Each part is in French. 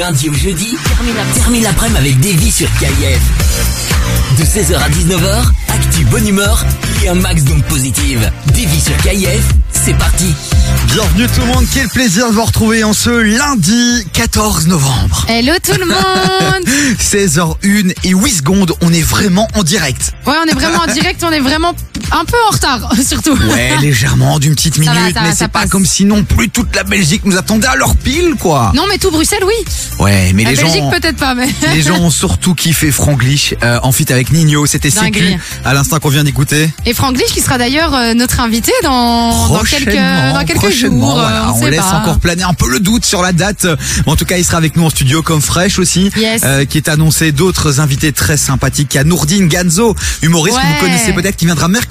lundi au jeudi, termine l'après-midi avec Davy sur KIF. De 16h à 19h, actu bonne humeur et un max d'ondes positives. Davy sur KIF, c'est parti. Bienvenue tout le monde, quel plaisir de vous retrouver en ce lundi 14 novembre. Hello tout le monde 16h01 et 8 secondes, on est vraiment en direct. Ouais, on est vraiment en direct, on est vraiment un peu en retard, surtout. Ouais, légèrement, d'une petite va, minute, va, mais c'est pas passe. comme si non plus toute la Belgique nous attendait à leur pile, quoi. Non, mais tout Bruxelles, oui. Ouais, mais La les Belgique, gens... peut-être pas, mais. Les gens ont surtout kiffé Franglish euh, en fit avec Nino, c'était sécu à l'instant qu'on vient d'écouter. Et Franck Lich, qui sera d'ailleurs euh, notre invité dans, dans quelques, dans quelques prochainement, jours. voilà, on sait laisse pas. encore planer un peu le doute sur la date. En tout cas, il sera avec nous en studio comme Fresh aussi, Yes. euh, qui est annoncé d'autres invités très sympathiques. Il y a Nourdine Ganzo, humoriste que vous connaissez peut-être, qui viendra mercredi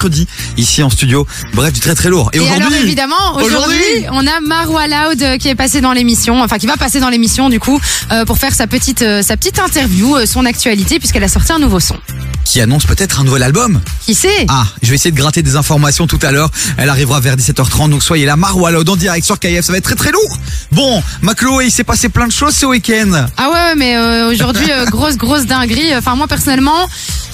ici en studio. Bref, du très très lourd. Et, Et alors aujourd'hui, évidemment, aujourd'hui, on a Marwa Loud euh, qui est passé dans l'émission, enfin qui va passer dans l'émission du coup, euh, pour faire sa petite, euh, sa petite interview, euh, son actualité, puisqu'elle a sorti un nouveau son. qui annonce peut-être un nouvel album. Qui sait? Ah, je vais essayer de gratter des informations tout à l'heure. Elle arrivera vers 17h30, donc soyez là. Marwa Loud en direct sur KF, ça va être très très lourd. Bon, Maclo, il s'est passé plein de choses ce week-end. Ah ouais, ouais, mais aujourd'hui, grosse, grosse dinguerie. Enfin, moi, personnellement,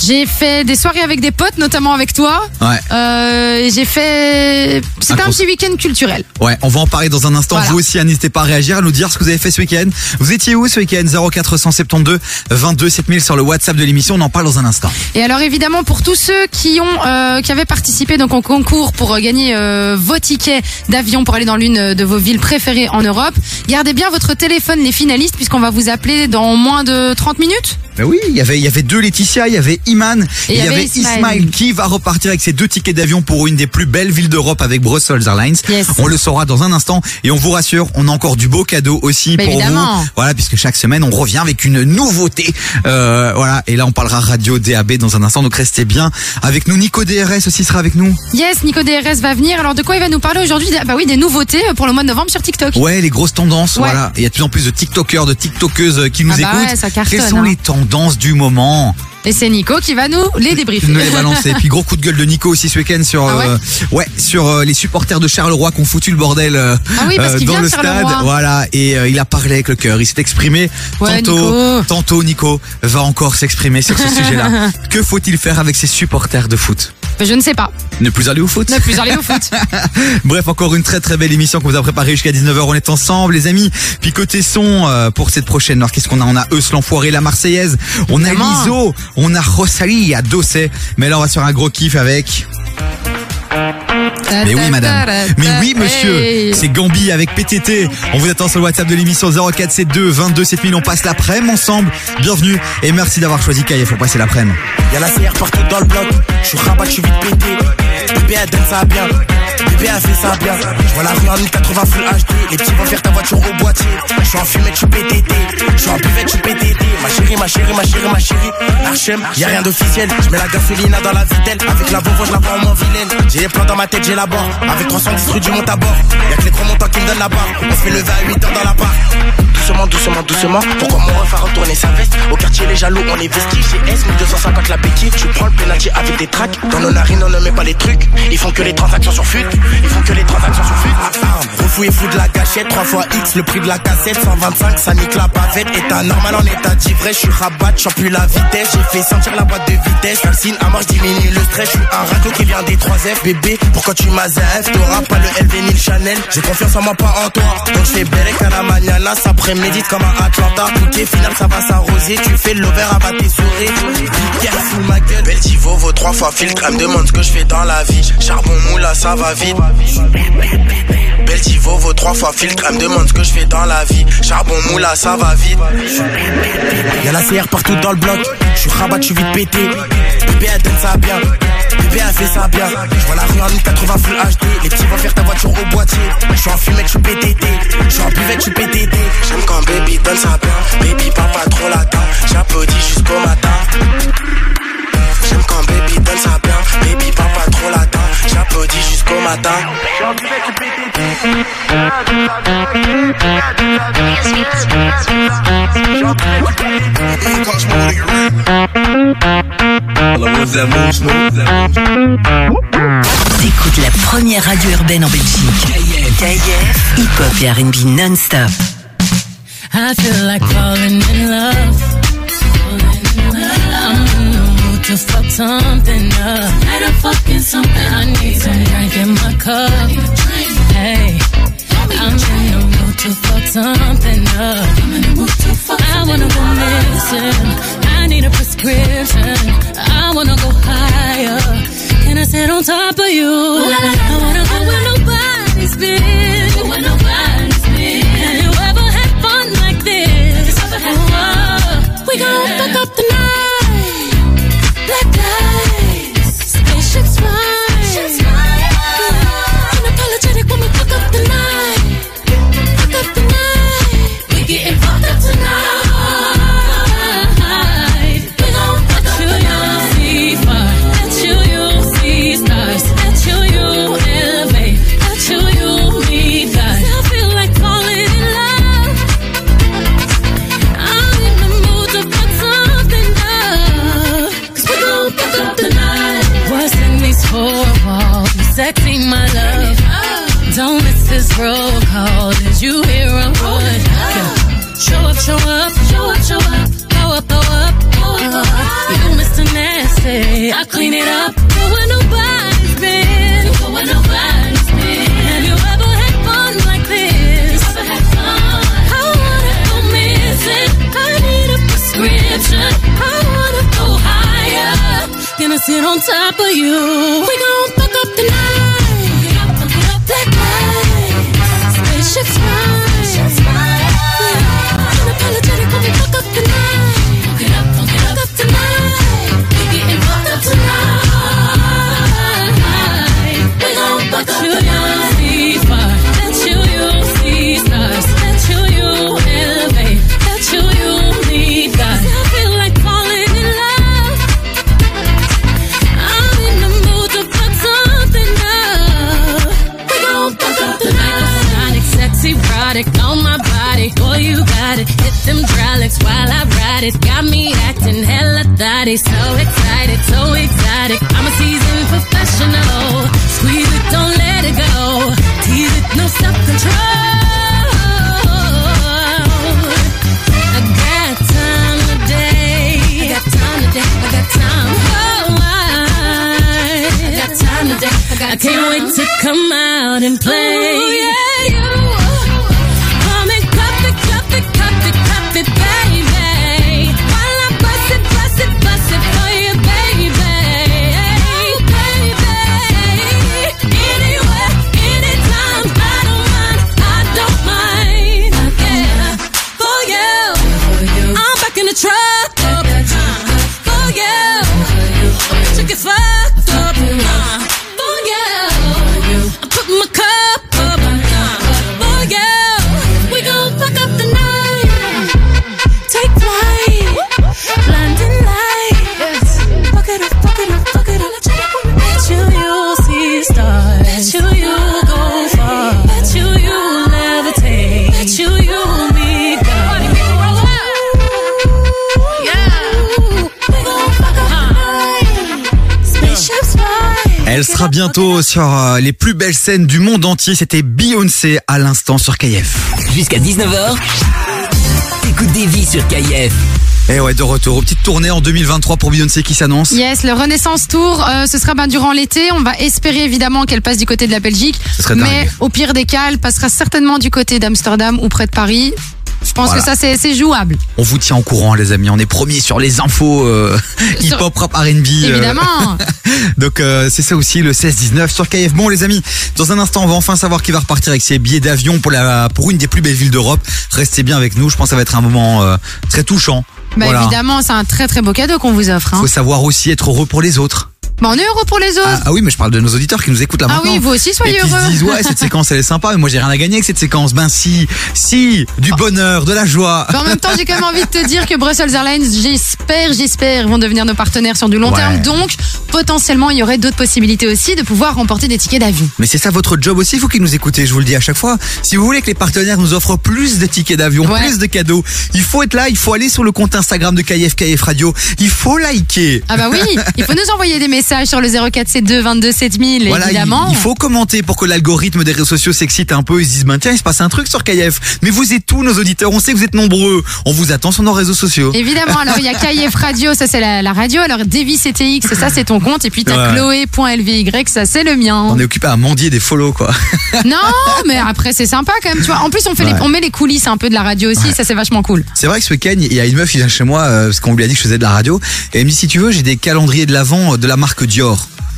j'ai fait des soirées avec des potes, notamment avec toi. Ouais. Euh, j'ai fait... C'était Un petit week-end culturel. Ouais, on va en parler dans un instant. Voilà. Vous aussi, hein, n'hésitez pas à réagir, à nous dire ce que vous avez fait ce week-end. Vous étiez où ce week-end? 0472 22 7000 sur le WhatsApp de l'émission. On en parle dans un instant. Et alors, évidemment, pour tous ceux qui ont, euh, qui avaient participé donc au concours pour euh, gagner euh, vos tickets d'avion pour aller dans l'une de vos villes préférées en Europe, gardez bien votre téléphone, les finalistes, puisqu'on va vous appeler dans moins de 30 minutes. Ben oui, il y avait, il y avait deux Laetitia, il y avait Iman et il y avait. Ismail qui va repartir avec ses deux tickets d'avion pour une des plus belles villes d'Europe avec Brussels Airlines. Yes. On le saura dans un instant et on vous rassure, on a encore du beau cadeau aussi Ben pour évidemment. vous. Voilà, puisque chaque semaine on revient avec une nouveauté. Euh, voilà, et là on parlera radio DAB dans un instant. Donc restez bien avec nous. Nico DRS aussi sera avec nous. Yes, Nico DRS va venir. Alors, de quoi il va nous parler aujourd'hui? Bah oui, des nouveautés pour le mois de novembre sur TikTok. Ouais, les grosses tendances, Ouais. voilà. Et Il y a de plus en plus de TikTokers, de TikTokeuses euh, qui nous Ah bah écoutent. ouais, ça cartonne, Quelles sont hein. les tendances du moment Et c'est Nico qui va nous les débriefer. Nous les balancer. Et puis gros coup de gueule de Nico aussi ce week-end sur Ah ouais euh, ouais sur euh, les supporters de Charleroi qui ont foutu le bordel euh, Ah oui, parce qu'il dans le stade. Voilà, et euh, il a parlé avec le cœur, il s'est exprimé. Ouais, tantôt, Nico. tantôt Nico va encore s'exprimer sur ce sujet-là. Que faut-il faire avec ces supporters de foot? Je ne sais pas. Ne plus aller au foot? Ne plus aller au foot. Bref, encore une très très belle émission qu'on vous a préparée jusqu'à 19h. On est ensemble, les amis. Puis côté son, euh, pour cette prochaine heure, qu'est-ce qu'on a On a Eus l'enfoiré, la Marseillaise. On a. Liso. On a Rosalie à Dossé. Mais là, on va sur un gros kiff avec... Mais oui, madame. Mais oui, monsieur. C'est Gambi avec PTT. On vous attend sur le WhatsApp de l'émission 0472 22 7000. On passe l'après-midi ensemble. Bienvenue et merci d'avoir choisi KF pour passer l'après-midi. Y'a la CR dans le je suis rabat, je suis vite pété. Bébé elle donne ça bien, bébé elle fait ça bien. Je vois la rue en 1080 full HD, les petits vont faire ta voiture au boîtier. Je suis en je suis PTT, je suis en buvette, suis PTT. Ma chérie, ma chérie, ma chérie, ma chérie. Archem, y'a rien d'officiel. Je mets la gasolina dans la vitelle, avec la Volvo je la vois en moins vilaine. J'ai les plans dans ma tête, j'ai la barre, avec 310 rue du monte à bord. Y'a que les gros montants qui me donnent la barre, on se fait lever à 8 heures dans la part. Doucement, doucement, doucement. Pourquoi mon ref a retourné sa veste? Au quartier, les jaloux, on est vestis. Chez S, 1250 la béquille. Tu prends le penalty avec des tracks. Dans nos narines, on ne met pas les trucs. Ils font que les transactions sur fut. Ils font que les transactions sur fut. Refou et fou de la gâchette. 3 fois X, le prix de la cassette. 125, ça nique la bavette. État normal en état d'ivresse. Je suis rabat, j'en plus la vitesse. J'ai fait sentir la boîte de vitesse. Calcine à mort, diminue le stress. Je suis un radeau qui vient des 3F. Bébé, pourquoi tu m'as F? T'auras pas le LV ni le Chanel. J'ai confiance en moi, pas en toi. Donc je fais à la mañana. Ça prémédite comme un Atlanta. Ok, final, ça va s'arroser. Tu fais l'over à tes souris. Be careful, ma gueule. Beltivo vaut trois fois filtre. Elle me demande ce que je fais dans la vie. Charbon moula, ça va vite. Beltivo vaut trois fois filtre. Elle me demande ce que je fais dans la vie. Charbon moula, ça va vite. Y'a la CR partout dans le bloc. Je suis rabat, je suis vite pété. Bébé, elle donne ça bien. Bébé, elle fait ça bien. Je vois la rue en 1080 full HD. Les petits vont faire ta voiture au boîtier. Je suis en fumette, je suis PTT. Je suis en buvette, je suis PTT. J'aime quand baby donne ça bien. Baby, papa trop latin. J'applaudis jusqu'au matin. J'aime quand baby donne ça bien. Baby, papa trop latin. J'applaudis jusqu'au matin. T'écoutes la première radio urbaine en Belgique. KIF. Hip-hop et R&B non-stop. I feel like falling in love. To fuck something up. A fucking something. I need some drink in my cup. Hey, I'm in the mood to fuck something up. I'm in the mood to fuck I wanna go missing. I need a prescription. I wanna go higher. Can I sit on top of you? I wanna go where nobody's been. Roll call. Did you hear a word? Yeah. Show up, show up, show up, show up. Go up, go up, go up, go up. You Mr. Nasty. I clean it up. Go where nobody's been. Go where nobody's been. Have you ever had fun like this? Ever had fun? I wanna go missing. I need a prescription. I wanna go higher. Gonna sit on top of you. We gon' fuck up the night. smile. It. Got me acting hella thotty. So excited, so exotic. I'm a seasoned professional. Squeeze it, don't let it go. Tease it, no self control. I got time today. I got time today. I got time. Oh, I, I got time today. I, got I can't wait to come out and play. Ooh, yeah, Elle sera bientôt sur euh, les plus belles scènes du monde entier. C'était Beyoncé à l'instant sur KF. Jusqu'à 19h, écoute des vies sur KIF. Et ouais, de retour. Petite tournée en 2023 pour Beyoncé qui s'annonce. Yes, le Renaissance Tour, euh, ce sera ben, durant l'été. On va espérer évidemment qu'elle passe du côté de la Belgique. Ce serait mais dingue. au pire des cas, elle passera certainement du côté d'Amsterdam ou près de Paris. Je pense Voilà. que ça, c'est jouable. On vous tient au courant, les amis. On est promis sur les infos euh, hip-hop, rap, R&B. euh, Évidemment. Donc euh, c'est ça aussi le 16-19 sur KF. Bon les amis, dans un instant on va enfin savoir qui va repartir avec ses billets d'avion pour la pour une des plus belles villes d'Europe. Restez bien avec nous, je pense que ça va être un moment euh, très touchant. Bah, Voilà. Évidemment, c'est un très très beau cadeau qu'on vous offre. Hein. Faut savoir aussi être heureux pour les autres. Bah, on est heureux pour les autres. Ah, ah oui, mais je parle de nos auditeurs qui nous écoutent là Ah maintenant. oui, vous aussi, soyez et qui heureux. se disent ouais cette séquence elle est sympa mais moi j'ai rien à gagner avec cette séquence. Ben si, si, du bonheur, de la joie. Mais en même temps, j'ai quand même envie de te dire que Brussels Airlines, j'espère, j'espère, vont devenir nos partenaires sur du long Ouais. terme. Donc, potentiellement, il y aurait d'autres possibilités aussi de pouvoir remporter des tickets d'avion. Mais c'est ça votre job aussi, faut qu'ils nous écoutez, je vous le dis à chaque fois. Si vous voulez que les partenaires nous offrent plus de tickets d'avion, Ouais. plus de cadeaux, il faut être là, il faut aller sur le compte Instagram de KF KF Radio, il faut liker. Ah bah oui, il faut nous envoyer des messages message sur le 0472 22 7000, Voilà, il, évidemment. il faut commenter pour que l'algorithme des réseaux sociaux s'excite un peu. Ils se disent, ben, tiens, il se passe un truc sur KF. Mais vous êtes tous nos auditeurs. On sait que vous êtes nombreux. On vous attend sur nos réseaux sociaux. Évidemment, alors il y a KF Radio, ça c'est la, la radio. Alors Davy CTX, ça c'est ton compte. Et puis t'as Ouais. Chloé.lvy, ça c'est le mien. On est occupé à mendier des follow, quoi. Non, mais après c'est sympa quand même, tu vois. En plus on fait les, on met les coulisses un peu de la radio aussi, ça c'est vachement cool. C'est vrai que ce week-end, il y a une meuf qui vient chez moi, euh, parce qu'on lui a dit que je faisais de la radio. Et elle me dit, si tu veux, j'ai des calendriers de l'avant de la marque Dior.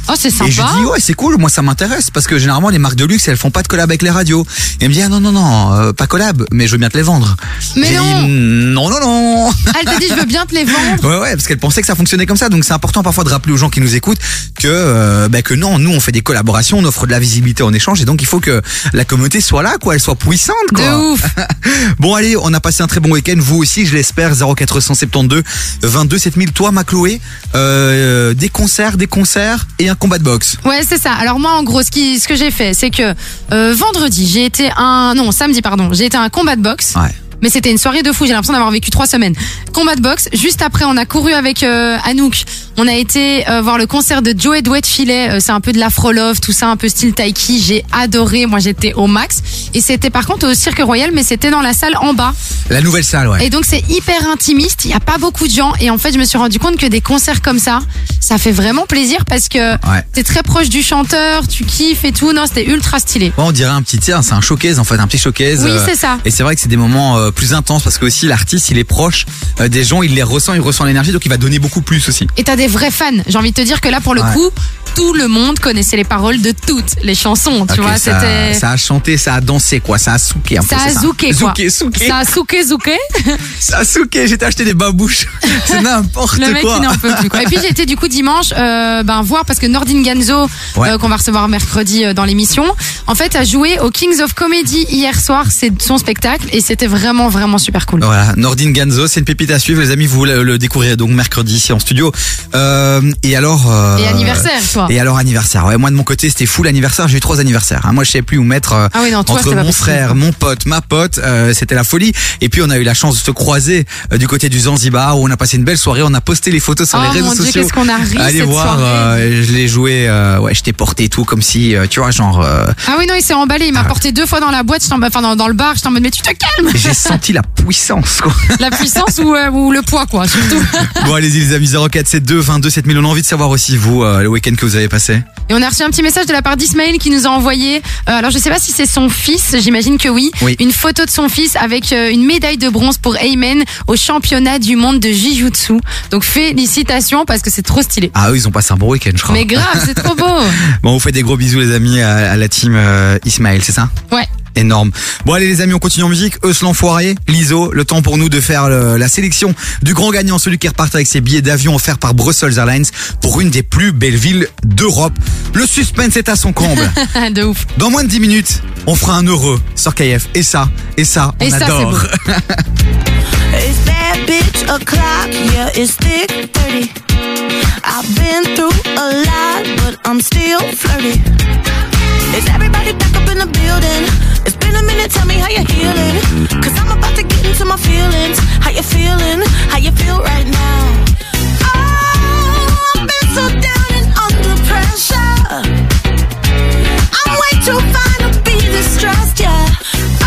Oh c'est Et je sympa. dis ouais c'est cool, moi ça m'intéresse parce que généralement les marques de luxe elles font pas de collab avec les radios. Et elle me dit ah non non non euh, pas collab mais je veux bien te les vendre. Mais dit, non. non non non. Elle t'a dit je veux bien te les vendre. Ouais ouais parce qu'elle pensait que ça fonctionnait comme ça donc c'est important parfois de rappeler aux gens qui nous écoutent que euh, bah, que non nous on fait des collaborations on offre de la visibilité en échange et donc il faut que la communauté soit là quoi elle soit puissante quoi. De ouf. Bon allez, on a passé un très bon week-end, vous aussi je l'espère, 0472 22 7000. Toi ma Chloé, euh, des concerts, des concerts et un combat de boxe. Ouais, c'est ça. Alors moi, en gros, ce, qui, ce que j'ai fait, c'est que euh, vendredi, j'ai été un... Non, samedi, pardon. J'ai été à un combat de boxe. Ouais. Mais c'était une soirée de fou, j'ai l'impression d'avoir vécu trois semaines. Combat de boxe, juste après on a couru avec euh, Anouk, on a été euh, voir le concert de Joey Douet Filet, euh, c'est un peu de l'afro-love, tout ça, un peu style taiki, j'ai adoré, moi j'étais au max. Et c'était par contre au Cirque Royal, mais c'était dans la salle en bas. La nouvelle salle, ouais. Et donc c'est hyper intimiste, il y a pas beaucoup de gens, et en fait je me suis rendu compte que des concerts comme ça, ça fait vraiment plaisir parce que Ouais. t'es très proche du chanteur, tu kiffes et tout, non c'était ultra stylé. Ouais, on dirait un petit tiens, c'est un showcase en fait, un petit showcase. Oui, euh, c'est ça. Et c'est vrai que c'est des moments euh, plus intenses parce que aussi l'artiste, il est proche euh, des gens, il les ressent, il ressent l'énergie, donc il va donner beaucoup plus aussi. Et t'as des vrais fans. J'ai envie de te dire que là, pour le Ouais. coup, tout le monde connaissait les paroles de toutes les chansons. Tu vois, ça, c'était. ça a chanté, ça a dansé quoi, ça a souqué un peu. Ça a c'est zouké, quoi. Zouké, souqué. Ça a souké, zouké. Ça a souqué, j'ai acheté des babouches. c'est n'importe Le mec, quoi. il n'en peut plus. Quoi. Et puis, été du coup dimanche, euh, ben, voir parce que Nordin Ganzo, Ouais. euh, qu'on va recevoir mercredi euh, dans l'émission, en fait, a joué au Kings of Comedy hier soir. C'est son spectacle et c'était vraiment, vraiment super cool. Voilà, Nordine Ganzo, c'est une pépite à suivre, les amis. Vous le, découvrirez donc mercredi ici en studio. Euh, et alors euh, Et anniversaire, toi. Et alors anniversaire. Ouais, moi de mon côté, c'était full anniversaire. J'ai eu trois anniversaires. hein. Moi, je sais plus où mettre euh, Ah oui, non, toi, entre mon frère, mon pote, ma pote. euh, c'était la folie. Et puis on a eu la chance de se croiser du côté du Zanzibar où on a passé une belle soirée. On a posté les photos sur Oh les réseaux mon Dieu, sociaux. qu'est-ce qu'on a ri Allez cette voir. je l'ai joué. ouais, je t'ai porté et tout comme si, tu vois, genre. Ah oui, non, il s'est emballé. Il m'a porté deux fois dans la boîte, enfin dans, dans le bar. J'étais en mode, mais tu te calmes. senti la puissance. Quoi. La puissance ou, euh, ou le poids, quoi, surtout. Bon, allez-y les amis. 0472 22 7000. On a envie de savoir aussi vous euh, le week-end que vous avez passé. Et on a reçu un petit message de la part d'Ismaël qui nous a envoyé, euh, alors je sais pas si c'est son fils, j'imagine que oui, Oui. une photo de son fils avec euh, une médaille de bronze pour Ayman au championnat du monde de Jiu-Jitsu. Donc félicitations parce que c'est trop stylé. Ah, eux, ils ont passé un bon week-end, je crois. Mais grave, c'est trop beau. Bon, on vous fait des gros bisous, les amis, à, à la team euh, Ismaël, c'est ça? Ouais. Énorme. Bon, allez, les amis, on continue en musique. Eux, l'enfoiré, l'ISO, le temps pour nous de faire le- la sélection du grand gagnant, celui qui repart avec ses billets d'avion offerts par Brussels Airlines pour une des plus belles villes d'Europe. Le suspense est à son comble. de ouf. Dans moins de 10 minutes, on fera un heureux sur KF. Et ça, et ça, on Et ça, c'est adore. beau. It's that bitch o'clock, yeah, it's thick 30. I've been through a lot, but I'm still flirty. Is everybody back up in the building? It's been a minute, tell me how you're healing. Cause I'm about to get into my feelings. How you feeling? How you feel right now? Oh, I've been so down and under pressure. I'm way too fine to be distressed, yeah.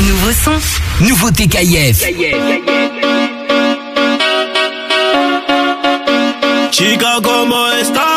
Nouveau son. Nouveauté KIF. Chica, ¿cómo estás?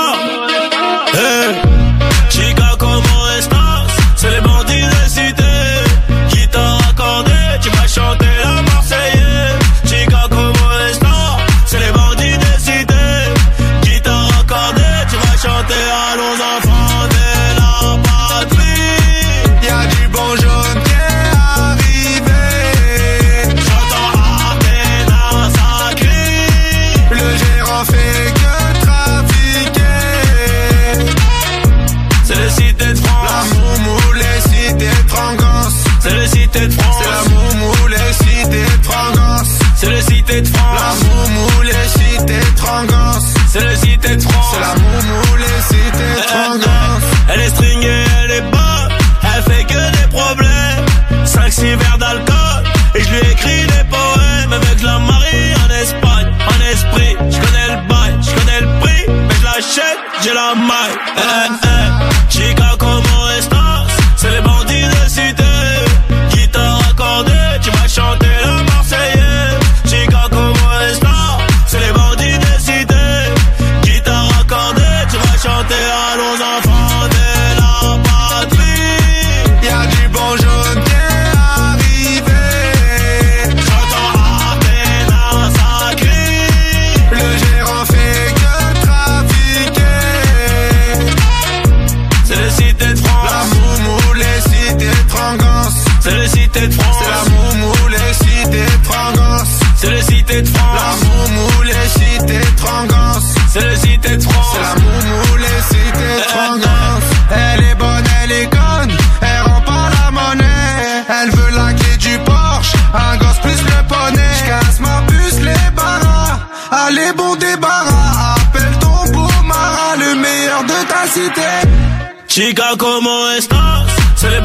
Chica, como estás? C'est les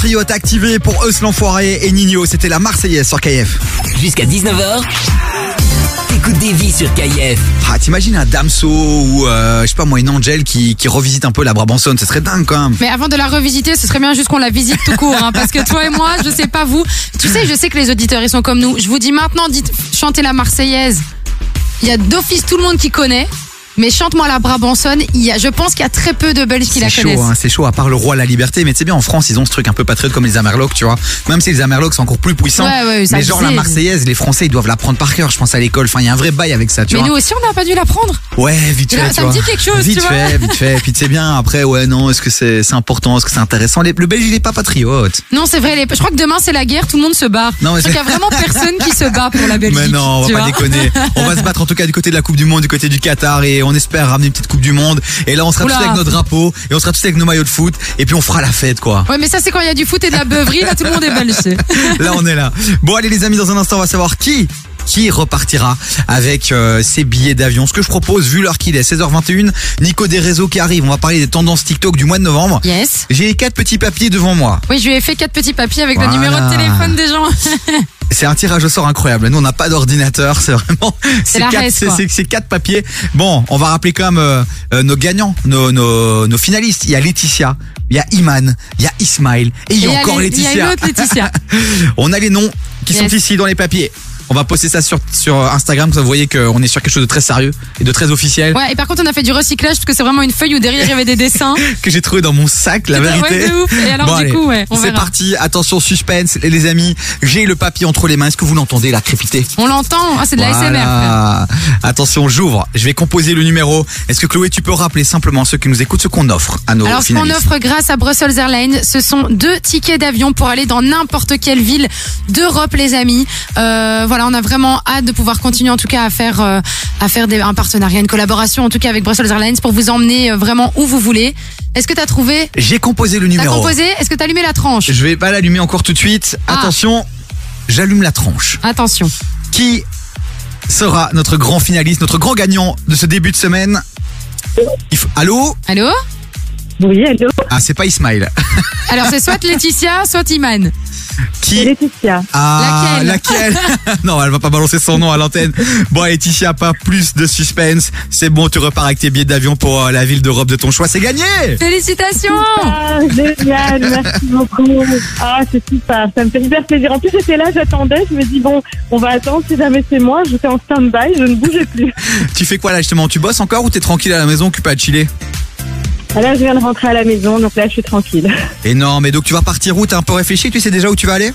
Mode patriote activé pour Eus l'enfoiré et Nino. C'était la Marseillaise sur KF. Jusqu'à 19h. T'écoutes des vies sur KIF. Ah, t'imagines un Damso ou, euh, je sais pas moi, une Angel qui, qui revisite un peu la Brabançonne. Ce serait dingue quand même. Mais avant de la revisiter, ce serait bien juste qu'on la visite tout court, hein, parce que toi et moi, je sais pas vous. Tu sais, je sais que les auditeurs ils sont comme nous. Je vous dis maintenant, dites chantez la Marseillaise. Il y a d'office tout le monde qui connaît. Mais chante-moi la Brabançonne, il y a, je pense qu'il y a très peu de Belges qui la C'est connaissent. chaud, hein, c'est chaud, à part le roi la liberté. Mais c'est bien, en France, ils ont ce truc un peu patriote comme les Amerlocs, tu vois. Même si les Amerlocs sont encore plus puissants. Ouais, ouais, ça mais genre la. Marseillaise, les Français, ils doivent l'apprendre par cœur, je pense, à l'école. Enfin, il y a un vrai bail avec ça, tu Mais vois. nous aussi, on n'a pas dû la prendre. Ouais, vite Là, fait. ça tu me vois. dit quelque chose, Vite tu vois. fait, vite fait. Puis tu sais bien, après, ouais, non, est-ce que c'est important, est-ce que c'est intéressant? Les- Le Belge, il est pas patriote. Non, c'est vrai. les- Je crois que demain c'est la guerre, tout le monde se bat. Non, mais Donc il y a vraiment personne qui se bat pour la Belgique. Mais non, on tu va pas vois. déconner. On va se battre en tout cas du côté de la Coupe du Monde, du côté du Qatar et on espère ramener une petite Coupe du Monde. Et là, on sera Oula. tous avec nos drapeaux et on sera tous avec nos maillots de foot et puis on fera la fête, quoi. Ouais, mais ça c'est quand il y a du foot et de la beuverie. Là, tout le monde est belge. Là, on est là. Bon, allez les amis, dans un instant, on va savoir qui qui repartira avec euh, ses billets d'avion. Ce que je propose, vu l'heure qu'il est, 16h21, Nico des réseaux qui arrive. On va parler des tendances TikTok du mois de novembre. Yes. J'ai quatre petits papiers devant moi. Oui, je lui ai fait quatre petits papiers avec Voilà. le numéro de téléphone des gens. C'est un tirage au sort incroyable. Nous, on n'a pas d'ordinateur. C'est vraiment, c'est quatre, quatre papiers. Bon, on va rappeler quand même euh, euh, nos gagnants, nos, nos, nos finalistes. Il y a Laetitia, il y a Iman, il y a Ismail et il y a encore les- Il y a Laetitia. une autre Laetitia. on a les noms qui Yes. sont ici dans les papiers. On va poster ça sur, sur Instagram, comme ça vous voyez qu'on est sur quelque chose de très sérieux et de très officiel Ouais, et par contre, on a fait du recyclage parce que c'est vraiment une feuille où derrière il y avait des dessins. que j'ai trouvé dans mon sac, la Ouais, vérité. de ouf. Et alors, Bon, du allez, coup, ouais, on c'est parti. Attention, suspense, les les amis. J'ai le papier entre les mains. Est-ce que vous l'entendez, la crépiter On l'entend, ah, c'est de la SMR. Voilà. Attention, j'ouvre. Je vais composer le numéro. Est-ce que Chloé, tu peux rappeler simplement à ceux qui nous écoutent ce qu'on offre à nos Alors, ce qu'on offre grâce à Brussels Airlines, ce sont deux tickets d'avion pour aller dans n'importe quelle ville d'Europe, les amis. Euh, voilà, on a vraiment hâte de pouvoir continuer, en tout cas, à faire, euh, à faire des, un partenariat, une collaboration, en tout cas, avec Brussels Airlines pour vous emmener euh, vraiment où vous voulez. Est-ce que t'as trouvé? J'ai composé le T'as numéro. composé? Est-ce que t'as allumé la tranche? Je vais pas l'allumer encore tout de suite. Ah. Attention, j'allume la tranche. Attention. Qui sera notre grand finaliste, notre grand gagnant de ce début de semaine? Il faut- Allô? Allô? Oui, allô, Ah, c'est pas Ismail. Alors, c'est soit Laetitia, soit Iman. Qui Laetitia. Ah, Laquelle laquelle Non, elle va pas balancer son nom à l'antenne. Bon, Laetitia, pas plus de suspense. C'est bon, tu repars avec tes billets d'avion pour euh, la ville d'Europe de ton choix. C'est gagné Félicitations Ah, génial, merci beaucoup. Ah, c'est super, ça me fait hyper plaisir. En plus, j'étais là, j'attendais, je me dis, bon, on va attendre, si jamais c'est moi, j'étais en stand-by, je ne bougeais plus. Tu fais quoi là justement? Tu bosses encore ou t'es tranquille à la maison, occupé à chiller? Là, je viens de rentrer à la maison, donc là, je suis tranquille. Énorme. Et donc tu vas partir où? T'as un peu réfléchi? Tu sais déjà où tu vas aller?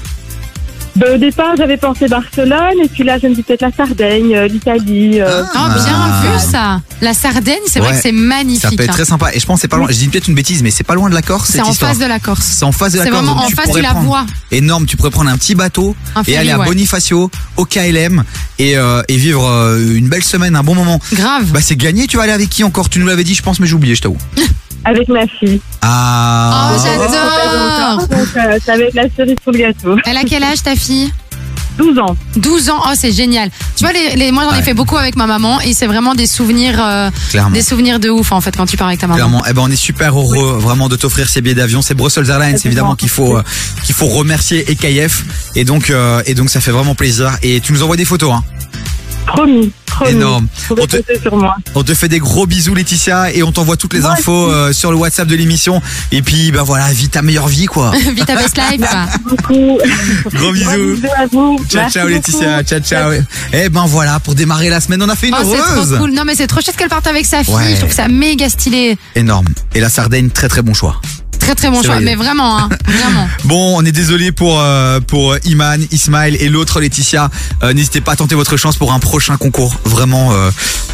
Ben, au départ, j'avais pensé Barcelone, et puis là, je me dis peut-être la Sardaigne, euh, l'Italie. euh, Oh, bien Ah. vu ça La Sardaigne, c'est vrai Ouais. que c'est magnifique. Ça peut être hein. très sympa. Et je pense que c'est pas loin. Je dis peut-être une bêtise, mais c'est pas loin de la Corse. C'est cette en histoire. face de la Corse. C'est en face de la C'est Corse. vraiment donc en tu face pourrais du la prendre- voie. Énorme. Tu pourrais prendre un petit bateau Un et ferry, aller à ouais. Bonifacio, au KLM et, euh, et vivre euh, une belle semaine, un bon moment. Grave. Bah c'est gagné. Tu vas aller avec qui encore? Tu nous l'avais dit, je pense, mais j'ai oublié. Je t'avoue. avec ma fille. Ah. Oh, j'adore Donc, euh, ça va être la cerise sur le gâteau. Elle a quel âge ta fille 12 ans. 12 ans, oh c'est génial. Tu vois, les, les, moi j'en ai Ouais. fait beaucoup avec ma maman et c'est vraiment des souvenirs, euh, Clairement. des souvenirs de ouf en fait quand tu pars avec ta maman. Clairement, eh ben on est super heureux vraiment de t'offrir ces billets d'avion. C'est Brussels Airlines évidemment qu'il faut euh, qu'il faut remercier et KF et donc euh, et donc ça fait vraiment plaisir. Et tu nous envoies des photos. Hein. Promis, promis. Énorme. On te- compter sur moi. On te fait des gros bisous Laetitia et on t'envoie toutes les Moi infos euh, sur le WhatsApp de l'émission. Et puis ben voilà, vis ta meilleure vie quoi. Vite ta best life. quoi. Beaucoup. Gros bisous. Gros bisous à vous. Ciao Merci ciao Laetitia, ciao ciao. Eh ben voilà, pour démarrer la semaine, on a fait une Oh, c'est heureuse. trop cool. Non mais c'est trop chouette qu'elle parte avec sa fille. Ouais. Je trouve ça méga stylé. Énorme. Et la Sardaigne, très très bon choix. Très très bon choix. Mais vraiment, hein, vraiment. Bon, on est désolé pour euh, pour Iman, Ismaël et l'autre Laetitia. Euh, N'hésitez pas à tenter votre chance pour un prochain concours. Vraiment, euh,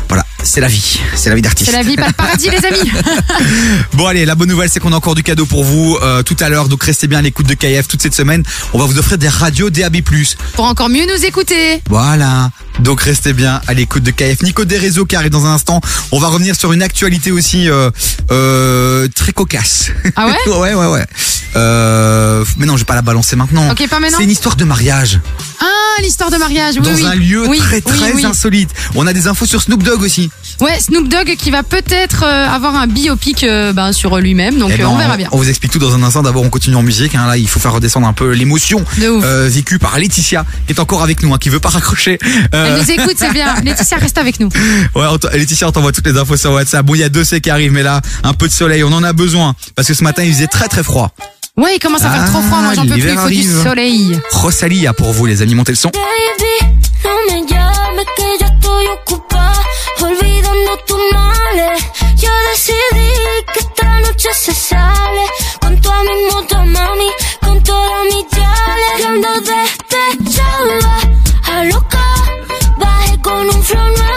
voilà, c'est la vie, c'est la vie d'artiste. C'est la vie, pas le paradis les amis. Bon allez, la bonne nouvelle c'est qu'on a encore du cadeau pour vous euh, tout à l'heure. Donc restez bien à l'écoute de KF toute cette semaine. On va vous offrir des radios DAB+. Pour encore mieux nous écouter. Voilà. Donc restez bien à l'écoute de KF. Nico des réseaux qui arrive dans un instant. On va revenir sur une actualité aussi euh, euh, très cocasse. Ah ouais Ouais ouais ouais. Euh, mais non, je vais pas la balancer maintenant. Ok, pas maintenant C'est une histoire de mariage Ah, l'histoire de mariage. Oui, dans oui. un lieu Oui, très très insolite. On a des infos sur Snoop Dogg aussi. Ouais, Snoop Dogg qui va peut-être euh, avoir un biopic euh, ben, sur lui-même. Donc Eh ben, euh, on verra bien. On vous explique tout dans un instant. D'abord, on continue en musique. hein. Là, il faut faire redescendre un peu l'émotion De ouf. euh, vécue par Laetitia, qui est encore avec nous, hein, qui veut pas raccrocher. Euh, Elle nous écoute, c'est bien. Laetitia, reste avec nous. ouais, on t- Laetitia, on t'envoie toutes les infos sur WhatsApp. Bon, il y a deux C qui arrivent, mais là, un peu de soleil, on en a besoin. Parce que ce matin, il faisait très très froid. Ouais, il commence à faire Ah, trop froid. Moi, j'en peux plus. Il l'hiver faut du arrive. soleil. Rosalia pour vous, les amis, montez le son. Baby, no me llames que ya estoy ocupada olvidando tus males. Yo decidí que esta noche se sale con toda mi moto, mami, con toda mi chale. Y ando despechada, a loca, bajé con un flow nuevo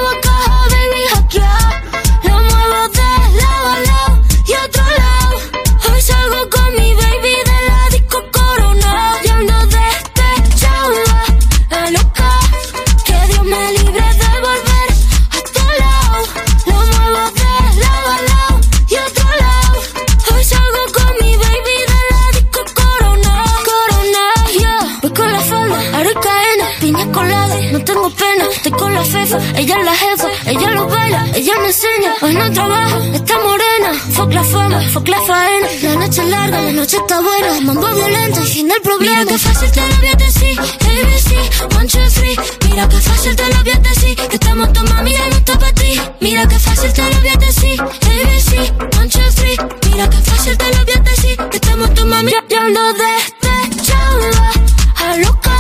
Estoy con la fefa, ella es la jefa, ella lo baila, ella me enseña. Hoy no trabaja, está morena. Fuck la fama, fuck la faena. La noche es larga, la noche está buena. Mambo violento, fin del problema. Mira que fácil te lo voy a decir, ABC, one, two, three. Mira que fácil te lo voy a decir, que estamos tu mami ya no está para ti. Mira que fácil te lo voy a decir, ABC, one, two, three. Mira que fácil te lo voy a decir, que estamos tu mami ya, ya ando despechada, a loca.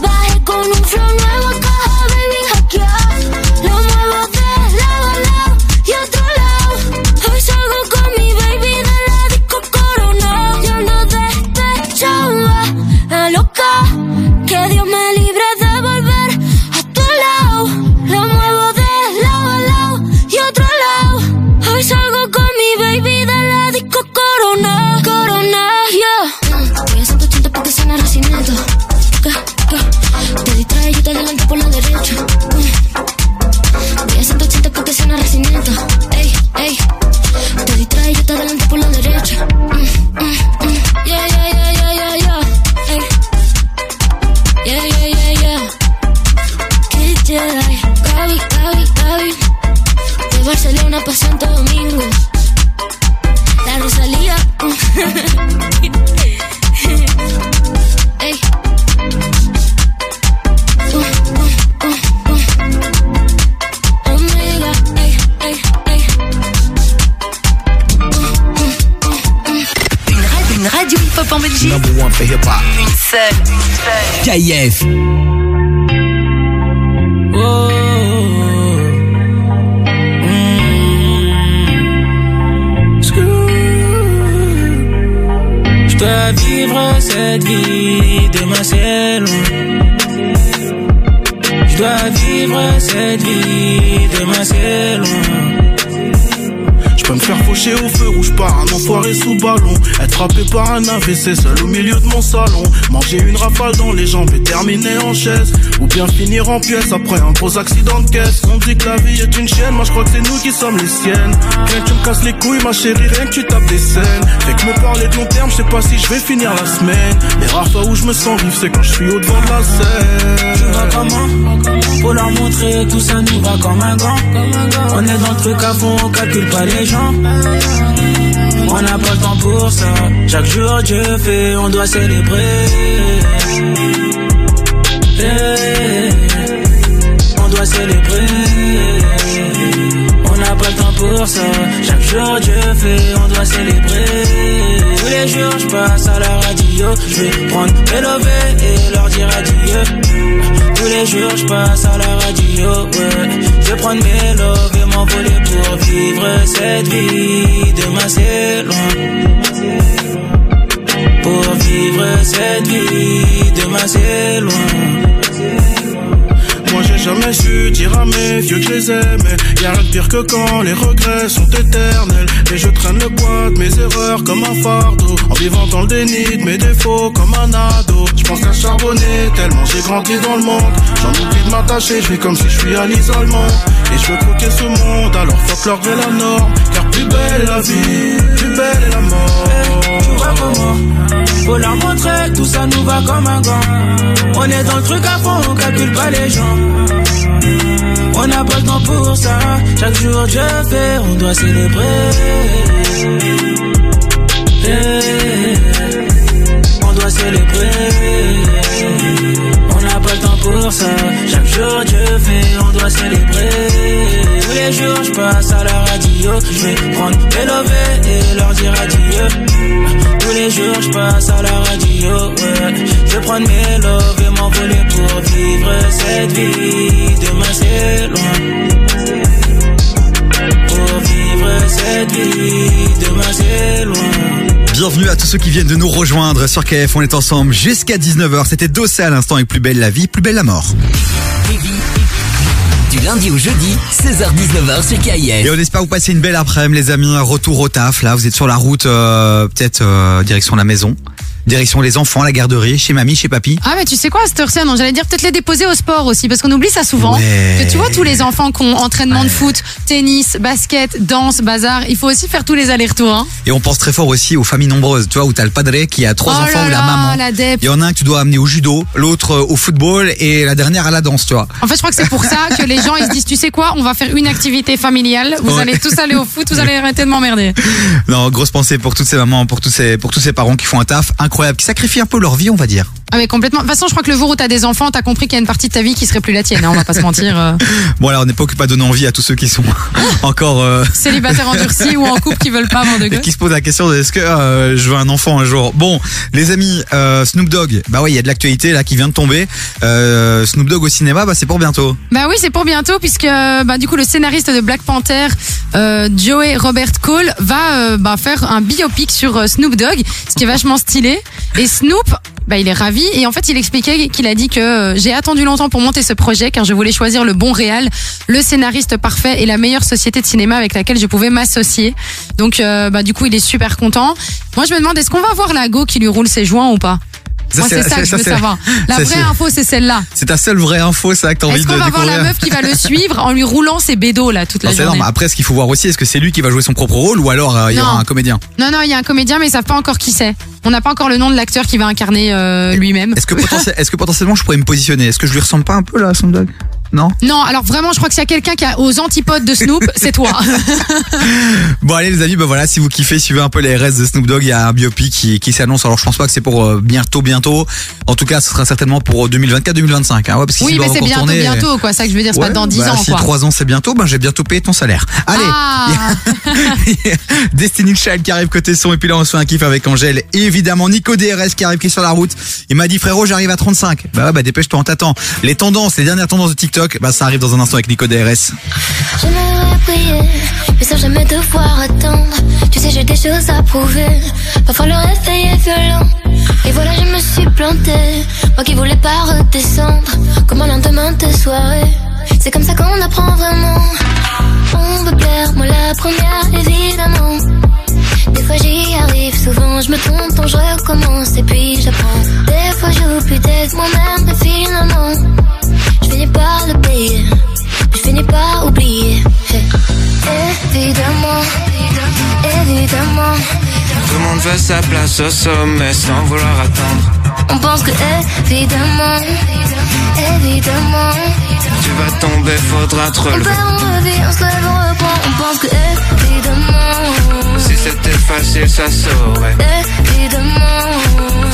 Bajé con un flow te adelanto por la derecha. Mm. Voy a 180 porque suena recineta. Ey, ey. Te distrae, yo te adelanto por la derecha. Mm, mm, yeah, yeah, yeah, yeah, yeah, yeah. Ey. Yeah, yeah, yeah, yeah. Qué Jedi. Gaby, Gaby, Gaby. De Barcelona para Santo Domingo. La Rosalía. Number one for hip hop. Une seule. KIF. Je dois vivre cette vie, demain c'est long. Je dois vivre cette vie, demain c'est long. Je peux me faire faucher au feu rouge par un enfoiré sous ballon. Être frappé par un AVC seul au milieu de mon salon. Manger une rafale dans les jambes et terminer en chaise. Ou bien finir en pièces après un gros accident de caisse. On dit que la vie est une chienne, moi je crois que c'est nous qui sommes les siennes. Rien que tu me casses les couilles, ma chérie, rien que tu tapes des scènes. Fait que me parler de long terme, je sais pas si je vais finir la semaine. Les rares fois où je me sens vivre, c'est quand je suis au devant de la scène. Tu vas comment? Pour leur montrer tout ça nous va comme un gant. On est dans le truc à fond, on calcule pas les gens. On n'a pas le temps pour ça. Chaque jour Dieu fait, on doit célébrer. Eh, On doit célébrer. On n'a pas le temps pour ça. Chaque jour Dieu fait, on doit célébrer. Tous les jours je passe à la radio. Je vais prendre mes lovés et leur dire adieu. Tous les jours je passe à la radio, ouais. Je prendre mes loves et m'envoler pour vivre cette vie. Demain c'est loin. Pour vivre cette vie, demain c'est loin. Moi j'ai jamais su dire à mes vieux que je les aimais. Y'a rien de pire que quand les regrets sont éternels. Et je traîne le poids de mes erreurs comme un fardeau. En vivant dans le déni de mes défauts comme un ado. Je pense qu'à charbonner tellement j'ai grandi dans le monde. J'en oublie de m'attacher, je vis comme si je suis à l'isolement. Et je veux croquer ce monde alors fuck leur la norme. Car plus belle est la vie, plus belle est la mort Faut leur montrer que tout ça nous va comme un gant. On est dans le truc à fond, on calcule pas les gens. On n'a pas le temps pour ça. Chaque jour Dieu fait, on doit célébrer. On doit célébrer. On n'a pas le temps pour ça. Chaque jour Dieu fait, on doit célébrer. Tous les jours je passe à la radio. Je vais prendre mes et leur dire adieu. Tous les jours je passe à la radio. Ouais. Je prendre mes loves et m'envoler pour vivre cette vie. Demain c'est loin. Pour vivre cette vie. Demain c'est loin. Bienvenue à tous ceux qui viennent de nous rejoindre sur KF. On est ensemble jusqu'à 19h. C'était Dossé à l'instant avec Plus belle la vie, plus belle la mort. Du lundi au jeudi, 16h-19h sur KIF. Et on espère vous passer une belle après-midi, les amis. Retour au taf. Là, vous êtes sur la route, euh, peut-être euh, direction la maison, direction les enfants, la garderie, chez mamie, chez papy. Ah mais tu sais quoi cette non j'allais dire peut-être les déposer au sport aussi parce qu'on oublie ça souvent Ouais. que tu vois tous les enfants qui ont entraînement de foot, tennis, basket, danse, bazar, il faut aussi faire tous les allers-retours hein. Et on pense très fort aussi aux familles nombreuses. Tu vois, où t'as le padre qui a trois Oh enfants là ou la maman. la. Il y en a un que tu dois amener au judo, l'autre euh, au football et la dernière à la danse, tu vois. En fait, je crois que c'est pour ça que les gens ils se disent tu sais quoi, on va faire une activité familiale, vous Ouais. allez tous aller au foot, vous allez arrêter de m'emmerder. Non, grosse pensée pour toutes ces mamans, pour tous ces, pour tous ces parents qui font un taf incroyable, qui sacrifient un peu leur vie, on va dire. Ah mais complètement. De toute façon, je crois que le jour où t'as des enfants, t'as compris qu'il y a une partie de ta vie qui serait plus la tienne. Hein, on va pas se mentir. euh. Bon, alors, on n'est pas occupé à donner envie à tous ceux qui sont encore, euh, Célibataire endurci ou en couple qui veulent pas avoir de et gosse. qui se posent la question de est-ce que euh, je veux un enfant un jour? Bon, les amis, euh, Snoop Dogg, bah ouais, il y a de l'actualité là qui vient de tomber. Euh, Snoop Dogg au cinéma, bah c'est pour bientôt. Bah oui, c'est pour bientôt puisque bah du coup le scénariste de Black Panther, euh, Joey Robert Cole, va euh, bah, faire un biopic sur euh, Snoop Dogg, ce qui est vachement stylé. Et Snoop, bah il est ravi et en fait il expliquait qu'il a dit que euh, j'ai attendu longtemps pour monter ce projet car je voulais choisir le bon réal, le scénariste parfait et la meilleure société de cinéma avec laquelle je pouvais m'associer. Donc euh, bah du coup il est super content. Moi je me demande est-ce qu'on va voir la go qui lui roule ses joints ou pas? Moi c'est ça que je veux savoir. La vraie info c'est celle-là. C'est ta seule vraie info, ça, que t'as envie Est-ce de qu'on va voir la meuf qui va le suivre en lui roulant ses bédos là toute la Non, journée énorme. Après, ce qu'il faut voir aussi, est-ce que c'est lui qui va jouer son propre rôle ou alors euh, il y Non. aura un comédien? Non, non, il y a un comédien, mais ils savent pas encore qui c'est. On n'a pas encore le nom de l'acteur qui va incarner euh, lui-même. Est-ce que, potentiel- est-ce que potentiellement je pourrais me positionner? Est-ce que je lui ressemble pas un peu là, Snoop Dogg Non Non, alors vraiment, je crois que s'il y a quelqu'un qui a aux antipodes de Snoop, c'est toi. Bon allez les amis, bah voilà, si vous kiffez, suivez un peu les RS de Snoop Dogg, il y a un biopic qui, qui s'annonce. Alors je pense pas que c'est pour euh, bientôt, bientôt. En tout cas, ce sera certainement pour 2024-2025. Hein, ouais, parce que oui, mais c'est bientôt, bientôt, quoi. C'est ça que je veux dire, c'est Ouais, pas dans 10 bah, ans, Si quoi. 3 ans c'est bientôt, ben j'ai bientôt payé ton salaire. Allez, Ah. Destiny Child qui arrive côté son et puis là on se fait un kiff avec Angèle et évidemment Nico DRS qui arrive qui est sur la route. Il m'a dit frérot j'arrive à 35. Bah ouais, bah dépêche-toi on t'attend. Les tendances, les dernières tendances de TikTok, bah ça arrive dans un instant avec Nico DRS. J'aimerais prier, mais sans jamais devoir attendre. Tu sais, j'ai des choses à prouver. Parfois le réveil est violent. Et voilà, je me suis plantée. Moi qui voulais pas redescendre. Comme un lendemain de soirée. C'est comme ça qu'on apprend vraiment. On veut plaire, moi la première, évidemment. Des fois j'y arrive, souvent je me trompe, donc je recommence et puis j'apprends. Des fois j'oublie d'être moi-même, mais finalement, je finis par le payer. Je finis par oublier. Hey. Évidemment, évidemment, Tout le monde veut sa place au sommet sans vouloir attendre. on pense que évidemment, évidemment, Tu vas tomber, faudra te on relever. perd, on revit, on se lève, on reprend, on pense que évidemment, Si c'était facile, ça saurait. évidemment,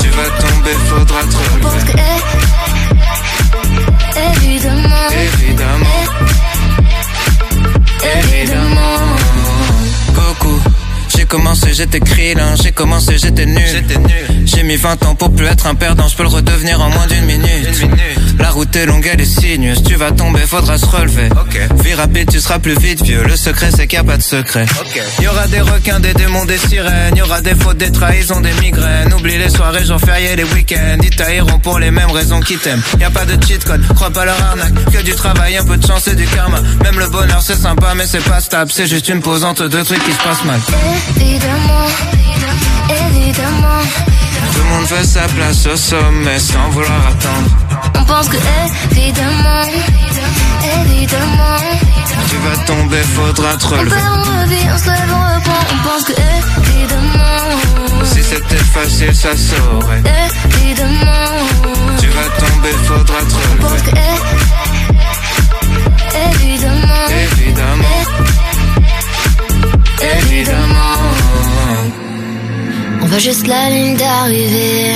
Tu vas tomber, faudra te on pense relever. que évidemment, Évidemment, évidemment. Coucou. J'ai commencé, j'étais krillin, j'ai commencé, j'étais nul. J'ai mis 20 ans pour plus être un perdant, je peux le redevenir en moins d'une minute. La route est longue, elle est sinueuse, tu vas tomber, faudra se relever. Vie rapide, tu seras plus vite vieux, le secret c'est qu'il n'y a pas de secret. Y aura des requins, des démons, des sirènes, y aura des fautes, des trahisons, des migraines. Oublie les soirées, jours fériés, les week-ends, ils tailleront pour les mêmes raisons qu'ils t'aiment. Y a pas de cheat code, crois pas leur arnaque, que du travail, un peu de chance et du karma. Même le bonheur c'est sympa, mais c'est pas stable, c'est juste une pause entre deux trucs qui se passent mal. évidemment, évidemment, Tout le monde veut sa place au sommet sans vouloir attendre. On pense que évidemment, évidemment, Tu vas tomber, faudra te on relever. perd, on revit, on se lève, on reprend, on pense que évidemment, Si c'était facile, ça saurait. évidemment, Tu vas tomber, faudra te on pense que évidemment, Évidemment, évidemment. On voit juste la ligne d'arrivée.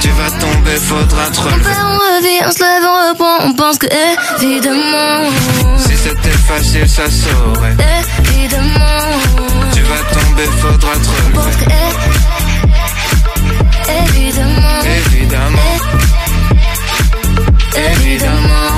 Tu vas tomber, faudra te on relever. perd, on revit, on se lève, on reprend, on pense que évidemment, Si c'était facile, ça saurait. évidemment. Tu vas tomber, faudra te pense relever. que évidemment, Évidemment, évidemment.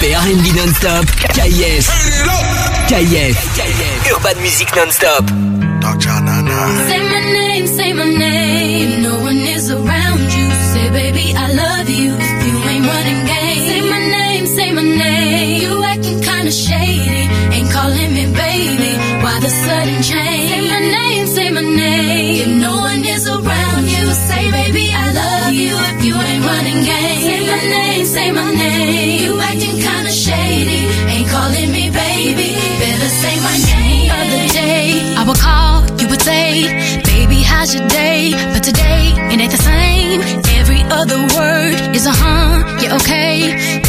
Hip-hop et R&B non-stop. KIF. KIF. Urban Music non-stop. Say my name, say my name. No one is around you. Say, baby, I love you. If you ain't running game. Say my name, say my name. You acting kinda shady. Ain't calling me baby. Why the sudden change? Say my name, say my name. Today, it ain't the same. Every other word is a huh, yeah, okay.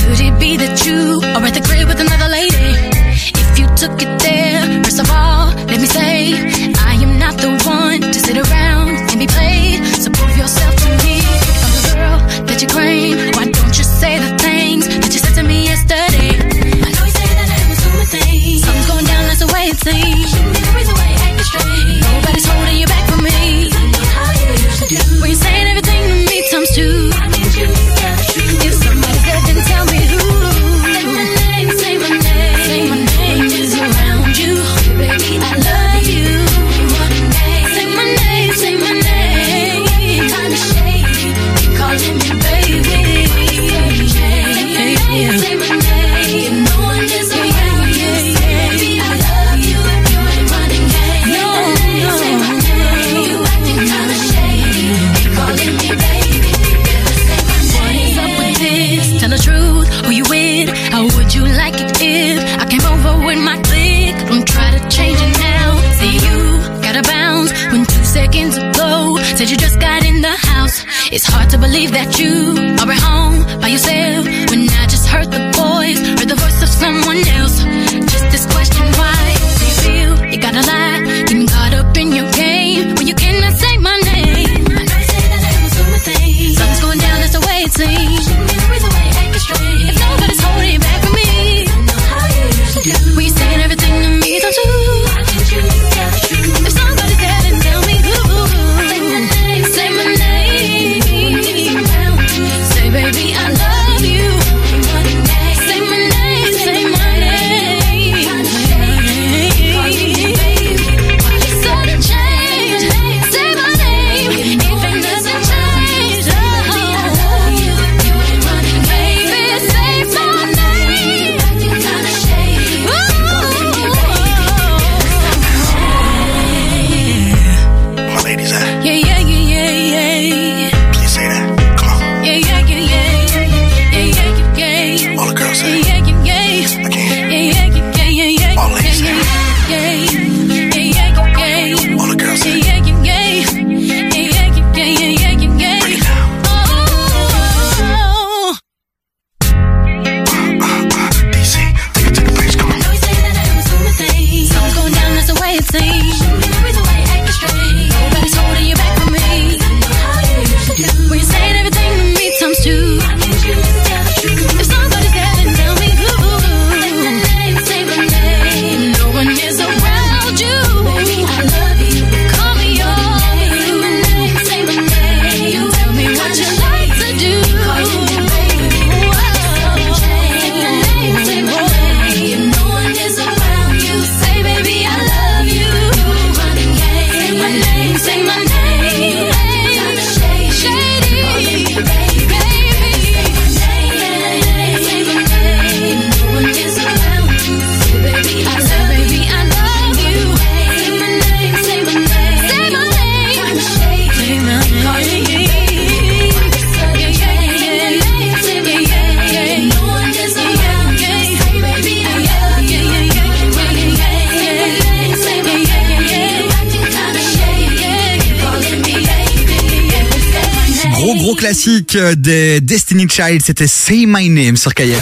Child, c'était Say My Name sur KF.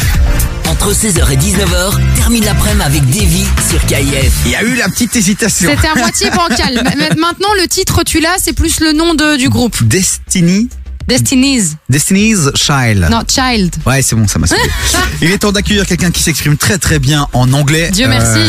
Entre 16h et 19h, termine l'après-midi avec Davy sur KIF. Il y a eu la petite hésitation. C'était à moitié bancal. Ma- ma- Maintenant, le titre, tu l'as, c'est plus le nom de, du groupe. Destiny, Destiny's. Destiny's Child. Non, Child. Ouais, c'est bon, ça m'a sauvé. Il est temps d'accueillir quelqu'un qui s'exprime très très bien en anglais. Dieu merci.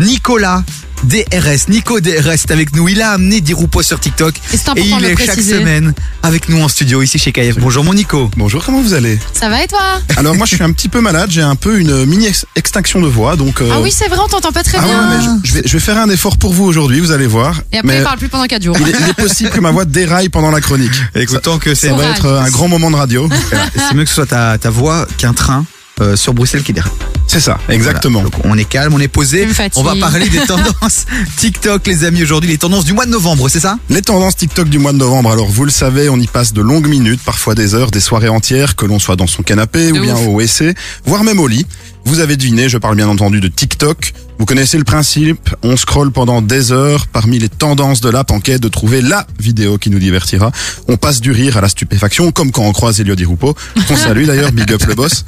Nicolas DRS. Nico DRS est avec nous. Il a amené Diroupo sur TikTok. Et c'est Et important il de le est chaque préciser. semaine avec nous en studio ici chez KF. Bonjour mon Nico. Bonjour, comment vous allez? Ça va et toi? Alors moi je suis un petit peu malade, j'ai un peu une mini ex- extinction de voix, donc... euh, Ah oui, c'est vrai, on t'entend pas très ah ouais, bien. mais je, je vais, je vais faire un effort pour vous aujourd'hui, vous allez voir. Et après, mais il parle plus pendant 4 jours. il, est, il est possible que ma voix déraille pendant la chronique. Écoute, tant que c'est Ça va être un grand moment de radio. c'est mieux que ce soit ta, ta voix qu'un train euh, sur Bruxelles qui déraille. C'est ça, exactement. Voilà. Donc, on est calme, on est posé. On va parler des tendances TikTok, les amis, aujourd'hui, les tendances du mois de novembre, c'est ça Les tendances TikTok du mois de novembre, alors vous le savez, on y passe de longues minutes, parfois des heures, des soirées entières, que l'on soit dans son canapé De ou bien ouf. au WC, voire même au lit. Vous avez deviné, je parle bien entendu de TikTok. Vous connaissez le principe, on scrolle pendant des heures parmi les tendances de l'app en de trouver la vidéo qui nous divertira. On passe du rire à la stupéfaction, comme quand on croise Elio Di Rupo, qu'on salue d'ailleurs, big up le boss.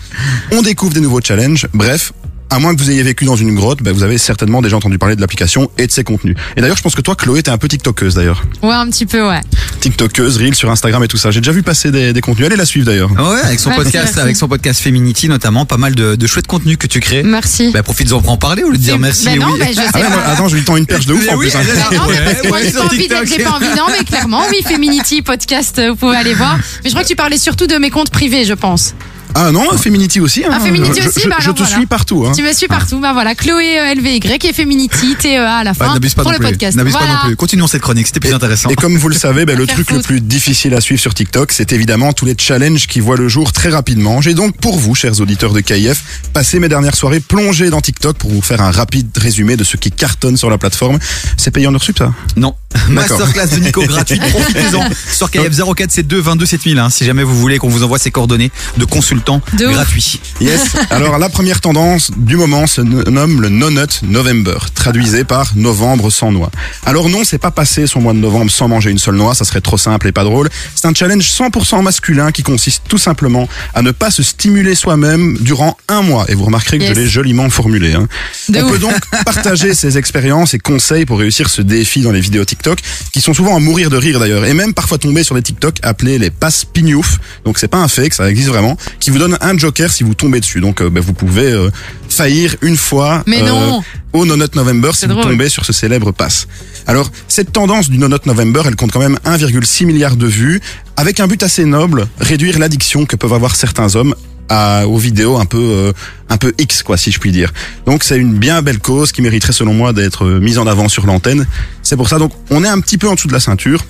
On découvre des nouveaux challenges, bref, à moins que vous ayez vécu dans une grotte, ben, vous avez certainement déjà entendu parler de l'application et de ses contenus. Et d'ailleurs, je pense que toi, Chloé, t'es un peu TikTokeuse d'ailleurs. Ouais, un petit peu, ouais. TikTokeuse, Reel sur Instagram et tout ça. J'ai déjà vu passer des, des contenus. Allez la suivre d'ailleurs. Ouais, avec son Merci, podcast, merci. avec son podcast Feminity notamment, pas mal de, de chouettes contenus que tu crées. Merci. Bah, profite-en pour en parler au lieu de dire merci. Ben non, oui. ben je sais Ah ouais, pas. non, attends, je lui tends une perche de ouf Mais en oui, plus. hein. a- Non, mais parce que moi, Ouais, j'ai pas envie, j'ai pas envie. Non, mais clairement, oui, Feminity podcast, vous pouvez aller voir. Mais je crois que tu parlais surtout de mes comptes privés, je pense. Ah non, Feminity aussi. Hein. Ah, Feminity je, aussi, je, bah je alors te voilà. suis partout. Hein. Tu me suis partout. Bah voilà, Chloé euh, LVY et Feminity, TEA à la Ouais, fin. n'abuse pas pour non le plus. podcast. N'abuse pas non plus. Continuons cette chronique, c'était plus intéressant. Et comme vous le savez, ben, le truc le plus difficile à suivre sur TikTok, c'est évidemment tous les challenges qui voient le jour très rapidement. J'ai donc pour vous, chers auditeurs de KIF, passé mes dernières soirées plongées dans TikTok pour vous faire un rapide résumé de ce qui cartonne sur la plateforme. C'est payé en heure sup, ça? Non. Masterclass de Nico gratuite. Profitez-en. Sur KF 0472 22 7000, hein, si jamais vous voulez qu'on vous envoie ses coordonnées de consultant. Consultant De gratuit. Yes. Alors la première tendance du moment se no- nomme le No Nut November, traduisé par novembre sans noix. Alors non, c'est pas passer son mois de novembre sans manger une seule noix, ça serait trop simple et pas drôle. C'est un challenge 100% masculin qui consiste tout simplement à ne pas se stimuler soi-même durant un mois. Et vous remarquerez que Yes. je l'ai joliment formulé. Hein. On ouf. peut donc partager ses expériences et conseils pour réussir ce défi dans les vidéos TikTok, qui sont souvent à mourir de rire d'ailleurs, et même parfois tomber sur des TikTok appelés les passes pignouf. Donc c'est pas un fake, ça existe vraiment, qui vous donne un joker si vous tombez dessus. Donc euh, ben, vous pouvez euh, faillir une fois Mais euh, non. au No Nut November si vous tombez sur ce célèbre pass. Alors cette tendance du No Nut November, elle compte quand même 1,6 milliard de vues, avec un but assez noble, réduire l'addiction que peuvent avoir certains hommes à, aux vidéos un peu euh, un peu X quoi si je puis dire. Donc c'est une bien belle cause qui mériterait selon moi d'être mise en avant sur l'antenne. C'est pour ça donc on est un petit peu en dessous de la ceinture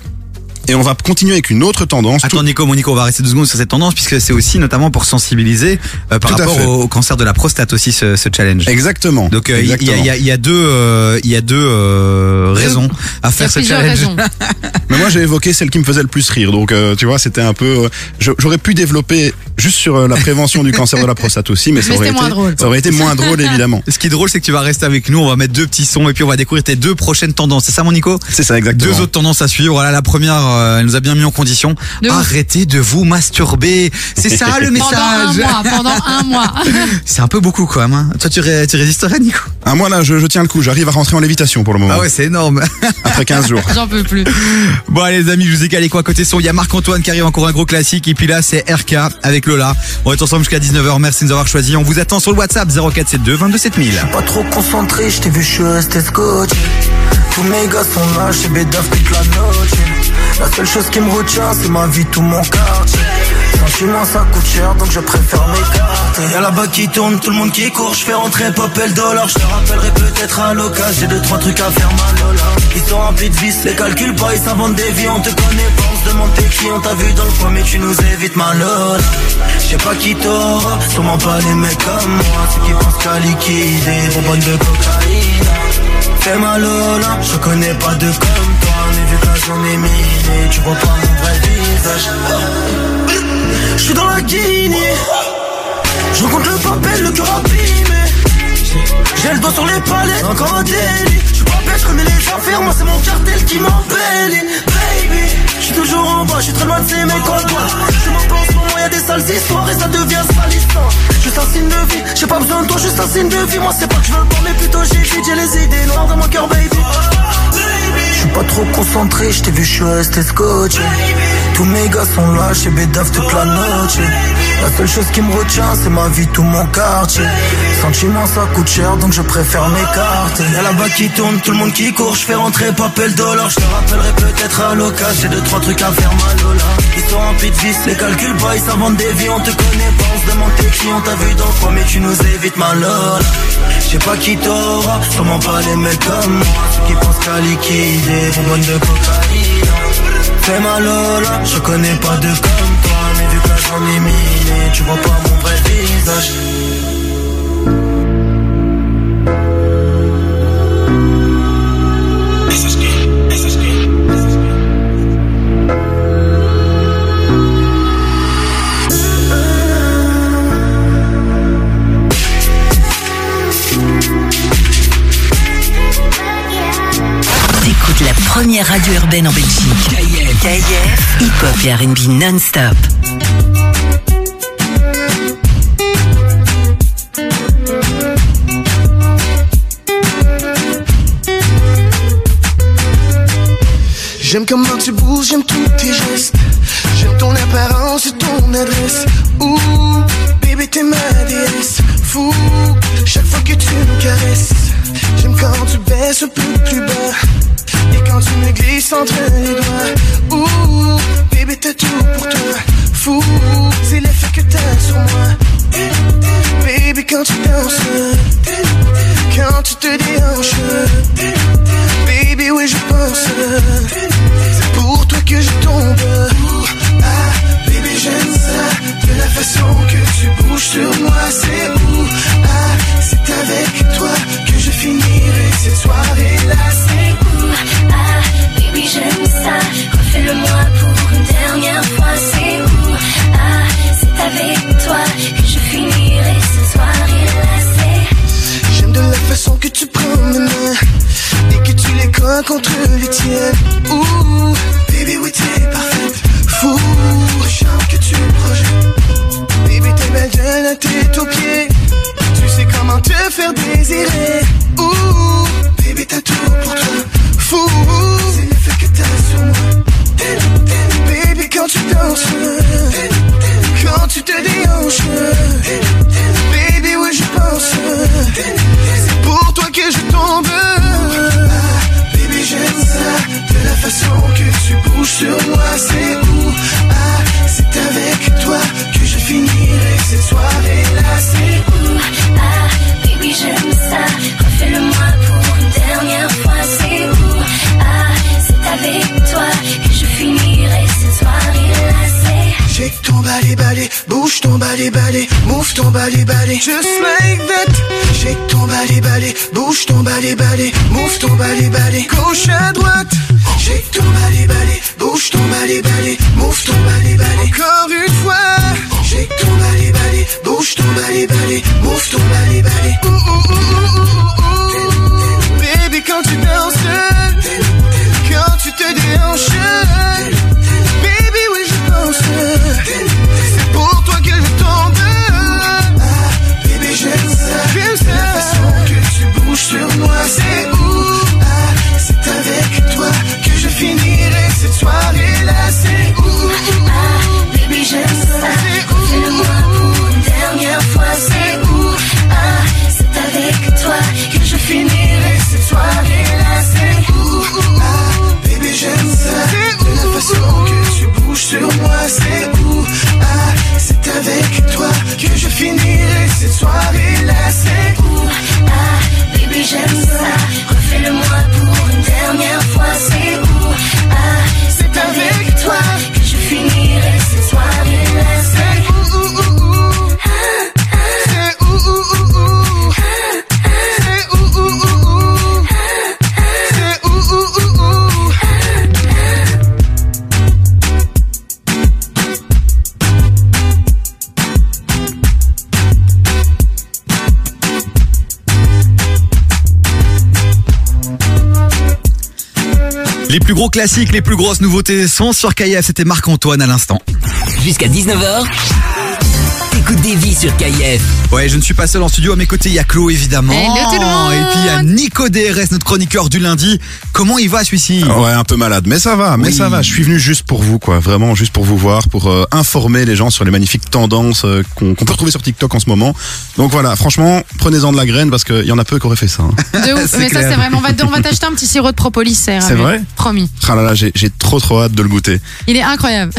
et on va continuer avec une autre tendance. Attends Nico, mon Nico, on va rester deux secondes sur cette tendance puisque c'est aussi notamment pour sensibiliser euh, par Tout rapport au, au cancer de la prostate aussi ce, ce challenge. Exactement. Donc euh, il y, a- y, y deux, euh, il y a deux euh, raisons à faire ce challenge. raisons. Mais moi j'ai évoqué celle qui me faisait le plus rire. Donc euh, tu vois c'était un peu. euh, J'aurais pu développer juste sur euh, la prévention du cancer de la prostate aussi, mais ça Mais aurait été moins drôle. ça aurait été moins drôle évidemment. Ce qui est drôle, c'est que tu vas rester avec nous. On va mettre deux petits sons et puis on va découvrir tes deux prochaines tendances. C'est ça, mon Nico C'est ça exactement. Deux autres tendances à suivre. Voilà, la première, euh, elle nous a bien mis en condition. De. Arrêtez de vous masturber. C'est ça le Pendant un message. mois, pendant un mois. C'est un peu beaucoup quand même. Hein. Toi, tu, ré- tu résisterais, Nico? Ah moi là je, je tiens le coup. J'arrive à rentrer en lévitation pour le moment. Ah ouais, c'est énorme. Après 15 jours. J'en peux plus. Bon allez les amis, je vous ai calé quoi côté son. Il y a Marc-Antoine qui arrive encore un gros classique et puis là c'est RK avec Lola. On est ensemble jusqu'à 19h. Merci de nous avoir choisis. On vous attend sur le WhatsApp 0472 22 7000. Pas trop concentré, je t'ai vu, je suis resté scotché. Tous mes gars sont là, chez Bédaf toute la noche. La seule chose qui me retient, c'est ma vie, tout mon quartier. Sentiment, ça coûte cher, donc je préfère m'écarter. Y'a là-bas qui tourne, tout le monde qui court, je fais rentrer Popel dollar. Je te rappellerai peut-être à l'occasion, j'ai deux, trois trucs à faire, ma Lola. Ils sont remplis de vices, les calculs pas, ils s'inventent des vies, on te connaît pas, on se demande t'es qui, on t'a vu dans le coin, mais tu nous évites, ma Lola. Je sais pas qui t'aura, sûrement pas les mecs comme moi, ceux qui pensent qu'à liquider, de cocaïne. Fais ma Lola, je connais pas de comme toi, journée est minée, tu vois pas mon vrai visage. Je suis dans la Guinée, je rencontre le papel, le cœur abîmé. J'ai le doigt sur les palettes, encore un délit. Je suis pas je connais les affaires, moi c'est mon cartel qui m'embellit. Baby, je suis toujours en bas, je suis très loin de ces mecs en bois. Je m'en pense, moi y'a des sales histoires et ça devient salissant. Juste un signe de vie, j'ai pas besoin de toi, juste un signe de vie. Moi c'est pas que je veux pas, mais plutôt j'ai vite, j'ai les idées noires dans mon cœur, baby. Je suis pas trop concentré, je t'ai vu, je suis resté scotché. Tous mes gars sont là, chez Bédaf toute la noche. La seule chose qui me retient, c'est ma vie, tout mon quartier. Sentiment, ça coûte cher, donc je préfère m'écarter. Y'a là-bas qui tourne, tout le monde qui court, je fais rentrer papel dollar. Je te rappellerai peut-être à l'occasion, j'ai deux, trois trucs à faire, ma Lola. Ils sont remplis de vices, les calculs pas, ils s'inventent des vies, on te connaît pas, on se demande t'es qui, on t'a vu dans quoi, mais tu nous évites, ma Lola. Je sais pas qui t'aura, sûrement pas les mecs comme moi, qui pensent qu'à bonbonne de cocaïne. Fais ma Lola, je connais pas de comme toi, mais vu que journée est minée, tu vois pas mon vrai visage. Première radio urbaine en Belgique. KIF, hip-hop et R&B non-stop. J'aime comment tu bouges, j'aime tous tes gestes. J'aime ton apparence et ton adresse. Ouh, bébé, t'es ma déesse. Fou, chaque fois que tu me caresses. J'aime quand tu baisses un peu plus bas. Et quand tu me glisses entre les doigts. Ouh, bébé, t'as tout pour toi. Fou, c'est l'effet que t'as sur moi. Baby, quand tu danses. Quand tu te déhanches. Baby, oui, je pense. C'est pour toi que je tombe. Ah, baby, j'aime ça. De la façon que tu bouges sur moi, c'est où? Ah, c'est avec toi que finir cette soirée-là, c'est où Ah, baby, j'aime ça. Refais-le-moi pour une dernière fois, c'est où Ah, c'est avec toi que je finirai cette soirée-là, c'est. J'aime de la façon que tu prends mes mains et que tu les coins contre les tiennes. Ouh, baby, oui, t'es parfaite. Fou, le chant que tu projettes. Baby, t'es belle de la tête aux pieds. Comment te faire désirer. Ouh, baby, t'as tout pour toi. Fou, c'est l'effet que t'as sur moi. Baby, quand tu danses, quand tu te déhanches, baby, oui, je pense. C'est pour toi que je tombe. Ah, baby, j'aime ça. De la façon que tu bouges sur moi, c'est où? Ah, c'est avec toi que finirai cette soirée-là, c'est où? Ah, baby, j'aime ça. Refais-le-moi pour une dernière fois. C'est où Ah, c'est avec Shake ton balai balai, bouge ton balai balai, move ton balai balai, just like that. Shake ton balai balai, bouge ton balai balai, move ton balai balai, gauche à droite. Shake ton balai balai, bouge ton balai balai, move ton balai balai. Encore une fois. Shake ton balai balai, bouge ton balai balai, move ton balai balai. Ouh, ouh, ouh, ouh, ouh, ouh. Les plus grosses nouveautés sont sur KF. C'était Marc-Antoine à l'instant. Jusqu'à 19h, t'écoutes des vies sur KF. Ouais, je ne suis pas seul en studio. À mes côtés, il y a Chlo, évidemment. Hello tout le monde. Et puis, il y a Nico DRS, notre chroniqueur du lundi. Comment il va, celui-ci Ouais, un peu malade, mais ça va, mais Oui. ça va. Je suis venu juste pour vous, quoi. Vraiment, juste pour vous voir, pour euh, informer les gens sur les magnifiques tendances euh, qu'on peut retrouver sur TikTok en ce moment. Donc voilà, franchement, prenez-en de la graine parce qu'il y en a peu qui auraient fait ça. hein. De ouf. Mais ça, c'est vraiment. On va, on va t'acheter un petit sirop de propolis, c'est vrai Promis. Ah là là, j'ai trop trop hâte de le goûter. Il est incroyable.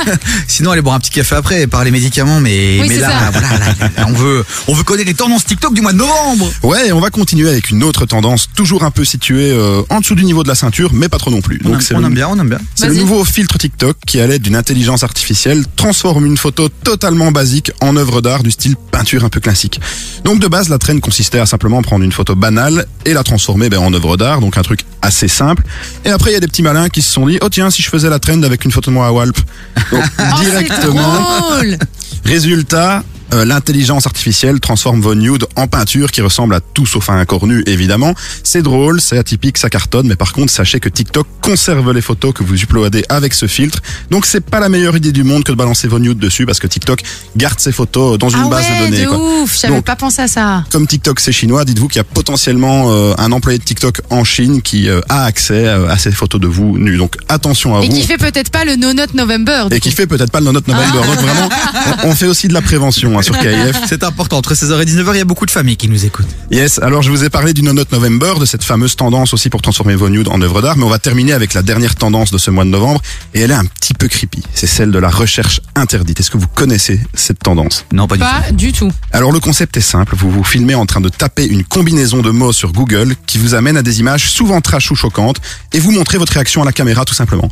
Sinon, allez boire un petit café après, par les médicaments, mais, Oui, mais là, ça. voilà, là, là, on veut, on veut connaître les tendances TikTok du mois de novembre. Ouais, et on va continuer avec une autre tendance, toujours un peu située euh, en dessous du niveau de la ceinture, mais pas trop non plus. On, Donc aime, c'est on le- aime bien, on aime bien. C'est le nouveau filtre TikTok qui, à l'aide d'une intelligence artificielle, transforme une photo totalement basique en œuvre d'art du style peinture un peu classique. Donc de base, la traîne consistait à simplement prendre une photo banale et la transformer ben, en œuvre d'art, donc un truc assez simple. Et après, il y a des petits malins qui se sont dit, oh tiens, si je faisais la traîne avec une photo de moi à Walp. Donc, Oh, c'est directement. drôle. Résultat, euh, l'intelligence artificielle transforme vos nudes en peinture qui ressemble à tout sauf à un corps nu, évidemment. C'est drôle, c'est atypique, ça cartonne, mais par contre, sachez que TikTok conserve les photos que vous uploadez avec ce filtre. Donc, c'est pas la meilleure idée du monde que de balancer vos nudes dessus parce que TikTok garde ces photos dans une Ah base ouais, de données. de quoi. ouf. J'avais pas pensé à ça. comme TikTok c'est chinois, dites-vous qu'il y a potentiellement euh, un employé de TikTok en Chine qui euh, a accès à ces photos de vous nus. Donc attention à Et vous. qui fait peut-être pas le No Note November. Et qui fait peut-être pas le note November. Ah. Donc vraiment, on, on fait aussi de la prévention hein, sur KIF. C'est important. Entre 16h et 19h, il y a beaucoup de familles qui nous écoutent. Yes, alors je vous ai parlé du No Note November, de cette fameuse tendance aussi pour transformer vos nudes en œuvres d'art, mais on va terminer avec la dernière tendance de ce mois de novembre, et elle est un petit peu creepy. C'est celle de la recherche interdite. Est-ce que vous connaissez cette tendance? Non, pas du Pas du tout. Alors le concept est simple, vous vous filmez en train de taper une combinaison de mots sur Google qui vous amène à des images souvent trash ou choquantes, et vous montrez votre réaction à la caméra tout simplement.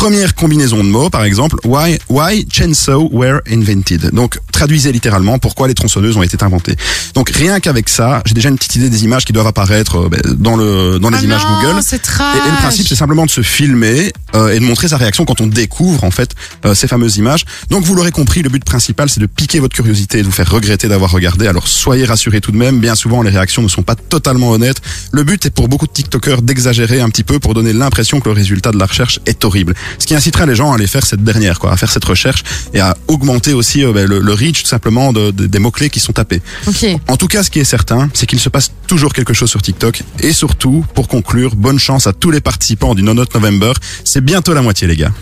Première combinaison de mots, par exemple, why, why chainsaw were invented. Donc, traduisez littéralement pourquoi les tronçonneuses ont été inventées. Donc, rien qu'avec ça, j'ai déjà une petite idée des images qui doivent apparaître euh, ben, dans le dans les Ah images non, Google. c'est Et, trash. et le principe, c'est simplement de se filmer euh, et de montrer sa réaction quand on découvre en fait euh, ces fameuses images. Donc, vous l'aurez compris, le but principal, c'est de piquer votre curiosité et de vous faire regretter d'avoir regardé. Alors, soyez rassurés tout de même. Bien souvent, les réactions ne sont pas totalement honnêtes. Le but est pour beaucoup de TikTokers d'exagérer un petit peu pour donner l'impression que le résultat de la recherche est horrible. Ce qui incitera les gens à aller faire cette dernière, quoi, à faire cette recherche et à augmenter aussi euh, ben, le, le reach tout simplement de- de- des mots-clés qui sont tapés. Ok. En tout cas, ce qui est certain, c'est qu'il se passe toujours quelque chose sur TikTok. Et surtout, pour conclure, bonne chance à tous les participants du No Note November. C'est bientôt la moitié, les gars.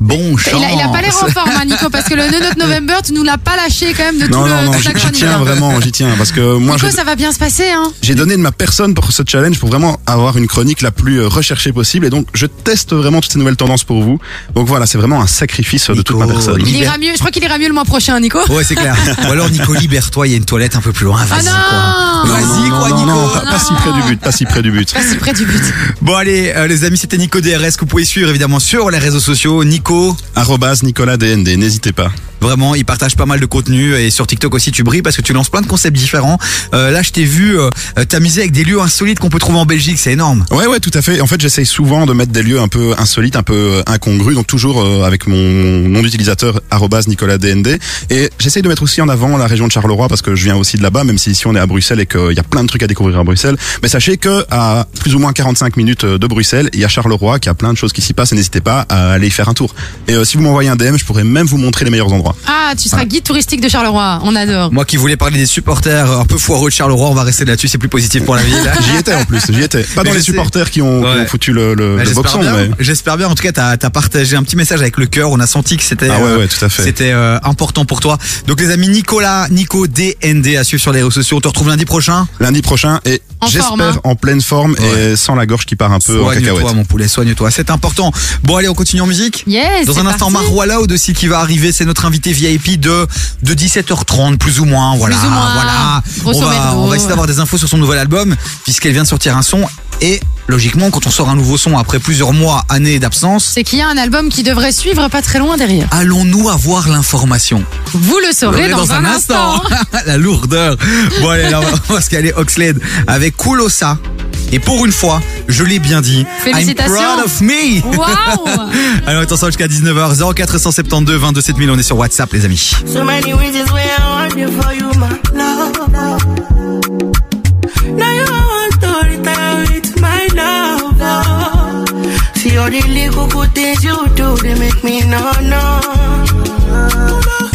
Bon Il a, il a pas l'air en forme, hein, Nico, parce que le 9 November, tu nous l'as pas lâché quand même de tout Non, le non, non, j'y tiens vraiment, j'y tiens. Parce que moi, Nico, j'ai- ça va bien se passer, hein. j'ai donné de ma personne pour ce challenge pour vraiment avoir une chronique la plus euh, recherchée possible. Et donc, je teste vraiment toutes ces nouvelles tendances pour vous. Donc voilà, c'est vraiment un sacrifice euh, de toute ma personne. Il ira mieux, je crois qu'il ira mieux le mois prochain, Nico. Ouais, c'est clair. Ou alors, Nico, libère-toi, il y a une toilette un peu plus loin. Ah Vas-y, non quoi. Vas-y, quoi, non, Nico. non, pas, pas si près du but, pas si près du but. Pas si près du but. Bon, allez, euh, les amis, c'était Nico DRS que vous pouvez suivre évidemment sur les réseaux sociaux. Nico. Arrobase Nicolas DND, n'hésitez pas. Vraiment, il partage pas mal de contenu et sur TikTok aussi tu brilles parce que tu lances plein de concepts différents. Euh, là, je t'ai vu euh, euh, t'amuser avec des lieux insolites qu'on peut trouver en Belgique, c'est énorme. Ouais, ouais, tout à fait. En fait, j'essaye souvent de mettre des lieux un peu insolites, un peu incongrus, donc toujours euh, avec mon nom d'utilisateur Nicolas DND. Et j'essaye de mettre aussi en avant la région de Charleroi parce que je viens aussi de là-bas, même si ici on est à Bruxelles et qu'il y a plein de trucs à découvrir à Bruxelles. Mais sachez que à plus ou moins 45 minutes de Bruxelles, il y a Charleroi qui a plein de choses qui s'y passent et n'hésitez pas à aller y faire un tour. Et euh, si vous m'envoyez un DM, je pourrais même vous montrer les meilleurs endroits. Ah, tu seras guide touristique de Charleroi. On adore. Moi qui voulais parler des supporters un peu foireux de Charleroi, on va rester là-dessus, c'est plus positif pour la ville. J'y étais en plus, j'y étais. Pas dans Je les sais. supporters qui ont, qui ont Ouais. foutu le, le, Bah, le J'espère boxon, bien. mais. J'espère bien. En tout cas, t'as as partagé un petit message avec le cœur. On a senti que c'était Ah ouais, euh, ouais, tout à fait. c'était euh, important pour toi. Donc les amis, Nicolas, Nico DND à suivre sur les réseaux sociaux. On te retrouve lundi prochain. Lundi prochain et En forme, j'espère hein. en pleine forme et sans la gorge qui part un peu en cacahuète. Soigne-toi, mon poulet, soigne-toi. C'est important. Bon, allez, on continue en musique. Yes. Dans un instant. Marwa Loud aussi qui va arriver. C'est notre invité VIP de, de 17h30, plus ou moins. Voilà. Plus ou moins. Voilà. Va, on va essayer d'avoir des infos sur son nouvel album, puisqu'elle vient de sortir un son. Et, logiquement, quand on sort un nouveau son après plusieurs mois, années d'absence, C'est qu'il y a un album qui devrait suivre pas très loin derrière. allons-nous avoir l'information? Vous le saurez dans, un, instant. La lourdeur. Bon, allez, là, on va se caler Oxlade avec Kulosa. Et pour une fois, je l'ai bien dit. Félicitations. I'm proud of me. Waouh Alors attention jusqu'à 19h 0472 22 7000 on est sur WhatsApp les amis. So many All the little good things you do, they make me no no.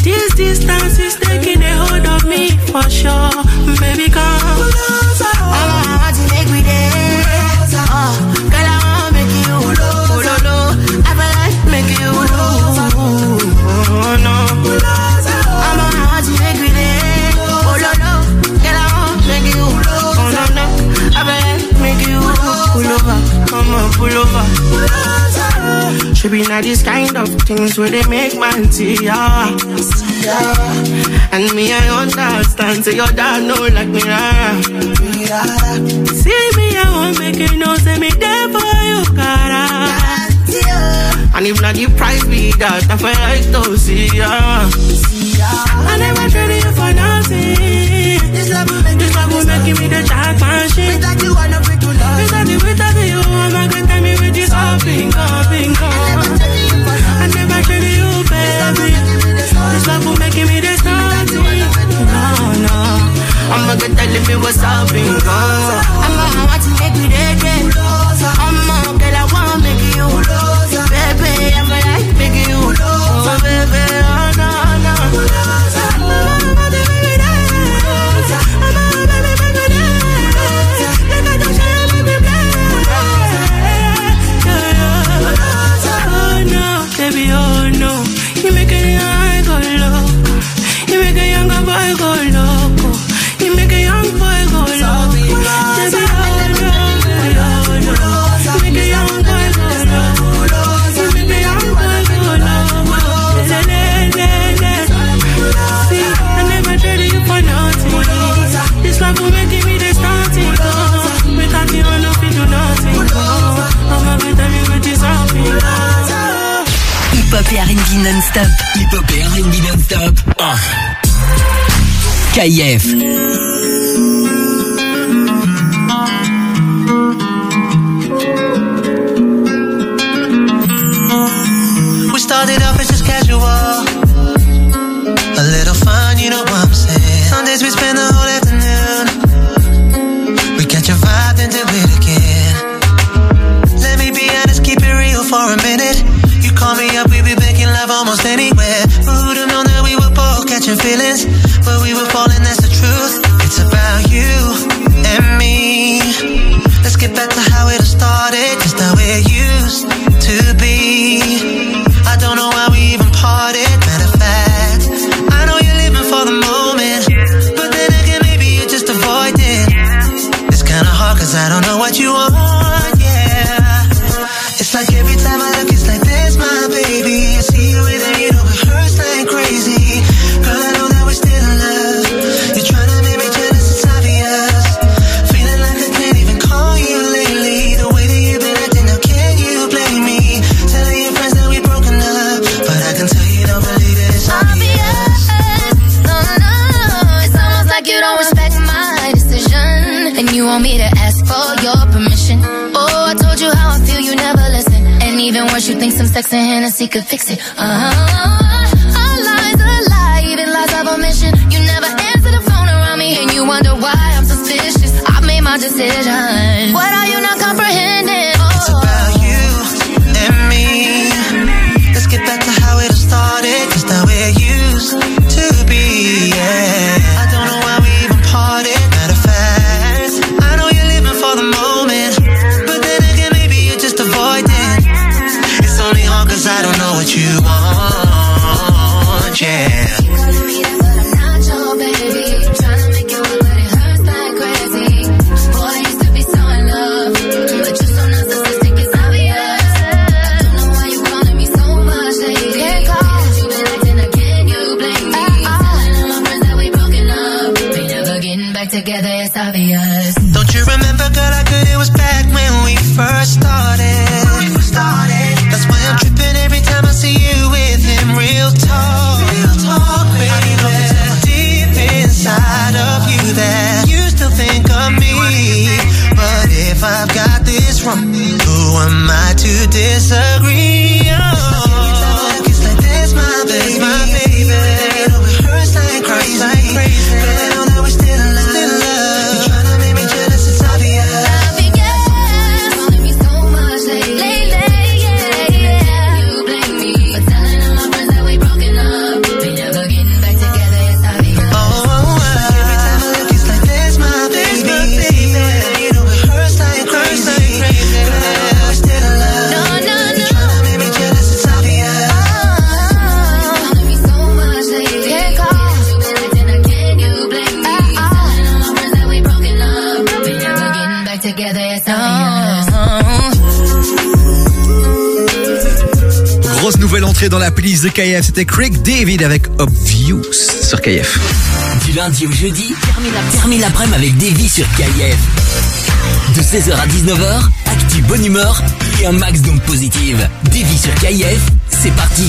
This distance is taking a hold of me for sure, baby. Come, I to make we dance. Uh, girl, I want make you, oh, no. I make you, oh, no. Oh, no. Girl, I want make you, oh, no. I like make you pull over, come on, pull over. Should be not this kind of things where they make man see ya. And me, I understand, so your dad know like me. ah. See me, I won't make you know, say me there for you, cara. And if not the price be that, I feel like to see ya. I never traded you for nothing. This love will make, this love will make me the jackpot shit. Without you, I know free to love. Without you, without you, I'm not gonna tell me with this up, bingo, bingo. I never traded you, baby. This love will make me the something. No, no. I'm not gonna tell me what's up, bingo. I'm gonna want to non-stop. Hip-hop et R&B non-stop. Ah. We started off Hennessy could fix it. Uh-huh. A lie's a lie, even lies of omission. You never answer the phone around me, and you wonder why I'm suspicious. I made my decision. Don't you remember, girl, how good it was back when we first started? That's why I'm tripping every time I see you with him. Real talk, real talk, baby. Deep inside of you, that you still think of me. But if I've got this wrong, who am I to disagree? Dans la playlist de KF, c'était Craig David avec Obvious sur KF. Du lundi au jeudi, termine la- termine l'après-midi avec Davy sur KIF. De 16h à 19h, actu bonne humeur et un max d'ondes positives. Davy sur KIF, c'est parti.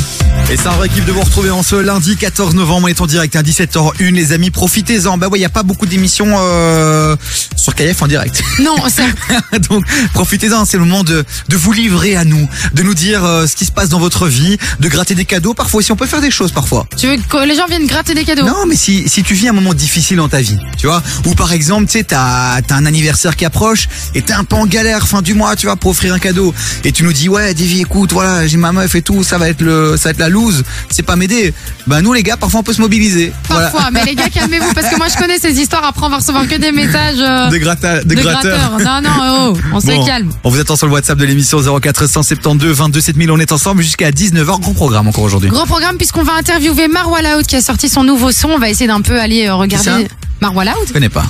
Et c'est un vrai kiff de vous retrouver en ce lundi 14 novembre. On est en direct à 17h01 les amis. Profitez-en. Bah ouais, il y a pas beaucoup d'émissions euh, sur KF en direct. Non, ça. Donc profitez-en, c'est le moment de, de vous livrer à nous, de nous dire euh, ce qui se passe dans votre vie, de gratter des cadeaux parfois aussi. On peut faire des choses parfois. Tu veux que les gens viennent gratter des cadeaux? Non, mais si, si tu vis un moment difficile dans ta vie, tu vois, ou par exemple, tu sais, t'as as un anniversaire qui approche et t'es un peu en galère fin du mois, tu vois, pour offrir un cadeau, et tu nous dis ouais, Davy, écoute, voilà, j'ai ma meuf et tout, ça va être le, ça va être la loose, c'est pas m'aider. Bah nous les gars, parfois on peut se mobiliser. Voilà. Parfois, mais les gars, calmez-vous parce que moi je connais ces histoires. Après, on va recevoir que des messages euh, De gratta- gratteurs. Non, non, oh, on se calme. On vous attend sur le WhatsApp de l'émission 0472 22 7000. On est ensemble jusqu'à 19h. Grand programme encore aujourd'hui. Gros programme puisqu'on va interviewer Marwa Laoud qui a sorti son nouveau son. On va essayer d'un peu aller euh, regarder. Marwa Laoud Je connais pas.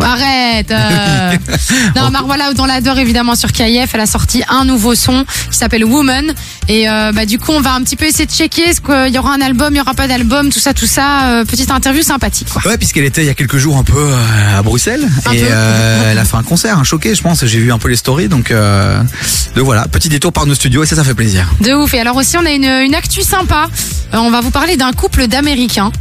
Arrête euh. Non, Marwala dans l'adore évidemment sur KIF, elle a sorti un nouveau son qui s'appelle Woman. Et euh, bah, du coup, on va un petit peu essayer de checker est-ce qu'il y aura un album, il y aura pas d'album, tout ça, tout ça. Euh, petite interview sympathique. Quoi. Ouais, puisqu'elle était il y a quelques jours un peu euh, à Bruxelles Un et peu. euh, elle a fait un concert, un choqué, je pense. J'ai vu un peu les stories, donc euh, donc voilà, petit détour par nos studios et ça, ça fait plaisir. De ouf. Et alors aussi, on a une, une actu sympa. Euh, on va vous parler d'un couple d'Américains.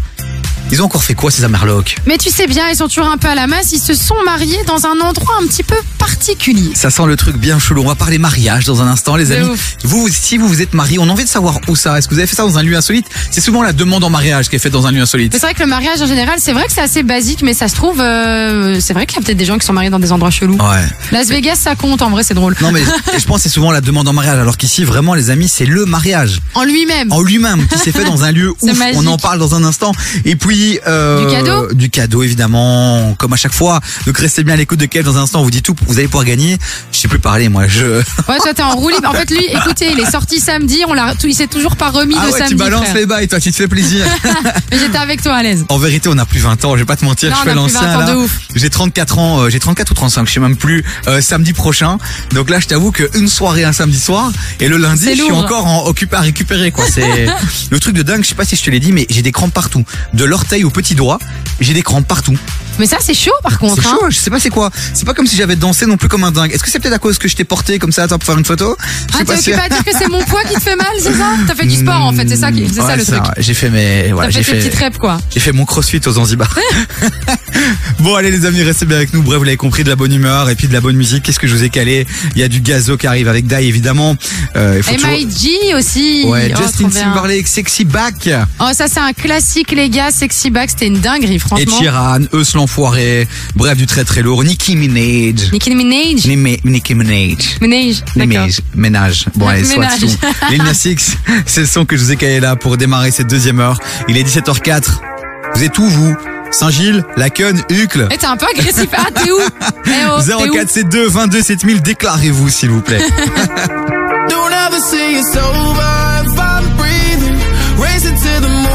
Ils ont encore fait quoi ces Amerlocs Mais tu sais bien, ils sont toujours un peu à la masse. Ils se sont mariés dans un endroit un petit peu particulier. Ça sent le truc bien chelou. On va parler mariage dans un instant, les amis. ouf. Vous, si vous vous êtes mariés, on a envie de savoir où ça. Est-ce que vous avez fait ça dans un lieu insolite? C'est souvent la demande en mariage qui est faite dans un lieu insolite. c'est vrai que le mariage en général, c'est vrai que c'est assez basique, mais ça se trouve, euh, c'est vrai qu'il y a peut-être des gens qui sont mariés dans des endroits chelous. Ouais. Las Vegas, ça compte. En vrai, c'est drôle. Non mais je pense que c'est souvent la demande en mariage, alors qu'ici vraiment les amis c'est le mariage En lui-même. en lui-même qui s'est fait dans un lieu ouf. magique. On en parle dans un instant. Et puis euh, Du cadeau du cadeau évidemment, comme à chaque fois. Donc restez bien à l'écoute de Kev dans un instant. On vous dit tout. Vous allez pouvoir gagner. Je sais plus parler moi. Je Ouais, toi, t'es en roue libre. En fait, lui, écoutez, il est sorti samedi. On l'a, il s'est toujours pas remis ah de ouais samedi. tu balances frère. les bails toi. Tu te fais plaisir. Mais j'étais avec toi à l'aise. En vérité, on a plus 20 ans, je vais pas te mentir, Non, je fais l'ancien 20 ans là. de ouf. J'ai 34 ans, euh, j'ai 34 ou 35, je sais même plus, euh, samedi prochain. Donc là, je t'avoue qu'une soirée un samedi soir et le lundi, je suis encore en occupé à récupérer quoi. C'est le truc de dingue, je sais pas si je te l'ai dit mais j'ai des crampes partout. De l'orteil au petit doigt, j'ai des crampes partout. Mais ça, c'est chaud, par contre. C'est hein. chaud, je sais pas c'est quoi. C'est pas comme si j'avais dansé non plus comme un dingue. Est-ce que c'est peut-être à cause que je t'ai porté comme ça attends pour faire une photo? Je Ah, t'es pas si- occupé à dire que c'est mon poids qui te fait mal, c'est ça? T'as fait du sport, en fait. C'est ça, qui- c'est ça Ouais, le truc. ouais. J'ai fait mes voilà, T'as j'ai fait tes fait petites reps, quoi. j'ai fait mon crossfit aux Zanzibar. bon allez les amis, restez bien avec nous. Bref, vous l'avez compris, de la bonne humeur et puis de la bonne musique. Qu'est-ce que je vous ai calé? Il y a du gazo qui arrive avec Dai évidemment. Euh, il faut toujours- M.I.G. aussi. Ouais, Oh, Justin. Timberlake, Sexy Back. Oh, ça, c'est un classique, les gars. Sexy Back, c'était une dinguerie, Et franchement. Sheeran, Eus l'enfoiré. Bref, du très très lourd. Nicki Minaj. Nicki Minaj. Nime- Nicki Minaj. Minaj. D'accord. Ménage, ménage. Bon, allez, soit Ménage. tout. Lil Nas X, c'est le son que je vous ai calé là pour démarrer cette deuxième heure. Il est 17h04. Vous êtes où, vous? Saint-Gilles, Laken, Hucle Eh, t'es un peu agressif. Ah, t'es où? Eh oh, t'es où? 0472 22 7000, déclarez-vous s'il vous plaît. Don't ever say it's over if I'm breathing. Racing to the moonlight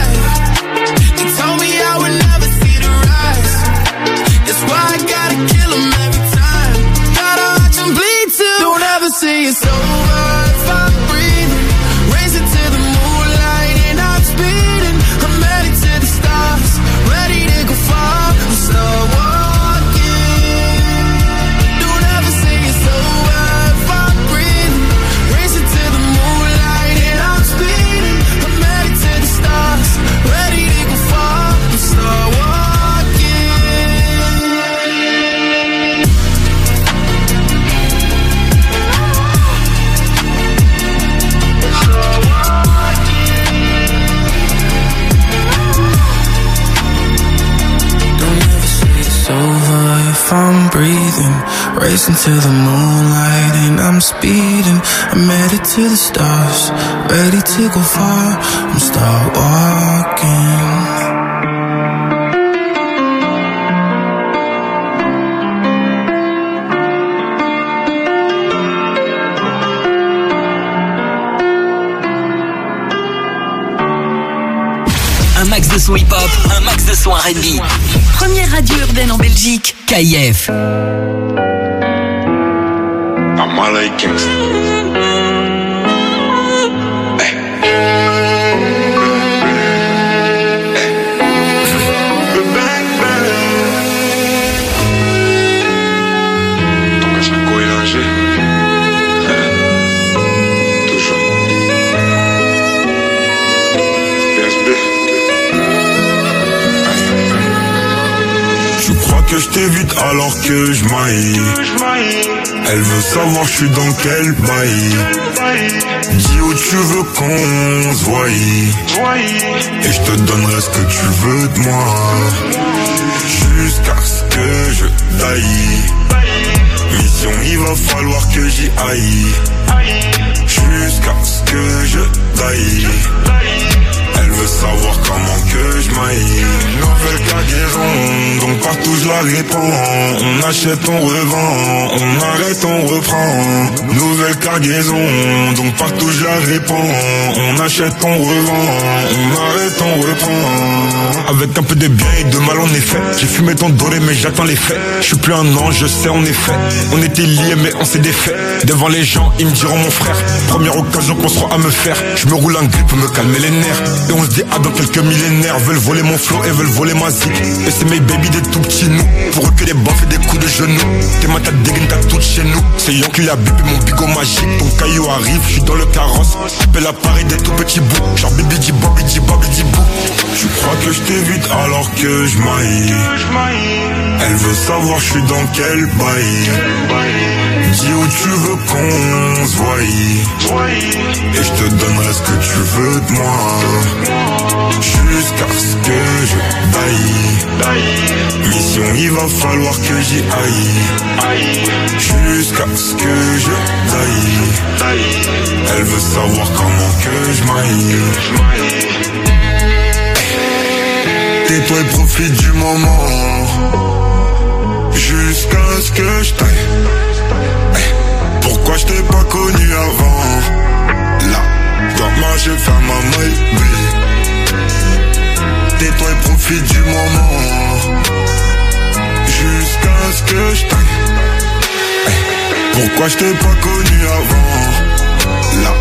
Say it's over breathing. Racing to the moonlight and I'm speeding. I'm headed to the stars, ready to go far. I'm start walking. Un max de son hip-hop, un max de son R&B. Première radio urbaine en Belgique. KIF. Que je t'évite alors que je maille. Elle veut savoir je suis dans quel bail. Dis où tu veux qu'on se voie. Et je te donnerai ce que tu veux de moi. Jusqu'à ce que je taille. Mission il va falloir que j'y aille. Jusqu'à ce que je taille elle veut savoir comment que je maille. Nouvelle cargaison, donc partout je la réponds. On achète, on revend, on arrête, on reprend. Nouvelle cargaison, donc partout je la réponds. On achète, on revend, on arrête, on reprend. Avec un peu de bien et de mal en effet J'ai fumé ton doré mais j'attends les faits. Je suis plus un ange, je sais en effet. On était liés mais on s'est défait. Devant les gens, ils me diront mon frère. Première occasion qu'on sera à me faire. Je me roule un grip pour me calmer les nerfs et on se dit ah dans quelques millénaires Veulent voler mon flow et veulent voler ma zik. Et c'est mes baby des tout petits nous Pour eux que des baffes et des coups de genoux. T'es ma tête dégaine t'as tout chez nous. C'est Yon qui l'a bipé mon bigot magique. Ton caillou arrive, je suis dans le carrosse. Appelle l'appareil des tout petits bouts. Genre bibi di bobi di bobi di bou. Tu crois que je alors que je Elle veut savoir je suis dans quel bail Dis où tu veux qu'on se voie. Et je te donnerai ce que tu veux de moi. Jusqu'à ce que je taille Mission il va falloir que j'y aille. Jusqu'à ce que je taille Elle veut savoir comment que je maille. Tais-toi profite du moment. Jusqu'à ce que je taille pourquoi je t'ai pas connu avant? Là, dans ma je fais ma maille Tais-toi et profite du moment. Jusqu'à ce que je taille. Pourquoi je t'ai pas connu avant? Là,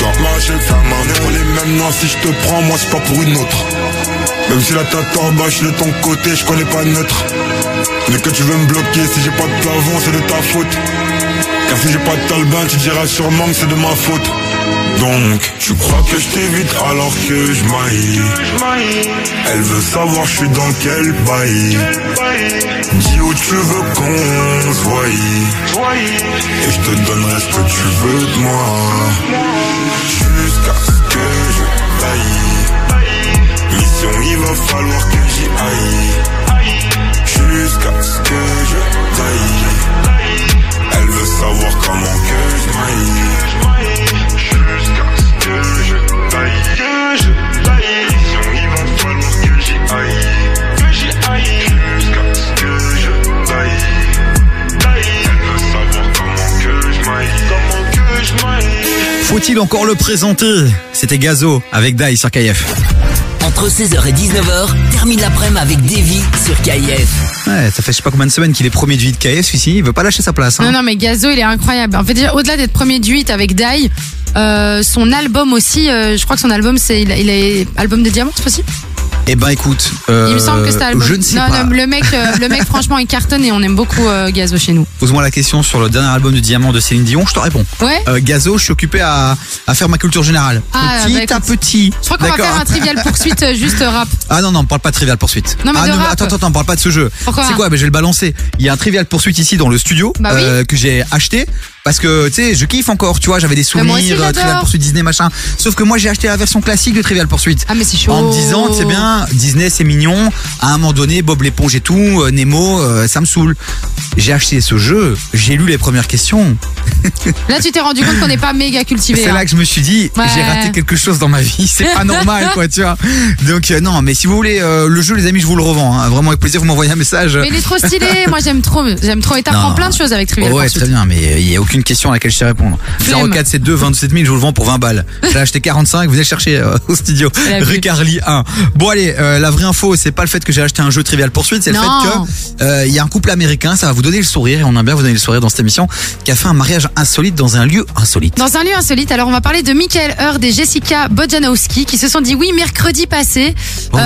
dans ma je fais ma maille les mêmes noms si je te prends moi c'est pas pour une autre. Même si la tête en bas, je de ton côté, je connais pas neutre. Mais que tu veux me bloquer, si j'ai pas de plafond, c'est de ta faute. Car si j'ai pas de talbin, tu diras sûrement que c'est de ma faute. Donc, tu crois que je t'évite alors que je maille Elle veut savoir je suis dans quel bail. Dis où tu veux qu'on se Et je te donnerai ce que tu veux de moi. Jusqu'à ce que je taille. Mission il va falloir que j'y aille Jusqu'à ce que je taille. Elle veut savoir comment que je maille. Jusqu'à ce que je taille Que je taille il va falloir que j'y aille Que j'y aille Jusqu'à ce que je taille Taille Elle veut savoir comment que je maille Comment que je maille Faut-il encore le présenter? C'était Gazo avec Dai sur KF. Entre 16h et 19h, termine l'après-midi avec Davy sur KIF. Ouais, ça fait je sais pas combien de semaines qu'il est premier du 8 KF celui-ci, il veut pas lâcher sa place. hein. Non, non, mais Gazo, il est incroyable. En fait, déjà, au-delà d'être premier du 8 avec Dai, euh, son album aussi, euh, je crois que son album, c'est, il, est album de diamant, c'est possible? Eh ben écoute, euh, Il me semble que c'est album. je ne sais non, pas. non, le mec, euh, le mec, franchement, il cartonne et on aime beaucoup euh, Gazo chez nous. Pose-moi la question sur le dernier album de Diamant de Céline Dion, je te réponds. Ouais. Euh, Gazo, je suis occupé à, à faire ma culture générale. Ah, petit bah, à petit. Je crois qu'on va faire un trivial poursuite euh, juste rap. Ah non, non, on parle pas de Trivial Poursuite. Non, mais ah, de rap. attends, attends, parle pas de ce jeu. Pourquoi C'est quoi? Ben, Je vais le balancer. Il y a un Trivial Poursuite ici dans le studio Bah oui. que j'ai acheté. Parce que, tu sais, je kiffe encore, tu vois, j'avais des moi aussi, souvenirs, euh. Trivial Pursuit Disney, machin. Sauf que moi, j'ai acheté la version classique de Trivial Pursuit. Ah, mais c'est chaud. En me disant, c'est bien, Disney, c'est mignon. À un moment donné, Bob l'éponge et tout, euh, Nemo, euh, ça me saoule. J'ai acheté ce jeu, j'ai lu les premières questions. Là, tu t'es rendu compte qu'on n'est pas méga cultivé. C'est hein. là que je me suis dit, Ouais. j'ai raté quelque chose dans ma vie, c'est pas normal, quoi, tu vois. Donc, euh, non, mais si vous voulez le jeu, les amis, je vous le revends. hein. Vraiment avec plaisir, vous m'envoyez un message. Mais il est trop stylé. Moi, j'aime trop. J'aime trop. Et t'apprends plein de choses avec Trivial ouais, Pursuit. très bien, mais il y a aucune question à laquelle je sais répondre. Flemme. 0472 27 000, je vous le vends pour 20 balles. J'ai acheté 45, venez le chercher euh, au studio. Rue Carly 1. Bon allez, euh, la vraie info, c'est pas le fait que j'ai acheté un jeu Trivial Poursuite, c'est le fait que euh, il y a un couple américain, ça va vous donner le sourire et on aime bien vous donner le sourire dans cette émission, qui a fait un mariage insolite dans un lieu insolite. Dans un lieu insolite, alors on va parler de Michael Hurd et Jessica Bojanowski qui se sont dit oui mercredi passé. Oh,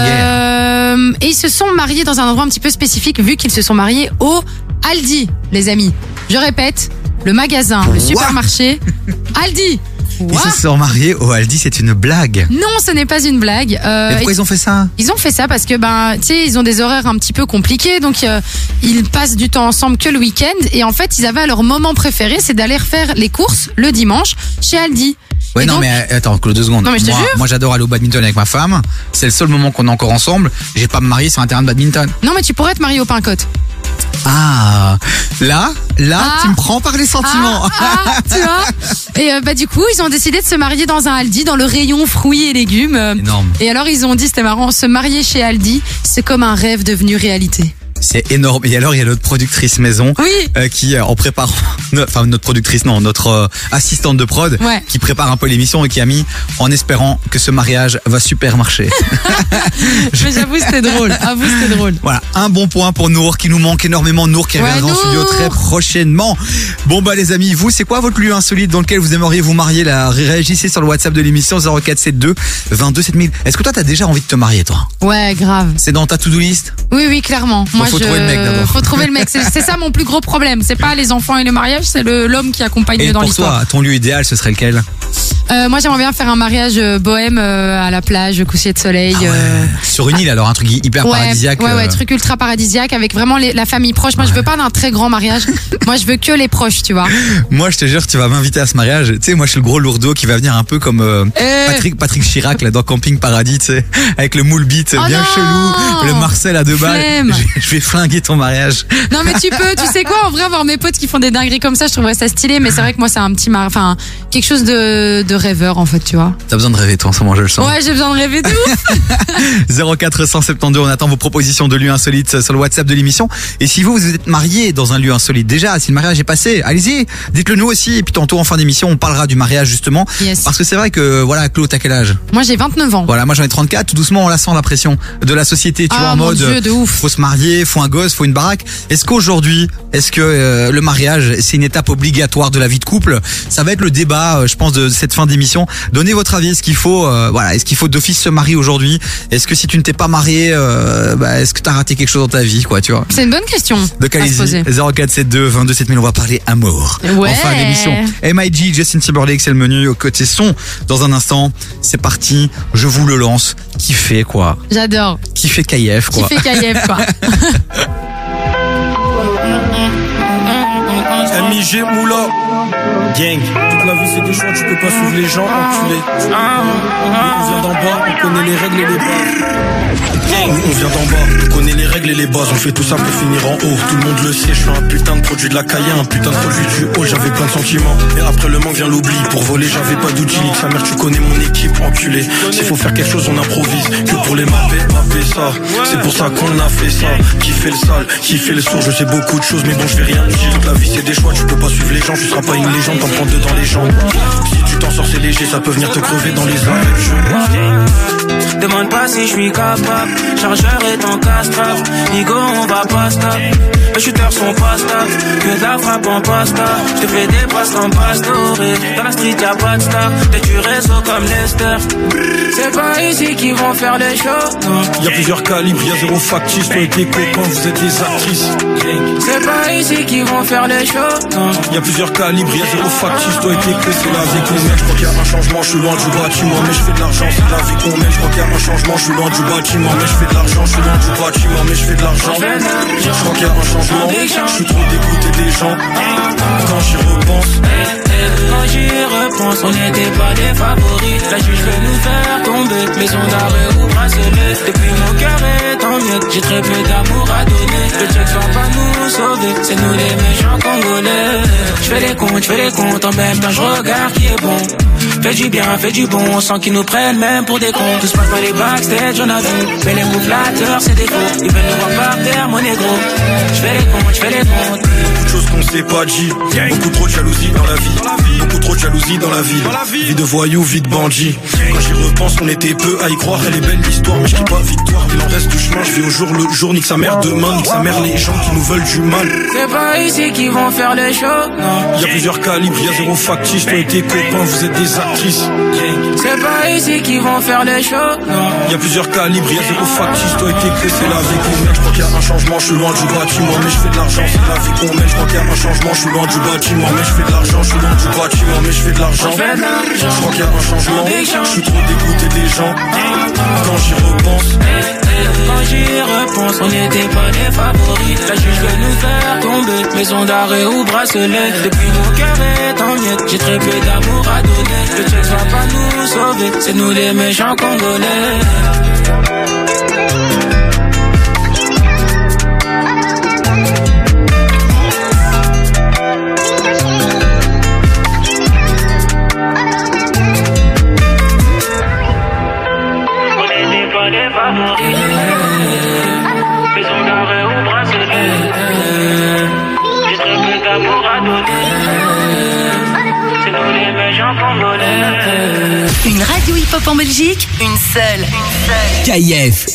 et ils se sont mariés dans un endroit un petit peu spécifique vu qu'ils se sont mariés au Aldi, les amis. Je répète, le magasin, le supermarché, Aldi. Ils se sont mariés au Aldi, c'est une blague. Non, ce n'est pas une blague. Euh, Mais pourquoi ils ont fait ça Ils ont fait ça parce que ben, tu sais, ils ont des horaires un petit peu compliqués, donc euh, ils passent du temps ensemble que le week-end. Et en fait, ils avaient leur moment préféré, c'est d'aller refaire les courses le dimanche chez Aldi. Ouais, Et non, donc- mais euh, attends, Claude, deux secondes. Non, mais je te moi, jure. moi, j'adore aller au badminton avec ma femme. C'est le seul moment qu'on est encore ensemble. J'ai pas me marier sur un terrain de badminton. Non, mais tu pourrais te marier au pain côte. Ah, là, là, Ah. tu me prends par les sentiments. Ah, ah, tu vois Et euh, bah du coup, ils ont décidé de se marier dans un Aldi, dans le rayon fruits et légumes. Euh, Énorme. Et alors ils ont dit, c'était marrant, se marier chez Aldi, c'est comme un rêve devenu réalité. C'est énorme. Et alors, il y a notre productrice maison Oui. euh, qui, euh, en préparant, enfin notre productrice, non, notre euh, assistante de prod, Ouais. qui prépare un peu l'émission et qui a mis en espérant que ce mariage va super marcher. Mais j'avoue, c'était drôle. Avoue, c'était drôle. voilà, un bon point pour Nour qui nous manque énormément. Nour qui Ouais, reviendra en Nour. studio très prochainement. Bon bah les amis, vous, c'est quoi votre lieu insolite dans lequel vous aimeriez vous marier? Là Réagissez sur le WhatsApp de l'émission 0472 22 7000. Est-ce que toi t'as déjà envie de te marier toi? Ouais, grave. C'est dans ta to-do list? Oui, oui, clairement. Moi, faut je... trouver le mec d'abord. Faut trouver le mec. C'est ça mon plus gros problème. C'est pas les enfants et le mariage, c'est l'homme qui accompagne Et dans pour l'histoire. toi, ton lieu idéal, ce serait lequel? Euh, moi, j'aimerais bien faire un mariage euh, bohème euh, à la plage, coucher de soleil. euh, Sur une île alors, un truc hyper ouais, paradisiaque. Ouais, ouais, truc ultra paradisiaque avec vraiment les- la famille proche. Moi, je veux pas d'un très grand mariage. moi, je veux que les proches, tu vois. Moi, je te jure, tu vas m'inviter à ce mariage. Tu sais, moi, je suis le gros lourdeau qui va venir un peu comme. Patrick, Patrick Chirac là dans Camping Paradis, tu sais, avec le moule bite Oh bien non chelou, le Marcel à deux balles. Je, je vais flinguer ton mariage. Non, mais tu peux, tu sais quoi, en vrai, avoir mes potes qui font des dingueries comme ça, je trouverais ça stylé. Mais c'est vrai que moi, c'est un petit mar... enfin, quelque chose de, de rêveur, en fait, tu vois. T'as besoin de rêver, toi, en ce moment, je le sens. Ouais, j'ai besoin de rêver de ouf. 0472, on attend vos propositions de lieux insolites sur le WhatsApp de l'émission. Et si vous, vous êtes marié dans un lieu insolite, déjà, si le mariage est passé, allez-y, dites-le nous aussi. Et puis tantôt, en fin d'émission, on parlera du mariage, justement. Yes. Parce que c'est vrai que, voilà, Claude, t'as quel âge? Moi, j'ai 29 ans. Voilà, moi j'en ai 34, tout doucement on la sent la pression de la société, tu Ah, vois, en mode Dieu, de ouf. faut se marier, faut un gosse, faut une baraque. Est-ce qu'aujourd'hui, est-ce que euh, le mariage c'est une étape obligatoire de la vie de couple? Ça va être le débat, euh, je pense, de cette fin d'émission. Donnez votre avis, est-ce qu'il faut, euh, voilà, est-ce qu'il faut d'office se marier aujourd'hui? Est-ce que si tu ne t'es pas marié, euh, bah, est-ce que t'as raté quelque chose dans ta vie, quoi, tu vois? C'est une bonne question. allez-y, poser. 0472 22 7000, on va parler amour. Ouais. En fin d'émission. MIG, Justin Timberlake, c'est le menu au côté son. Dans un instant, c'est parti, je vous le lance. Fait quoi? J'adore. KF Qui quoi fait KF, quoi. MIG Moula. Gang Toute la vie c'est des choix, tu peux pas suivre les gens, enculé On vient d'en bas, on connaît les règles et les bases. On vient d'en bas, on connaît les règles et les bases. On fait tout ça pour finir en haut. Tout le monde le sait, je suis un putain de produit de la caille Un putain de produit du haut, j'avais plein de sentiments. Et après le manque vient l'oubli. Pour voler j'avais pas d'outils. Sa mère tu connais mon équipe, enculé. S'il faut faire quelque chose on improvise. Que pour les mapper, mapper ça. C'est pour ça qu'on a fait ça. Qui fait le sale, qui fait le sourd. Je sais beaucoup de choses mais bon je fais rien la vie c'est des choix, tu peux pas suivre les gens Tu seras pas une légende, t'en prends deux dans les jambes c'est léger, ça peut venir te crever dans les arrêts Demande pas si je suis capable. Chargeur est en castrave. Nigo, on va pas stop. Les shooters sont pas stables. Que de la frappe en pasta. Je te fais des passes en pastoré. Dans la street, y'a pas de star. T'es du réseau comme Lester. C'est pas ici qu'ils vont faire les choses. Y'a plusieurs calibres, y'a zéro factice Toi et tes copains, vous êtes des actrices C'est pas ici qu'ils vont faire les choses. Y'a plusieurs calibres, y'a zéro factice Toi et tes copains, c'est la Je crois qu'il y a un changement, je suis loin du bâtiment Mais je fais de l'argent, c'est la vie qu'on mène Je crois qu'il y a un changement, je suis loin du bâtiment, mais je fais de l'argent, je suis loin du bâtiment, mais je fais de l'argent. Je crois qu'il y a un changement, je suis trop dégoûté des gens. Quand j'y repense, Quand j'y repense, on n'était pas des favoris. La juge veut nous faire tomber, maison d'arrêt ou bracelet. Depuis mon cœur est en miettes, j'ai très peu d'amour à donner. Le check va pas nous sauver, c'est nous les méchants congolais. Je fais les comptes, je fais les comptes, en même temps je regarde qui est bon. Fais du bien, fais du bon, on sent qu'ils nous prennent même pour des cons. Tout se passe dans les backstage, on a vu. Mais les mots c'est des faux. Ils veulent nous voir par terre, mon négro. Je fais les comptes, je fais les comptes. beaucoup de choses qu'on s'est pas dit. Beaucoup trop de jalousie dans la vie. Beaucoup trop de jalousie dans la ville. Vie de voyou, vie de bandit. Quand j'y repense, on était peu à y croire. Elle est belle l'histoire, mais je pas victoire. Il en reste du chemin, je vais au jour le jour. Nique sa mère demain, nique sa mère les gens qui nous veulent du mal. C'est pas ici qu'ils vont faire les shows, non. Il y a plusieurs calibres, il y a zéro factice. Toi et tes copains, vous êtes des actrices. C'est pas ici qu'ils vont faire les shows, non. Il y a plusieurs calibres, il y a zéro factice. Toi et tes clés, c'est la vie qu'on mène. Je crois qu'il y a un changement, je suis loin du bâtiment, mais je fais de l'argent, c'est la vie qu'on mène. Je crois qu'il y a un changement, je suis loin du bâtiment, mais je fais de l'argent, je suis loin du bâtiment, mais je fais de l'argent. Je crois qu'il y a un changement, je suis trop dégoûté des gens. Quand j'y repense, Quand j'y repense, on n'était pas les favoris. La juge veut nous faire tomber, maison d'arrêt ou bracelet. Depuis mon cœur est en miettes, j'ai très peu d'amour à donner. Le check va pas nous sauver, c'est nous les méchants congolais. En Belgique, une seule. KIF.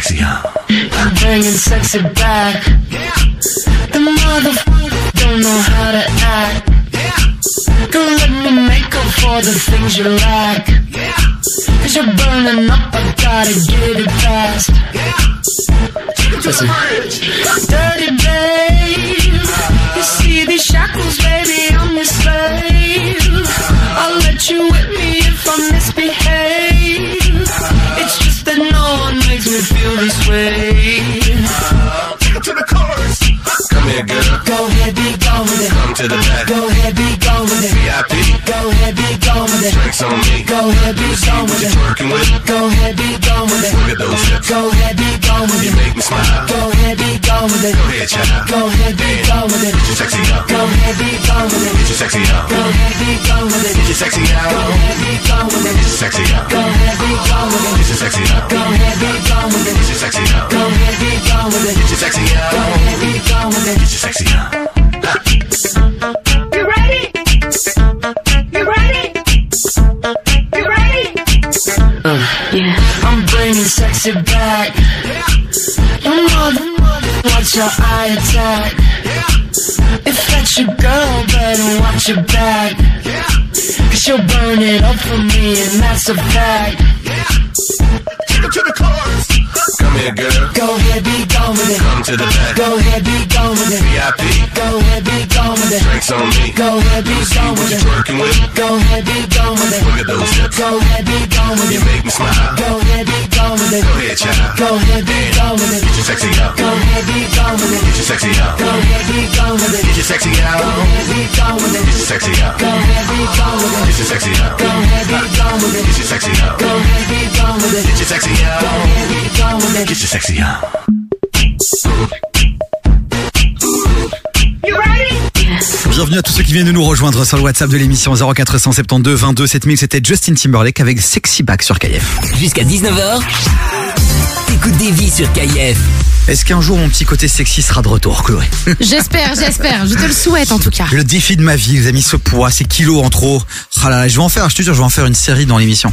Sexy out. I'm bringing sexy back. The motherfucker don't know how to act. Gonna let me make up for the things you lack. Cause you're burning up, I gotta get it fast. Listen. Dirty babe, you see these shackles, baby, I'm your slave. I'll let you whip me if I misbehave. One feel this way. It to the chorus. Come here, girl. Go ahead, gone with it. Come to the back. Go ahead, be gone with it. VIP. Go ahead, be gone with it. Drinks on me. Go ahead, be gone with it. twerking with. Go ahead, be gone with it. Look at those hips. Go ahead, be gone with it. You make me smile. Go ahead, be gone with it. Go ahead, child. Go ahead, be gone with it. Get your sexy out. Go ahead, be gone with it. Get your sexy out. Go ahead, be gone with it. Get your sexy out. Go ahead, be gone with it. Get your sexy out. Go ahead, be gone with it. Get your sexy out. Go ahead, be gone with it. Get your sexy out. Go ahead, be gone with it. Get your sexy out. Go ahead, be gone with it. Get your sexy out. You ready? You ready? You ready? Yeah. I'm bringing sexy back. Your mother, watch your eye attack. If that's your girl, better watch your back. Cause she'll burn it up for me, and that's a fact. Yeah. Take it to the chorus. Here, girl. Go ahead, be gone with it. Come to the back. Go ahead, be gone with it. VIP. Go ahead, be gone with it. Drinks on me. Go ahead, be gone with it. twerking with. Go ahead, be gone with it. Look at those Go ahead, be gone with it. You make me smile. Go ahead, be gone with it. Go ahead, child. Go ahead, be gone with it. Get your sexy out. Go ahead, be gone with it. Get your sexy out. Go ahead, be gone with it. Get your sexy out. Go ahead, be gone with it. Get your sexy out. Go ahead, be gone with it. Get your sexy out. Go ahead, be gone with it. Get your sexy out. Go ahead, be gone with it. Get your sexy out. Go ahead, be gone with it. Get your sexy out. Bienvenue à tous ceux qui viennent de nous rejoindre sur le WhatsApp de l'émission 0472 22 7000. C'était Justin Timberlake avec Sexy Back sur KF. Jusqu'à 19h, écoute des vies sur KF. Est-ce qu'un jour mon petit côté sexy sera de retour, Chloé? J'espère, j'espère. Je te le souhaite en tout cas. Le défi de ma vie, les amis, ce poids, ces kilos en trop. Ah là là, je vais en faire, je te jure, je vais en faire une série dans l'émission.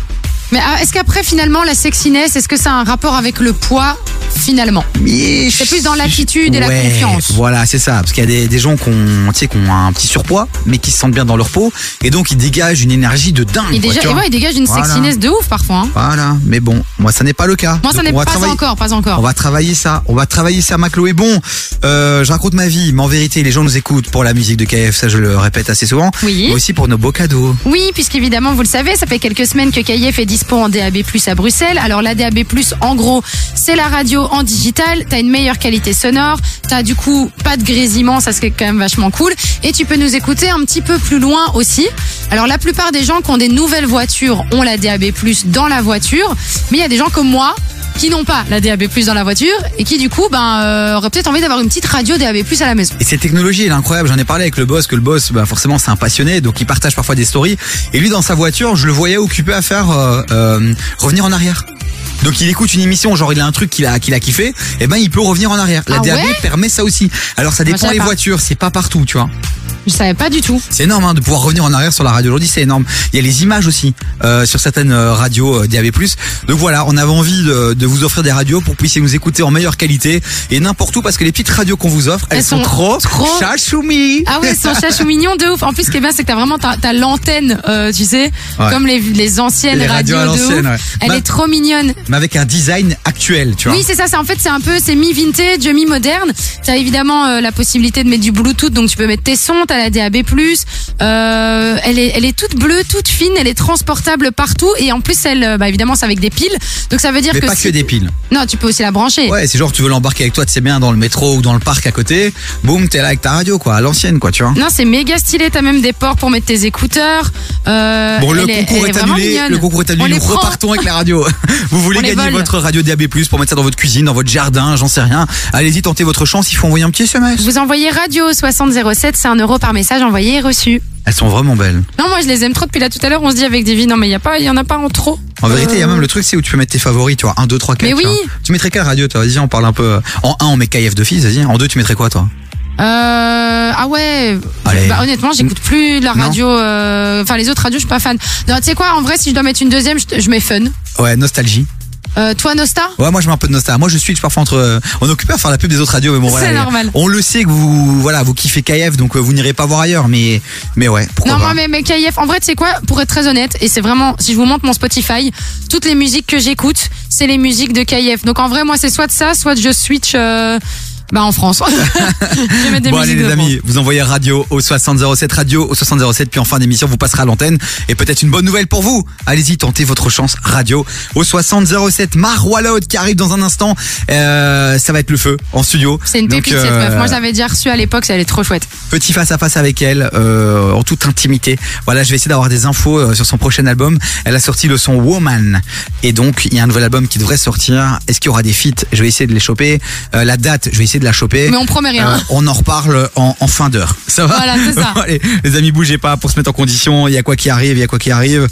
Mais ah, est-ce qu'après finalement la sexiness, est-ce que ça a un rapport avec le poids finalement? C'est plus dans l'attitude et la confiance. Voilà, c'est ça. Parce qu'il y a des, des gens qui ont, tu sais, qui ont un petit surpoids, mais qui se sentent bien dans leur peau. Et donc, ils dégagent une énergie de dingue. Déjà, et vois. ouais, il dégage une Voilà. sexiness de ouf parfois. hein. Voilà, mais bon, moi ça n'est pas le cas. Moi, ça n'est pas travailler- encore, pas encore. On va travailler ça, on va travailler ça, ma Chloé. Bon, euh, je raconte ma vie, mais en vérité, les gens nous écoutent pour la musique de KF, ça je le répète assez souvent. Oui. Mais aussi pour nos beaux cadeaux. Oui, puisqu'évidemment, vous le savez, ça fait quelques semaines que KIF est dispo en DAB+, à Bruxelles. Alors, la DAB+, en gros, c'est la radio en digital. T'as une meilleure qualité sonore. T'as du coup pas de grésillement, ça c'est quand même vachement cool. Et tu peux nous écouter un petit peu plus loin aussi. Alors, la plupart des gens qui ont des nouvelles voitures ont la DAB+, dans la voiture. Mais il y a des gens comme moi qui n'ont pas la DAB+, dans la voiture et qui du coup, ben, euh, auraient peut-être envie d'avoir une petite radio DAB+, à la maison. Et cette technologie, elle est incroyable. J'en ai parlé avec le boss, que le boss, bah, forcément, c'est un passionné, donc il partage parfois des stories. Et lui, dans sa voiture, je le voyais occupé à faire euh, euh, revenir en arrière. Donc il écoute une émission, genre il a un truc qu'il a qu'il a kiffé, et ben il peut revenir en arrière. La Ah DAB ouais permet ça aussi. Alors ça dépend savais les pas. voitures, c'est pas partout, tu vois. Je savais pas du tout. C'est énorme hein, de pouvoir revenir en arrière sur la radio aujourd'hui, c'est énorme. Il y a les images aussi euh, sur certaines euh, radios euh, DAB+. Donc voilà, on avait envie de, de vous offrir des radios pour que vous puissiez nous écouter en meilleure qualité et n'importe où parce que les petites radios qu'on vous offre, elles, Elles sont, sont trop, trop- chachoumi. Ah ouais, son chachou mignon de ouf. En plus, ce qui est bien, c'est que t'as vraiment t'as, t'as l'antenne, euh, tu sais, Ouais. comme les, les anciennes Les radios à de l'ancienne, ouf. ouais. Elle Bah- est trop mignonne. Mais avec un design actuel, tu vois. Oui, c'est ça. C'est en fait, c'est un peu, c'est mi vintage, mi moderne. T'as évidemment euh, la possibilité de mettre du Bluetooth, donc tu peux mettre tes sons. T'as la DAB+. Euh, elle est, elle est toute bleue, toute fine. Elle est transportable partout et en plus, elle, euh, bah évidemment, c'est avec des piles. Donc ça veut dire Mais que pas si- que des piles. Non, tu peux aussi la brancher. Ouais, c'est genre tu veux l'embarquer avec toi, tu sais bien dans le métro ou dans le parc à côté. Boum, t'es là avec ta radio quoi, à l'ancienne quoi, tu vois. Non, c'est méga stylé. T'as même des ports pour mettre tes écouteurs. Euh, Bon, le est- concours est, annulé. Le concours est annulé. prend. repartons avec la radio. Vous voulez On les gagner votre radio DAB+, pour mettre ça dans votre cuisine, dans votre jardin, j'en sais rien. Allez-y, tentez votre chance. Il faut envoyer un petit SMS. Vous envoyez radio 6007, c'est un euro par message envoyé et reçu. Elles sont vraiment belles. Non, moi je les aime trop depuis là tout à l'heure. On se dit avec vies, non mais il y a pas, il y en a pas en trop. En vérité, il y a même le truc, c'est où tu peux mettre tes favoris, tu vois. 1, 2, 3, 4. Mais oui. tu mettrais quelle radio, toi Vas-y, on parle un peu. En 1, on met KF de fils, vas-y. En 2, tu mettrais quoi, toi Euh, ah ouais. Bah, honnêtement, j'écoute plus la radio. euh, Enfin, les autres radios, je suis pas fan. Non, tu sais quoi En vrai, si je dois mettre une deuxième, je, je mets Fun. Ouais, nostalgie. Euh, toi, Nosta Ouais, moi je mets un peu de nostalgie. Moi je switch parfois entre. euh, on est occupé à faire la pub des autres radios, mais bon C'est voilà. normal. On le sait que vous, voilà, vous kiffez KF, donc euh, vous n'irez pas voir ailleurs, mais, mais ouais, pourquoi Non, pas. moi, mais, mais KIF, en vrai, tu sais quoi Pour être très honnête, et c'est vraiment, si je vous montre mon Spotify, toutes les musiques que j'écoute, c'est les musiques de KIF. Donc en vrai, moi, c'est soit de ça, soit je switch. Euh, bah en France. je des Bon allez les amis, vous envoyez radio au 6007 radio au 6007 puis en fin d'émission vous passerez à l'antenne et peut-être une bonne nouvelle pour vous. Allez-y, tentez votre chance radio au 6007 Marwalod qui arrive dans un instant. Euh, ça va être le feu en studio. C'est une pépite cette euh, meuf. Moi, je l'avais déjà reçue à l'époque, elle est trop chouette. Petit face à face avec elle euh, en toute intimité. Voilà, je vais essayer d'avoir des infos euh, sur son prochain album. Elle a sorti le son Woman et donc il y a un nouvel album qui devrait sortir. Est-ce qu'il y aura des feats? Je vais essayer de les choper. Euh, la date, je vais essayer de la choper. Mais on promet rien. Euh, on en reparle en, en fin d'heure. Ça va Voilà, c'est ça. Allez, les amis, bougez pas pour se mettre en condition. Il y a quoi qui arrive, il y a quoi qui arrive.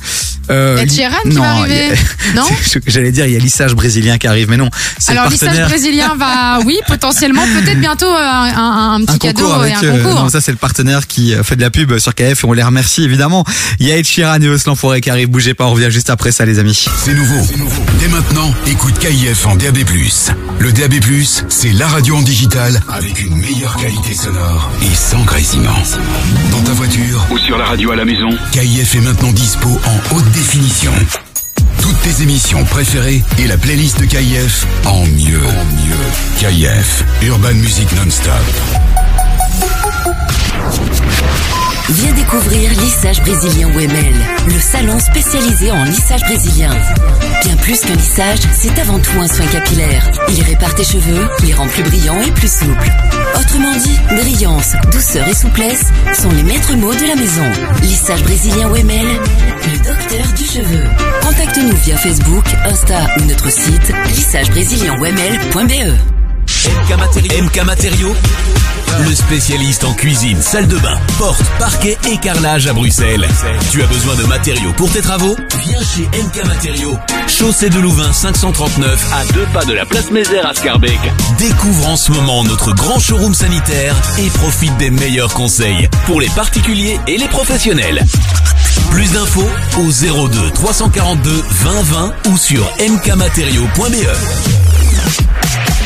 Euh, Ed Li- Sheeran qui va non, arriver. il y a- Non c'est ce que J'allais dire, il y a l'issage brésilien qui arrive, mais non. Alors, l'issage brésilien va, oui, potentiellement, peut-être bientôt euh, un, un- un petit un cadeau et avec, un euh, concours. non, ça c'est le partenaire qui fait de la pub sur KF et on les remercie évidemment. Il y a Ed Sheeran et Os l'Enfoiré qui arrivent, bougez pas, on revient juste après ça les amis. C'est nouveau. Dès maintenant, écoute KIF en DAB+. Le DAB+, c'est la radio en digital avec une meilleure qualité sonore et sans grésillement. Dans ta voiture ou sur la radio à la maison, KIF est maintenant dispo en haute définition. Toutes tes émissions préférées et la playlist de KIF en mieux. En mieux. KIF, Urban Music Non-Stop. Viens découvrir Lissage Brésilien OML, le salon spécialisé en lissage brésilien. Bien plus qu'un lissage, c'est avant tout un soin capillaire. Il répare tes cheveux, les rend plus brillants et plus souples. Autrement dit, brillance, douceur et souplesse sont les maîtres mots de la maison. Lissage Brésilien OML, le docteur du cheveu. Contacte-nous via Facebook, Insta ou notre site lissagebrésilien.oml.be. MK, MK Matériaux, le spécialiste en cuisine, salle de bain, porte, parquet et carrelage à Bruxelles. Tu as besoin de matériaux pour tes travaux? Viens chez MK Matériaux. Chaussée de Louvain 539 à deux pas de la place Mézère à Scarbeck. Découvre en ce moment notre grand showroom sanitaire et profite des meilleurs conseils pour les particuliers et les professionnels. Plus d'infos au 02 342 20 20 ou sur mkmatériaux.be.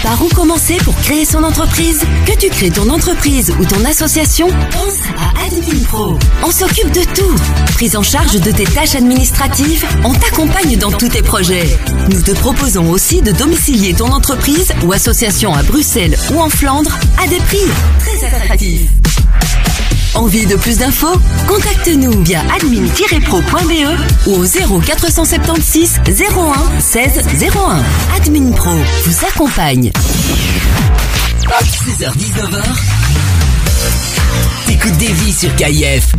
Par où commencer pour créer son entreprise Que tu crées ton entreprise ou ton association Pense à Admin Pro. On s'occupe de tout. Prise en charge de tes tâches administratives, on t'accompagne dans tous tes projets. Nous te proposons aussi de domicilier ton entreprise ou association à Bruxelles ou en Flandre à des prix très attractifs. Envie de plus d'infos? Contacte-nous via admin-pro.be ou au 0476 01 16 01. Admin Pro vous accompagne. 16h-19h, t'écoutes des vies sur KIF.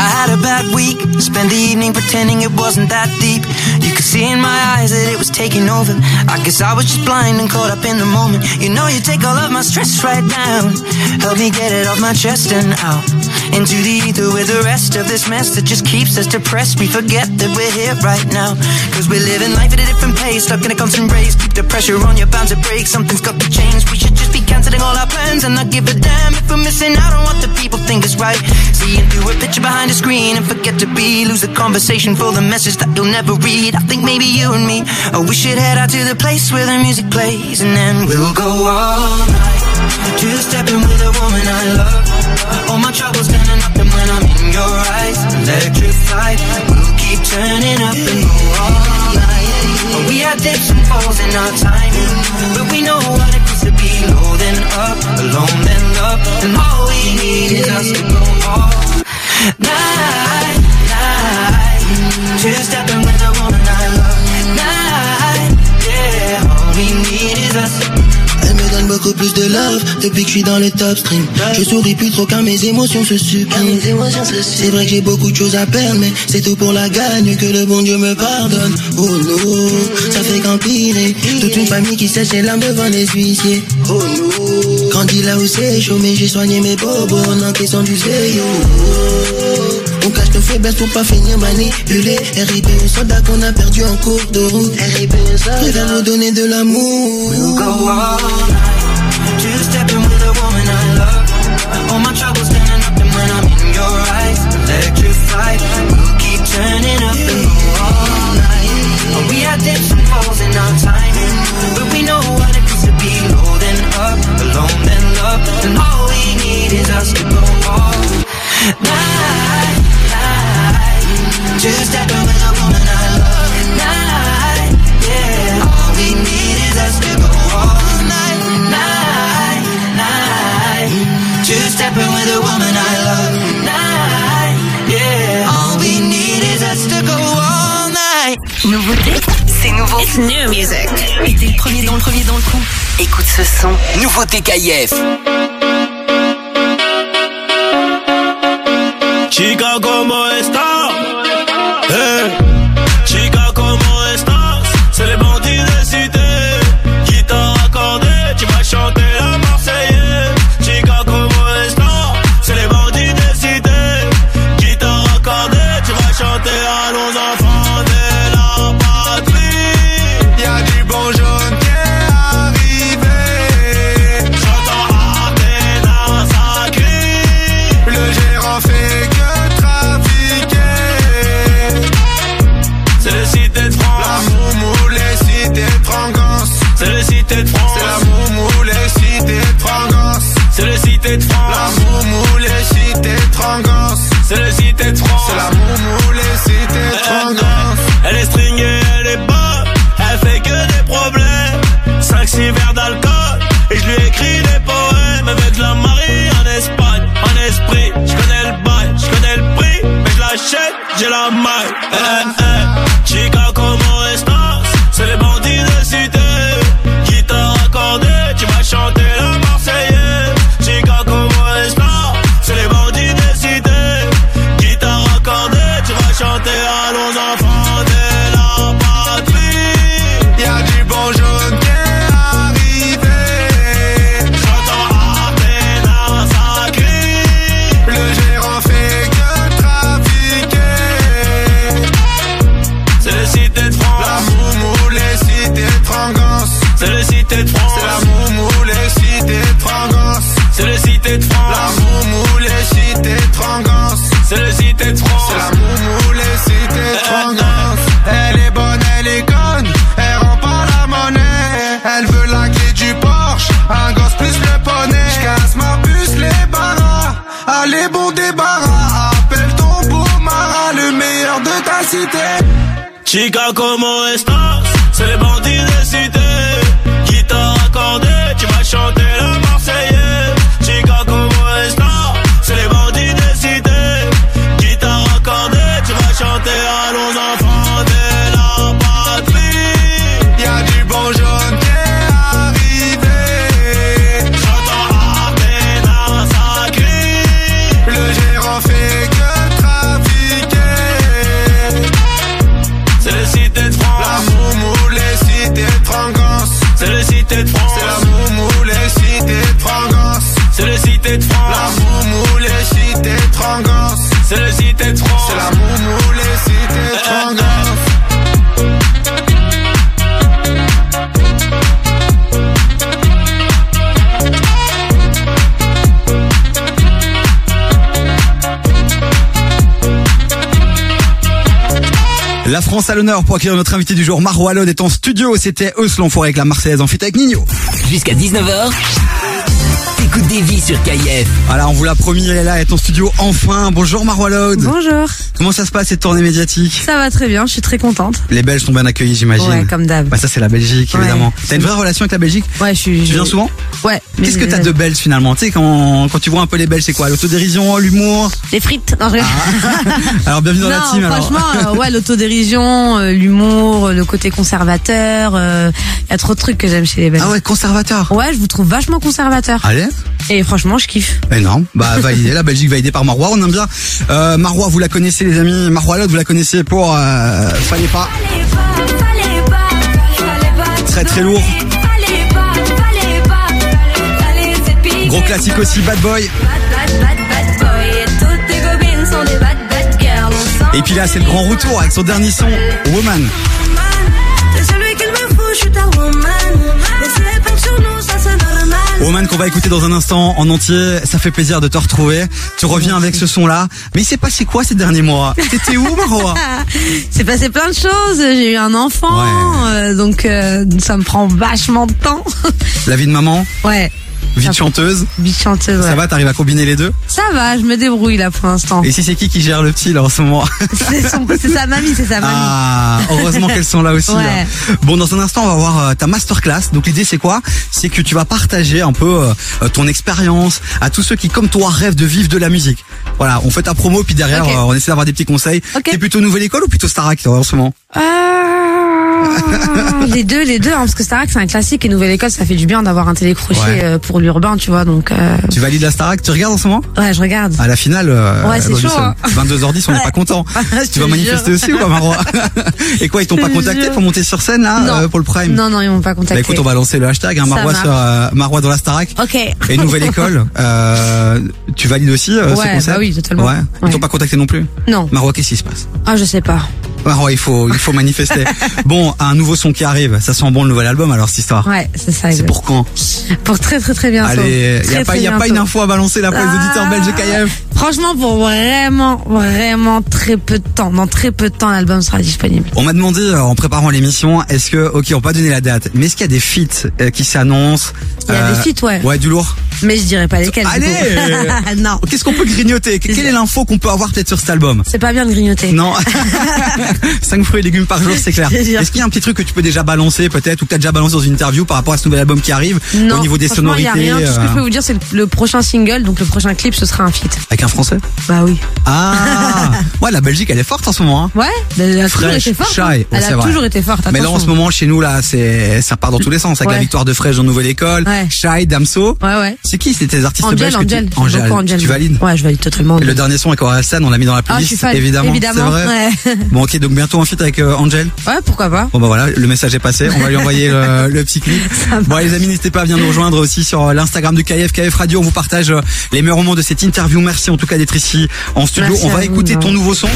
I had a bad week, spent the evening pretending it wasn't that deep. You could see in my eyes that it was taking over. I guess I was just blind and caught up in the moment. You know, you take all of my stress right down. Help me get it off my chest and out into the ether with the rest of this mess that just keeps us depressed. We forget that we're here right now. Cause we're living life at a different pace, stuck in a constant race. Keep the pressure on, you're bound to break. Something's got to change. We should just be canceling all our plans and not give a damn if we're missing out on what the people think is right. Seeing through a picture behind a screen and forget to be. Lose the conversation for the message that you'll never read. I think maybe you and me, oh, we should head out to the place where the music plays and then we'll go all night. Two stepping with a woman I love. All my troubles standing up and when I'm in your eyes, electrified. We'll keep turning up and go all night. We had dips and falls in our timing, but we know what it means to be low then up, alone then love, and all we need is us to go all night, night. Two stepping with a woman we need is us. Elle me donne beaucoup plus de love depuis que je suis dans le top stream. Je souris plus trop car mes émotions se suppriment. C'est vrai que j'ai beaucoup de choses à perdre, mais c'est tout pour la gagne que le bon Dieu me pardonne. Oh non, ça fait qu'empirer. Toute une famille qui sèche les larmes devant les huissiers. Oh non, grandi là où c'est chaud, mais j'ai soigné mes bobos en encaissant du zéyo. On cache nos faiblesses pour pas finir manipulé. RIP aux soldats qu'on a perdu en cours de route. RIP aux soldats. Préfère nous donner de l'amour. Two stepping with a woman I love. Night, yeah. All we need is us to go all night, night, night. Two stepping with a woman I love. Night, yeah. All we need is us to go all night. Nouveauté C'est nouveau. It's new music. Et t'es le premier dans le premier dans le coup. Écoute ce son. Nouveauté KIF. Chica, ¿cómo estás? Eh. Chica, ¿cómo estás? France à l'honneur pour accueillir notre invité du jour, Maro Alod est en studio. C'était Eus l'enfoiré avec la Marseillaise en fit avec Nino. Jusqu'à 19h, t'écoutes des vies sur KIF. Voilà, on vous l'a promis, elle est là, elle est en studio enfin. Bonjour Maro Alod. Bonjour. Comment ça se passe cette tournée médiatique? Ça va très bien, je suis très contente. Les Belges sont bien accueillis, j'imagine. Ouais, comme d'hab. Bah ça c'est la Belgique, Ouais. évidemment. T'as une vraie relation avec la Belgique? Ouais, je suis. Tu viens souvent? Ouais. Qu'est-ce que t'as de Belge finalement? Tu sais quand quand tu vois un peu les Belges, c'est quoi? L'autodérision, l'humour? Les frites. Non, je rigole. Alors bienvenue dans la team alors. franchement, euh, ouais, l'autodérision, euh, l'humour, euh, le côté conservateur, il y a trop de trucs que j'aime chez les Belges. Ah ouais, conservateur. Ouais, je vous trouve vachement conservateur. Allez. Et franchement, je kiffe. Énorme. Bah la Belgique validée par Marois, on aime bien. Euh, Marois, vous la connaissez les amis. Marois Alod, vous la connaissez pour euh, Fallait pas. Très très lourd. Gros classique aussi, Bad Boy. Et puis là, c'est le grand retour avec son dernier son, Woman. Woman qu'on va écouter dans un instant en entier, ça fait plaisir de te retrouver. Tu reviens avec ce son-là. Mais il s'est passé quoi ces derniers mois? T'étais où, Marois? C'est passé plein de choses. J'ai eu un enfant, euh, donc euh, ça me prend vachement de temps. La vie de maman, ouais. Vie de chanteuse. Vie de chanteuse. Ça ouais. va, t'arrives à combiner les deux? Ça va, je me débrouille là pour l'instant. Et si c'est qui qui gère le petit là en ce moment? C'est sa mamie, c'est sa mamie. Ah, heureusement qu'elles sont là aussi. Ouais. là. Bon, dans un instant, on va voir euh, ta masterclass. Donc l'idée, c'est quoi? C'est que tu vas partager un peu euh, euh, ton expérience à tous ceux qui, comme toi, rêvent de vivre de la musique. Voilà, on fait ta promo, puis derrière, euh, on essaie d'avoir des petits conseils. Ok. T'es plutôt nouvelle école ou plutôt Starac en ce moment? Ah, les deux, les deux, hein, parce que Starac c'est un classique et Nouvelle École ça fait du bien d'avoir un télécrochet Ouais. euh, pour l'urbain, tu vois, donc euh, Tu valides la Starac? Tu regardes en ce moment? Ouais, je regarde. À la finale, euh, Ouais, c'est chaud, le- hein. 22h10, on n'est pas content. Je tu vas te manifester aussi ou pas, Marois Et quoi, ils t'ont pas contacté jure. pour monter sur scène là Non. euh, pour le Prime? Non, non, ils m'ont pas contacté. Bah écoute, on va lancer le hashtag hein, Ça Marois marche. sur euh, Marois dans la Starac. Ok. Et nouvelle école, euh, tu valides aussi euh, ce Ouais, concept? bah oui, totalement. Ouais. Ils Ouais. t'ont pas contacté non plus? Non. Marois, qu'est-ce qui se passe? Ah, je sais pas. Ah ouais, il faut, il faut manifester. bon, un nouveau son qui arrive, ça sent bon le nouvel album alors cette histoire. Ouais, c'est ça. C'est pour quand Pour très très très bientôt. Allez, il n'y a, pas, y a pas une info à balancer là pour ah, les auditeurs ah. belges KF. Franchement, pour vraiment, vraiment très peu de temps, dans très peu de temps, l'album sera disponible. On m'a demandé euh, en préparant l'émission, est-ce que, ok, on peut pas donner la date, mais est-ce qu'il y a des feats euh, qui s'annoncent Il y a des euh, feats, ouais. Ouais, du lourd. Mais je dirais pas lesquels. Allez Non. Qu'est-ce qu'on peut grignoter? Quelle est l'info qu'on peut avoir peut-être sur cet album? C'est pas bien de grignoter. Non. 5 fruits et légumes par jour, c'est clair. Est-ce qu'il y a un petit truc que tu peux déjà balancer peut-être ou que tu as déjà balancé dans une interview par rapport à ce nouvel album qui arrive au niveau des sonorités y a rien. Tout ce que je peux euh, vous dire, c'est le prochain single, donc le prochain clip, ce sera un feat. Avec un français? Bah oui. Ah Ouais, la Belgique, elle est forte en ce moment. Hein. Ouais, elle a Fresh, toujours forte. Hein. Elle a toujours été forte. Mais là, en ce moment, chez nous, là, c'est ça part dans tous les sens. Avec la victoire de Fresh en Nouvelle École, ouais. Damso. Ouais, ouais. C'est qui C'était tes artistes Angel, belges Angel. Tu... Angel. Tu valides Ouais, je valide totalement. Et le dernier son avec Orelsan, on l'a mis dans la ah, playlist, évidemment. évidemment. Vrai. Bon, ok, donc bientôt en fit avec euh, Angel. Ouais, pourquoi pas. Bon bah voilà, le message est passé, on va lui envoyer euh, le, le. Bon les amis, n'hésitez pas à venir nous rejoindre aussi sur euh, l'Instagram du KF, KF Radio, on vous partage les meilleurs moments de cette interview. Merci en tout cas d'être ici en studio. On va écouter ton nouveau son.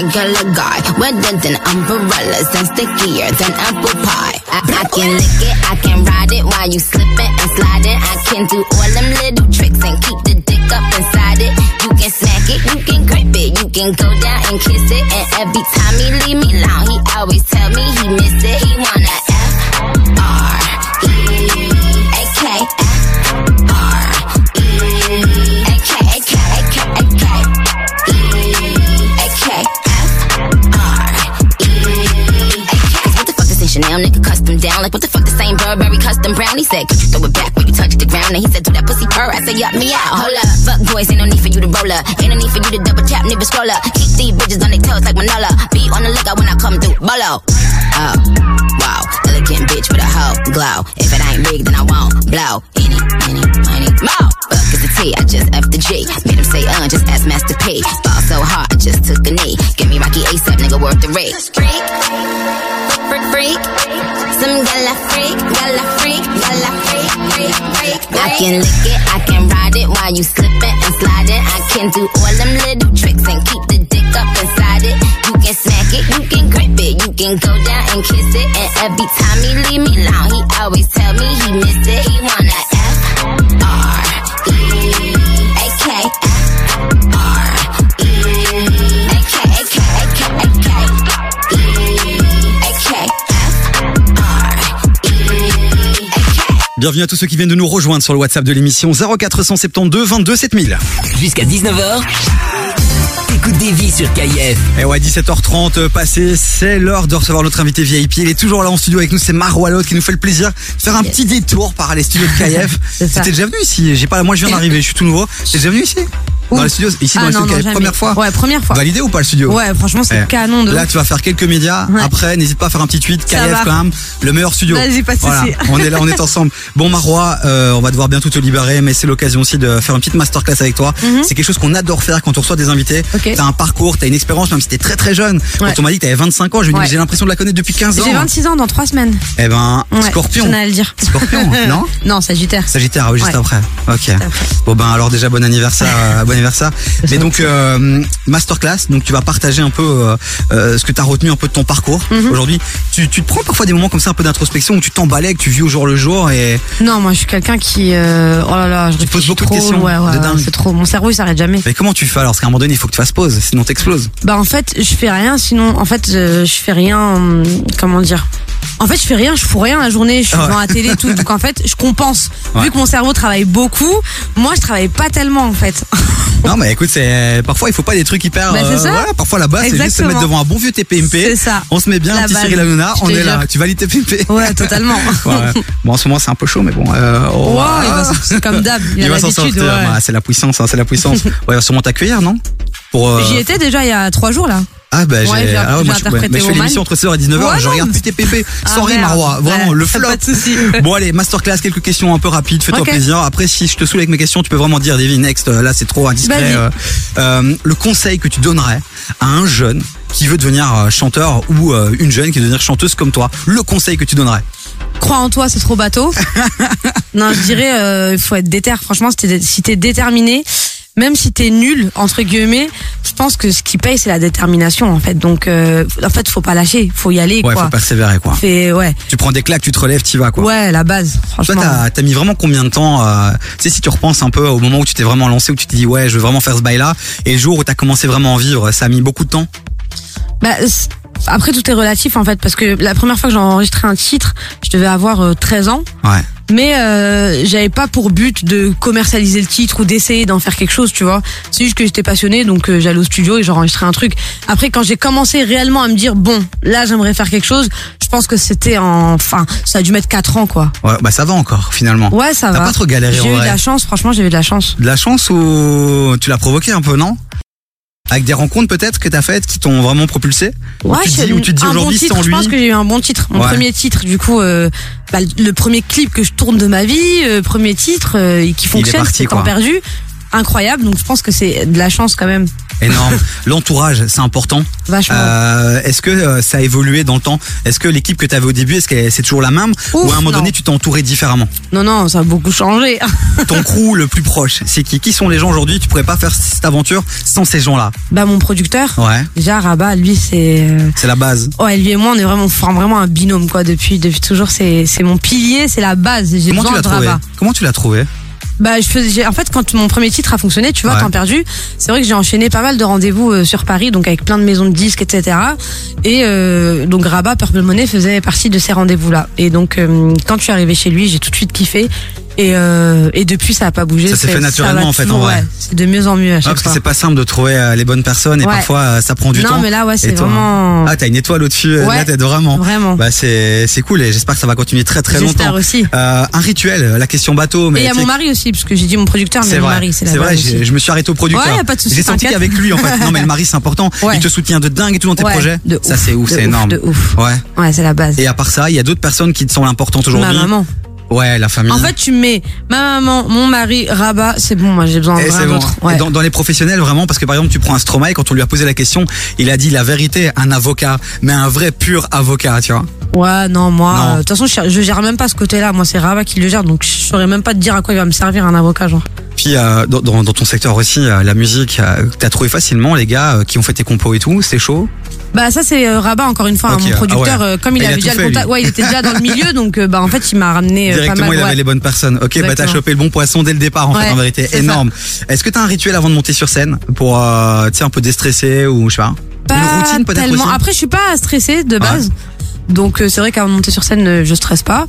regular guy. Wetter than umbrellas and stickier than apple pie. I, I can lick it, I can ride it while you slip it and it I can do all them little purr. Yup, me out. Hold up. Fuck boys, ain't no need for you to roll up. Ain't no need for you to double tap, nigga scroll up. Keep these bitches on their toes like Manola. Be on the lookout when I come through. Bolo. Oh, wow. Elegant bitch with a hoe glow. If it ain't big, then I won't blow. Any, any, money, more. Fuck is the T, I just F the G. Made him say, uh, just ask Master P. Ball so hard, I just took a knee. Give me Rocky ASAP, nigga, worth the rate. Every time he leave me alone, he always tell me he miss it. He wanna F R E A K F R E A K A K A K A K E E A K. Bienvenue à tous ceux qui viennent de nous rejoindre sur le WhatsApp de l'émission 0472 22 7000. Jusqu'à 19h, vies sur KIF. Et ouais, 17h30 euh, passé, c'est l'heure de recevoir notre invité VIP. Il est toujours là en studio avec nous, c'est Maroualot qui nous fait le plaisir de faire un petit détour par les studios de KIF. ça. T'es déjà venu ici J'ai pas, moi je viens d'arriver, je suis tout nouveau. T'es déjà venu ici? Dans les studios, ici dans Ah non, non, KIF, jamais. première fois Ouais, première fois. Validé ou pas le studio Ouais, franchement, c'est Eh. canon de Là, tu vas faire quelques médias. Ouais. Après, n'hésite pas à faire un petit tweet. KF quand même, le meilleur studio. Vas-y, pas de Voilà. On est là, on est ensemble. Bon, Marois, euh, on va devoir bientôt te libérer, mais c'est l'occasion aussi de faire une petite masterclass avec toi. Mhm. C'est quelque chose qu'on adore faire quand on reçoit des invités. T'as un parcours, t'as une expérience, même si t'es très très jeune. Ouais. Quand on m'a dit que t'avais 25 ans, je me j'ai l'impression de la connaître depuis 15 ans. J'ai 26 ans dans 3 semaines. Eh ben, Scorpion. À le dire. Scorpion, non Non, Sagittaire. Sagittaire, ah oui, juste après. Ok. Bon ben alors déjà bon anniversaire, euh, anniversaire. Mais donc euh, masterclass, donc tu vas partager un peu euh, euh, ce que tu as retenu un peu de ton parcours Mhm. aujourd'hui. Tu, tu te prends parfois des moments comme ça un peu d'introspection où tu t'emballais, que tu vis au jour le jour et Non, moi je suis quelqu'un qui. euh, oh là là, je Tu poses beaucoup de trop. questions, Ouais, ouais, de dingue. c'est trop. Mon cerveau il s'arrête jamais. mais comment tu fais alors? Parce qu'à un moment donné il faut que tu fasses pause, sinon t'exploses. Bah en fait, je fais rien. Sinon, en fait, je fais rien. hum, Comment dire? En fait, je fais rien. Je fous rien la journée. Je suis Ouais. devant la télé et tout. Donc en fait, je compense. Ouais. Vu que mon cerveau travaille beaucoup, moi je travaille pas tellement en fait. Non mais écoute, c'est parfois il faut pas des trucs hyper. Bah, c'est ça. voilà, parfois la base c'est juste se mettre devant un bon vieux TPMP. C'est ça. On se met bien La un petit. Cyril Hanouna, on est là. Tu valides TPMP Ouais, totalement. Ouais. Bon en ce moment c'est un peu chaud mais bon. Euh, oh, Ouais, ah. il va s'en- c'est comme d'hab. Il, va s'en sortir. ouais. Bah, c'est la puissance, hein, c'est la puissance. ouais, il va sûrement t'accueillir, non? Pour. euh, J'y étais déjà il y a 3 jours là. Ah bah Ouais, j'ai ah ouais, moi, je, ouais, mais je fais l'émission entre 16h et 19h, Ouais, je regarde plus TPP. Ah, Sorry merde. Marois, vraiment le pas flop. de souci. Bon allez, masterclass, quelques questions un peu rapides, fais-toi plaisir. Après si je te saoule avec mes questions, tu peux vraiment dire Davy next, euh, là c'est trop indiscret. Euh, euh, le conseil que tu donnerais à un jeune qui veut devenir euh, chanteur ou une jeune qui veut devenir chanteuse comme toi, le conseil que tu donnerais Crois en toi, c'est trop bateau. non, je dirais, euh, il faut être déter. Franchement, si t'es, si t'es déterminé, même si t'es nul entre guillemets, je pense que ce qui paye c'est la détermination en fait. Donc, euh, en fait, faut pas lâcher, faut y aller Ouais, quoi. faut persévérer quoi. Fais, ouais, Tu prends des claques, tu te relèves, tu vas quoi. ouais, la base. Toi, Franchement. t'as as mis vraiment combien de temps euh, Tu sais, si tu repenses un peu au moment où tu t'es vraiment lancé, où tu t'es dit ouais, je veux vraiment faire ce bail-là, et le jour où t'as commencé vraiment à en vivre, ça a mis beaucoup de temps? Bah, après, tout est relatif en fait, parce que la première fois que j'ai enregistré un titre, je devais avoir euh, 13 ans. Ouais. Mais euh, j'avais pas pour but de commercialiser le titre ou d'essayer d'en faire quelque chose, tu vois. C'est juste que j'étais passionnée, donc euh, j'allais au studio et j'enregistrais un truc. Après, quand j'ai commencé réellement à me dire bon, là j'aimerais faire quelque chose, je pense que c'était en, enfin, ça a dû mettre 4 ans quoi. Ouais, bah ça va encore finalement. Ouais, ça T'as va. pas trop galéré J'ai en eu de vrai. la chance, franchement, j'ai eu de la chance. De la chance ou tu l'as provoqué un peu, non? Avec des rencontres peut-être que t'as faites qui t'ont vraiment propulsé Ou Ouais, tu te c'est dis, ou tu te dis bon aujourd'hui titre, sans Je lui. pense que j'ai eu un bon titre. Mon Ouais. premier titre, du coup, euh, bah, le premier clip que je tourne de ma vie, euh, premier titre euh, et qui fonctionne, c'est temps perdu. Incroyable, donc je pense que c'est de la chance quand même. Énorme. L'entourage, c'est important. Vachement. Euh, est-ce que euh, ça a évolué dans le temps? Est-ce que l'équipe que t'avais au début, est-ce que c'est toujours la même? Ou à un moment non. donné, tu t'es entouré différemment? Non, non, ça a beaucoup changé. Ton crew le plus proche, c'est qui? Qui sont les gens aujourd'hui? Tu pourrais pas faire cette aventure sans ces gens-là? bah, mon producteur, Ouais, déjà, Rabat, lui, c'est. euh, c'est la base. Ouais, lui et moi, on est vraiment, forme vraiment un binôme, quoi, depuis, depuis toujours. C'est, c'est mon pilier, c'est la base. J'ai Comment tu l'as de trouvé? Rabat. Comment tu l'as trouvé? Bah, je faisais, en fait, quand mon premier titre a fonctionné, tu vois, Ouais. temps perdu, c'est vrai que j'ai enchaîné pas mal de rendez-vous euh, sur Paris, donc avec plein de maisons de disques, etc. Et euh, donc Rabat, Purple Money faisait partie de ces rendez-vous-là. Et donc, euh, quand je suis arrivée chez lui, j'ai tout de suite kiffé. Et, euh, et depuis, ça a pas bougé. Ça s'est fait naturellement, en fait, toujours, en vrai. ouais, c'est de mieux en mieux à Ah, chaque parce que fois. c'est pas simple de trouver euh, les bonnes personnes et Ouais. parfois euh, ça prend du Non, temps. mais là, ouais, Et c'est toi vraiment- Ah, t'as une étoile au-dessus euh, de Ouais, la tête, vraiment. vraiment. Bah, c'est, c'est cool et j'espère que ça va continuer très très J'espère longtemps. aussi. Euh, un rituel, la question bateau, mais. Et il y a tu sais mon mari aussi, parce que j'ai dit mon producteur, mais C'est mon vrai, mari, c'est la c'est vrai, base j'ai- aussi. je me suis arrêté au producteur. Ouais, y a pas de souci, J'ai senti t'inquiète. qu'avec lui, en fait. Non, mais le mari, c'est important. Ouais. Il te soutient de dingue et tout dans tes Ouais, projets. de ça, ouf, c'est ouf, de c'est ouf, énorme. de ouf. Ouais. Ouais, c'est la base. Et à part ça, il y a d'autres personnes qui te sont importantes aujourd'hui. Ma maman. Ouais, la famille. En fait, tu mets ma maman, mon mari, Rabat, c'est bon, moi j'ai besoin de rien bon. d'autre. Ouais. Et dans, dans les professionnels, vraiment, parce que par exemple, tu prends un Stromae, quand on lui a posé la question, il a dit la vérité, un avocat, mais un vrai pur avocat, tu vois. Ouais, non, moi, euh, de toute façon, je, je gère même pas ce côté-là. Moi, c'est Rabat qui le gère, donc je saurais même pas te dire à quoi il va me servir un avocat, genre. Puis euh, dans, ton secteur aussi, euh, la musique, euh, t'as trouvé facilement les gars qui ont fait tes compos et tout, c'est chaud? Bah ça c'est Rabat encore une fois, hein, Ok, mon ah producteur. ouais. comme il avait déjà fait, le contact, lui. ouais, il était déjà dans le milieu, donc bah en fait il m'a ramené pas Directement, mal. il avait ouais. les bonnes personnes. Ok, bah t'as chopé le bon poisson dès le départ, en fait, en vérité, énorme. Est-ce que t'as un rituel avant de monter sur scène pour, euh, tu sais, un peu déstresser ou je sais pas Pas Une routine peut-être tellement. aussi? Après, je suis pas stressée de base. Donc, euh, c'est vrai qu'avant de monter sur scène, je stresse pas.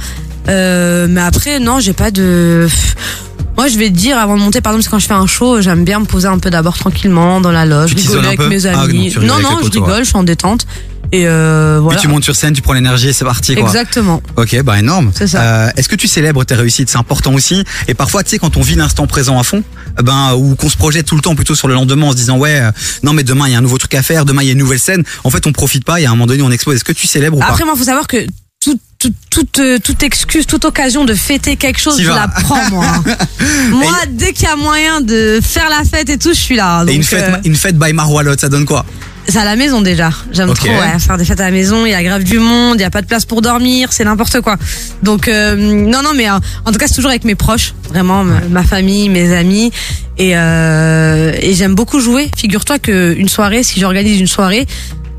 Euh, mais après, non, j'ai pas de. Moi, je vais te dire, avant de monter, par exemple, quand je fais un show, j'aime bien me poser un peu d'abord tranquillement dans la loge, Tu rigoler avec mes Ah, amis. non, non, je rigole, ouais. je suis en détente. Et euh, voilà. Puis tu montes sur scène, tu prends l'énergie et c'est parti, quoi. Exactement. Ok, bah énorme. C'est ça. Euh, Est-ce que tu célèbres tes réussites? C'est important aussi. Et parfois, tu sais, quand on vit l'instant présent à fond, euh, ben ou qu'on se projette tout le temps plutôt sur le lendemain en se disant ouais, euh, non mais demain il y a un nouveau truc à faire, demain il y a une nouvelle scène. En fait, on profite pas. Et à un moment donné, on explose. Est-ce que tu célèbres ou pas? Après, moi, faut savoir que tout, tout- toute, euh, toute excuse, toute occasion de fêter quelque chose, je la prends, moi. moi, dès qu'il y a moyen de faire la fête et tout, je suis là. Et une fête, euh, une fête by Marwalot, ça donne quoi? C'est à la maison déjà. J'aime trop ouais, faire des fêtes à la maison. Il y a grave du monde, il y a pas de place pour dormir, c'est n'importe quoi. Donc euh, non non mais euh, en tout cas c'est toujours avec mes proches, vraiment ma, ma famille, mes amis et euh, et j'aime beaucoup jouer. Figure-toi que une soirée, si j'organise une soirée,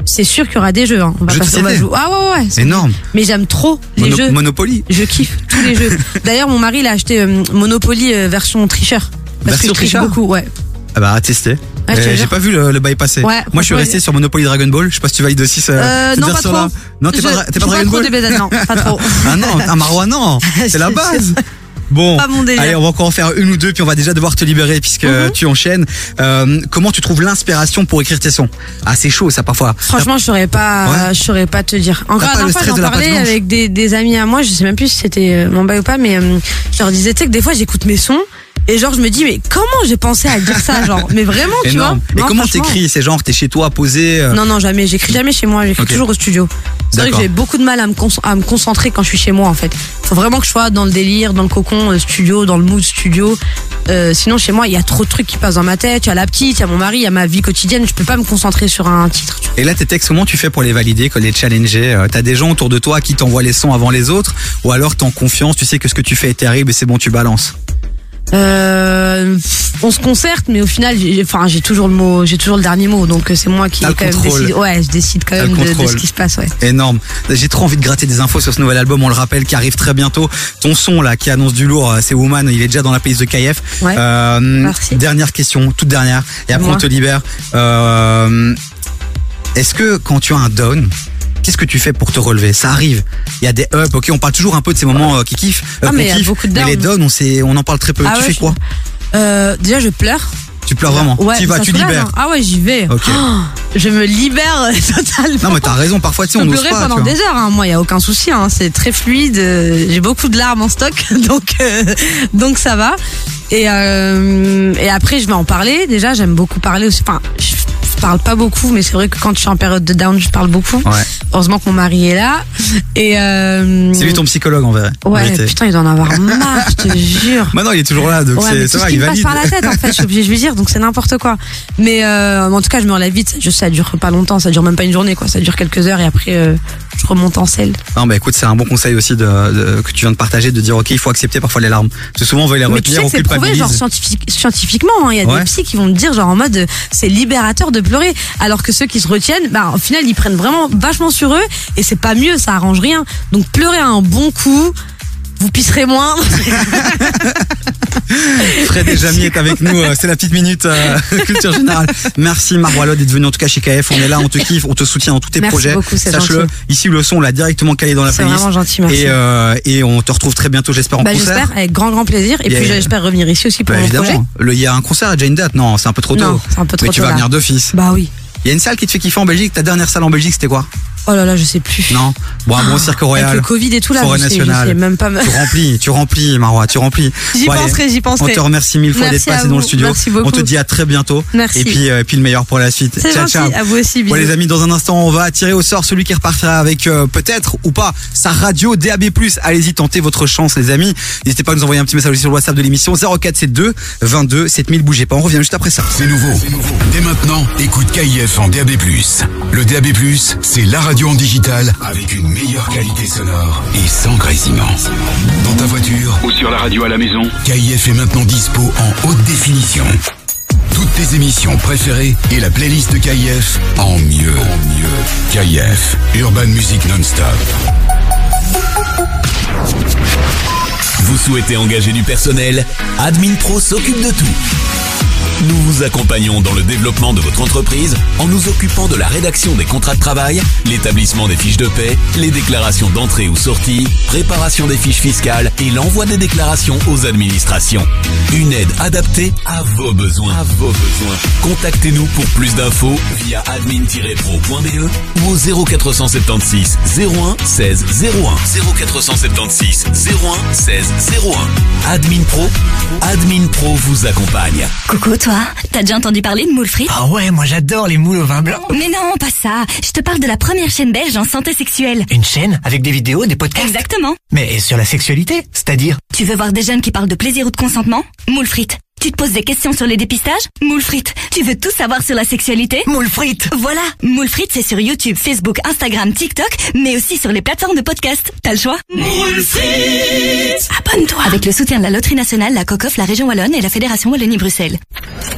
c'est sûr qu'il y aura des jeux. Hein. On va Jeux passer- on va jouer. Ah ouais ouais. c'est- Énorme. Mais j'aime trop les Mono- jeux. Monopoly. Je kiffe tous les jeux. D'ailleurs mon mari il a acheté euh, Monopoly euh, version tricheur. Parce Version que je triche tricheur beaucoup, ouais. Ah bah à tester. Ouais, Euh, J'ai pas vu le, le bail passer. Ouais, Moi, je suis resté sur Monopoly Dragon Ball. Je sais pas si tu valides aussi ce, Euh, cette non, pas trop. Non, t'es pas, pas pas Dragon trop Ball. DBZ, non, pas trop. ah non, un Marois, non. C'est la base. Bon, Pas mon délire. allez, on va encore en faire une ou deux, puis on va déjà devoir te libérer puisque Mhm. tu enchaînes. Euh, comment tu trouves l'inspiration pour écrire tes sons? Ah, c'est chaud, ça parfois. Franchement, je saurais pas, Ouais. je saurais pas te dire. Encore la dernière fois, j'en de parlais avec des, des amis à moi, je sais même plus si c'était euh, mon bail ou pas, mais euh, je leur disais, tu sais que des fois, j'écoute mes sons et genre, je me dis, mais comment j'ai pensé à dire ça, genre, mais vraiment, tu Énorme. vois. Non, comment franchement. t'écris C'est genre, t'es chez toi, posé. euh, Non, non, jamais. J'écris jamais chez moi. J'écris Ok. toujours au studio. C'est vrai que D'accord. j'ai beaucoup de mal à me, con- à me concentrer quand je suis chez moi, en fait. Faut vraiment que je sois dans le délire, dans le cocon euh, studio, dans le mood studio. Euh, sinon, chez moi, il y a trop de trucs qui passent dans ma tête. Il y a la petite, il y a mon mari, il y a ma vie quotidienne. Je peux pas me concentrer sur un titre. tu vois. Et là, tes textes, comment tu fais pour les valider, que les challenger? Euh, T'as des gens autour de toi qui t'envoient les sons avant les autres? Ou alors t'es en confiance, tu sais que ce que tu fais est terrible et c'est bon, tu balances? Euh, on se concerte, mais au final, j'ai, enfin, j'ai toujours le mot, j'ai toujours le dernier mot, donc euh, c'est moi qui quand même décide. Ouais, je décide quand même de, ce qui se passe. Ouais. Énorme. J'ai trop envie de gratter des infos sur ce nouvel album, on le rappelle, qui arrive très bientôt. Ton son là, qui annonce du lourd, euh, c'est Woman, il est déjà dans la playlist de KF. Ouais. Euh, Merci. Dernière question, toute dernière, et après on te libère. Euh, Est-ce que quand tu as un down, qu'est-ce que tu fais pour te relever? Ça arrive. Il y a des ups, ok, on parle toujours un peu de ces moments euh, qui kiffent. euh, Ah, mais il y a kiffe, beaucoup de mais les downs. downs, on, sait, on en parle très peu. Ah tu ouais, fais je- quoi? Euh, déjà, je pleure. Tu pleures vraiment Ouais, Tu vas, tu libères. hein. Ah ouais, j'y vais. Ok. Oh, je me libère totalement. Non mais t'as raison, parfois tu sais, on peux n'ose pleurer pas. pendant tu vois. des heures, hein. moi, il y a aucun souci. Hein. C'est très fluide. euh, J'ai beaucoup de larmes en stock, donc euh, donc ça va. Et euh, et après, je vais en parler. Déjà, j'aime beaucoup parler aussi. Enfin, je, parle pas beaucoup, mais c'est vrai que quand je suis en période de down, je parle beaucoup. Ouais. Heureusement que mon mari est là. Et euh, C'est lui ton psychologue en vrai. en Ouais, vérité. putain, il doit en avoir marre, je te jure. Maintenant il est toujours là, donc Ouais, c'est ça va, ce qui il me passe valide. par la tête, en fait, je suis obligée de lui dire, donc c'est n'importe quoi. Mais euh, en tout cas, je me relève vite. Je sais, ça dure pas longtemps, ça dure même pas une journée, quoi. Ça dure quelques heures et après, euh, je remonte en selle. Non, bah écoute, c'est un bon conseil aussi de, de- que tu viens de partager, de dire ok, il faut accepter parfois les larmes. Parce que souvent on veut les Mais tu sais retenir, on c'est prouvé, genre scientifique, scientifiquement, hein. il y a Ouais. des psys qui vont te dire, genre en mode, c'est libérateur de pleurer, alors que ceux qui se retiennent, bah au final, ils prennent vraiment vachement sur eux et c'est pas mieux, ça arrange rien. Donc pleurer un bon coup. Vous pisserez moins. Fred et Jamie est avec nous, euh, c'est la petite minute euh, culture générale. Merci Marwalo d'être venu en tout cas chez KF, on est là, on te kiffe, on te soutient dans tous tes Merci projets. beaucoup, c'est Sache-le, ici le son on l'a directement calé dans la C'est playlist. vraiment gentil, merci. Et, euh, et on te retrouve très bientôt, j'espère en Bah, concert. j'espère, avec grand grand plaisir. Et puis j'espère revenir ici aussi pour Bah, mon projet. évidemment. Le- Il y a un concert à Jane Date, non, c'est un peu trop tôt. Non, c'est un peu trop Mais tu vas là. venir d'office. Bah oui. Il y a une salle qui te fait kiffer en Belgique, ta dernière salle en Belgique c'était quoi? Oh là là, je sais plus. Non Bon, un bon cirque royal. Avec le Covid et tout là, Forêt je sais, je nationale. sais même pas. Tu remplis, tu remplis, Marois, tu remplis. J'y Bon, penserai, j'y penserai. On te remercie mille fois d'être passé dans le studio. merci beaucoup. On te dit à très bientôt. Merci. Et puis, euh, et puis le meilleur pour la suite. Ciao, gentil, ciao. à vous aussi, Bon, les amis, dans un instant, on va tirer au sort celui qui repartira avec euh, peut-être ou pas sa radio DAB+. Allez-y, tentez votre chance, les amis. N'hésitez pas à nous envoyer un petit message aussi sur le WhatsApp de l'émission 0472 22 7000. Bougez pas, on revient juste après ça. C'est nouveau. Dès maintenant, écoute KIF en DAB+. Le DAB+, c'est la radio en digital avec une meilleure qualité sonore et sans grésillement. Dans ta voiture ou sur la radio à la maison, KIF est maintenant dispo en haute définition. Toutes tes émissions préférées et la playlist de KIF en mieux. En mieux. KIF, Urban Music Non-Stop. Vous souhaitez engager du personnel? Admin Pro s'occupe de tout. Nous vous accompagnons dans le développement de votre entreprise en nous occupant de la rédaction des contrats de travail, l'établissement des fiches de paie, les déclarations d'entrée ou sortie, préparation des fiches fiscales et l'envoi des déclarations aux administrations. Une aide adaptée à vos besoins. À vos besoins. Contactez-nous pour plus d'infos via admin-pro.be ou au 0476 01 16 01 0476 01 16 01. Admin Pro, Admin Pro vous accompagne. Coucou toi, t'as déjà entendu parler de moules frites? Ah ouais, moi j'adore les moules au vin blanc. Mais non, pas ça. Je te parle de la première chaîne belge en santé sexuelle. Une chaîne avec des vidéos, des podcasts. Exactement. Mais sur la sexualité, c'est-à-dire? Tu veux voir des jeunes qui parlent de plaisir ou de consentement? Moules frites. Tu te poses des questions sur les dépistages? Moules frites. Tu veux tout savoir sur la sexualité? Moules frites. Voilà, Moules frites c'est sur YouTube, Facebook, Instagram, TikTok, mais aussi sur les plateformes de podcast. T'as le choix? Moules frites Abonne-toi Avec le soutien de la Loterie Nationale, la COCOF, la Région Wallonne et la Fédération Wallonie-Bruxelles.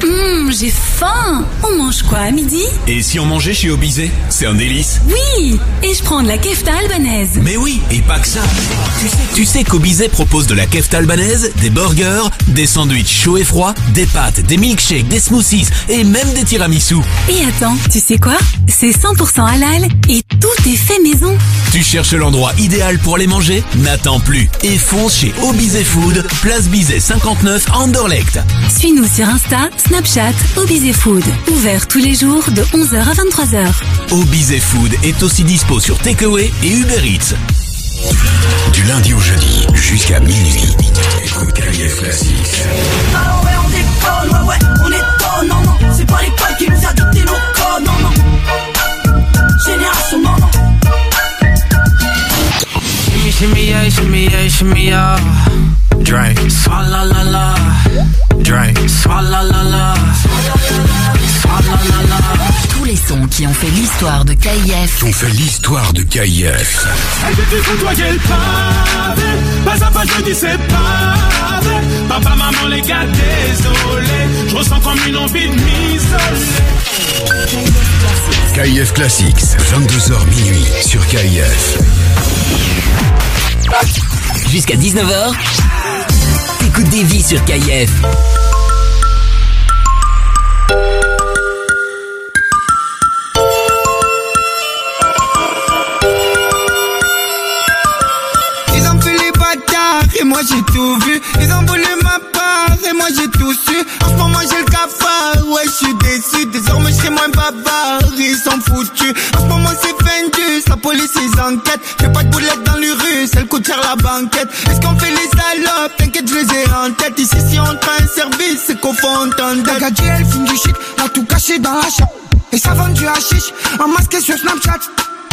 Hum, j'ai faim. On mange quoi à midi? Et si on mangeait chez Obizé C'est un délice. Oui, et je prends de la kefta albanaise. Mais oui, et pas que ça. Tu sais, tu sais qu'Obizé propose de la kefta albanaise, des burgers, des sandwichs chauds et froids, des pâtes, des milkshakes, des smoothies et même des tiramisu. Et attends, tu sais quoi? C'est 100% halal et tout est fait maison. Tu cherches l'endroit idéal pour les manger? N'attends plus et fonce chez Obizé Food, place Bizet 59 à Anderlecht. Suis-nous sur Insta, Snapchat, Obizé Food. Ouvert tous les jours de 11h à 23h. Obizé Food est aussi dispo sur Takeaway et Uber Eats. Du lundi au jeudi jusqu'à minuit. Écoute Ouais, on ouais, on étonne, non, non. C'est pas l'école qui nous a dicté nos codes, non, non. Génération, non, non. Shimmy, shimmy, yeah, shimmy, yeah, shimmy, yeah. Drink. Swalla la la. Drink. Swalla la la. Swalla la la. Tous les sons qui ont fait l'histoire de KIF. Qui ont fait l'histoire de KIF. Pas à pas je dis c'est pavé Papa, maman, les gars, désolé Je ressens comme une envie de m'isoler KIF Classics, 22h minuit sur KIF. Jusqu'à 19h, t'écoutes des vies sur KIF. Et moi j'ai tout vu. Ils ont voulu ma part et moi j'ai tout su. En ce moment j'ai le cafard, ouais je suis déçu. Désormais je moins bavard, ils sont foutus. En ce moment c'est Fendus, la police ils enquêtent. J'ai pas de boulettes dans l'urus, elle coûte cher la banquette. Est-ce qu'on fait les salopes? T'inquiète je les ai en tête. Ici si on prend un service, c'est qu'au fond on t'en dette. La gadget, elle fume du shit, a tout caché dans la chatte. Et ça vend du hashish, en masqué sur Snapchat.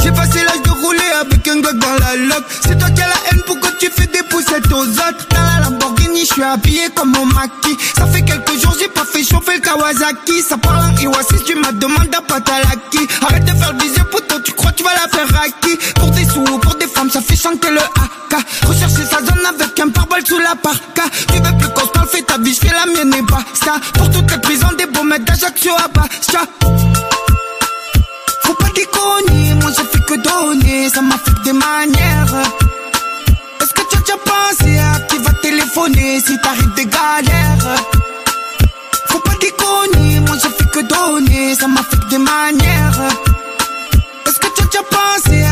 J'ai passé l'âge de rouler avec un gars dans la loc. C'est toi qui as la haine, pourquoi tu fais des poussettes aux autres? Dans la Lamborghini, je suis habillé comme mon maquis. Ça fait quelques jours, j'ai pas fait chauffer le Kawasaki. Ça parle en Iwasis, tu m'as demandé à Patalaki. Arrête de faire des yeux poteau, tu crois tu vas la faire à qui Pour des sous, pour des femmes, ça fait chanter le AK. Rechercher sa zone avec un pare-balles sous la parka. Tu veux plus qu'on se parle, fais ta vie, je fais la mienne et basta. Pour toutes les prisons, des beaux d'Ajaccio à Bastia. Ça m'a fait des manières. Est-ce que tu as déjà penser à qui va téléphoner si t'arrives des galères? Faut pas déconner, moi j'ai fait que donner, ça m'a fait des manières. Est-ce que tu as déjà pensé à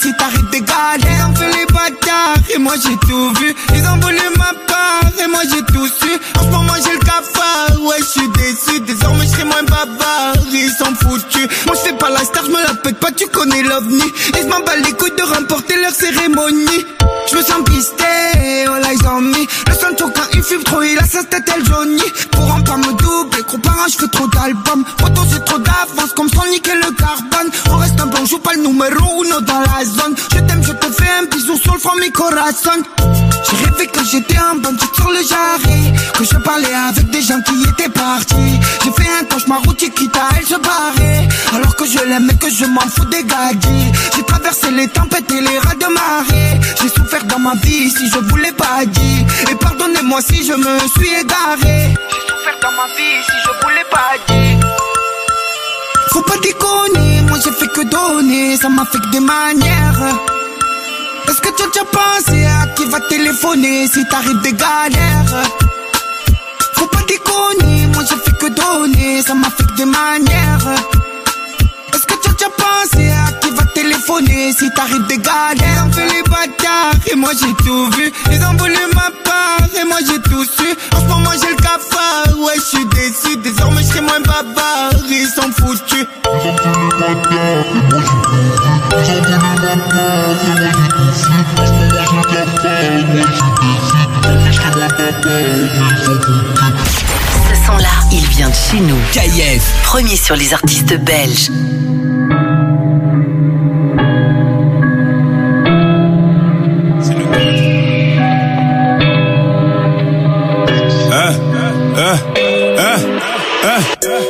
si t'arrives des galères Ils ont fait les bâtards et moi j'ai tout vu. Ils ont volé ma part et moi j'ai tout su. En ce moment j'ai le cafard, ouais je suis déçu. Désormais je serai moins bavard, ils sont foutus. Moi je pas la star, je me la pète pas, tu connais l'ovni. Je m'en bats les couilles de remporter leur cérémonie. Je me sens pisté, oh là ils ont mis Le son quand il fume trop, il a sa tête elle Johnny Pourront pas me doubler, gros parents je trop d'albums Photos c'est trop d'avance, comme sans niquer le carbone On reste un bon, joue pas le numéro dans la zone. Je t'aime, je te fais un bisou sur le front mi corazon J'ai rêvé que j'étais un bon sur le jarret. Que je parlais avec des gens qui étaient partis. J'ai fait un cauchemar où quitte à elle se barrer Alors que je l'aime et que je m'en fous des gadgets J'ai traversé les tempêtes et les rats de marée. J'ai souffert dans ma vie si je vous l'ai pas dit. Et pardonnez-moi si je me suis égaré. J'ai souffert dans ma vie si je vous l'ai pas dit Faut pas déconner, moi j'ai fait que donner. Ça m'a fait que des manières. Est-ce que tu as déjà pensé à qui va téléphoner si t'arrives des galères. Faut pas déconner, moi j'ai fait que donner. Ça m'a fait que des manières tu as pensé à qui va téléphoner si t'arrives des galères. Ils ont fait les bâtards et moi j'ai tout vu. Ils ont volé ma part et moi j'ai tout su. En ce moment j'ai le cafard, ouais je suis déçu. Désormais je serai moins bavard, ils sont foutus. Ce son-là, il vient de chez nous. KIF. Premier sur les artistes belges.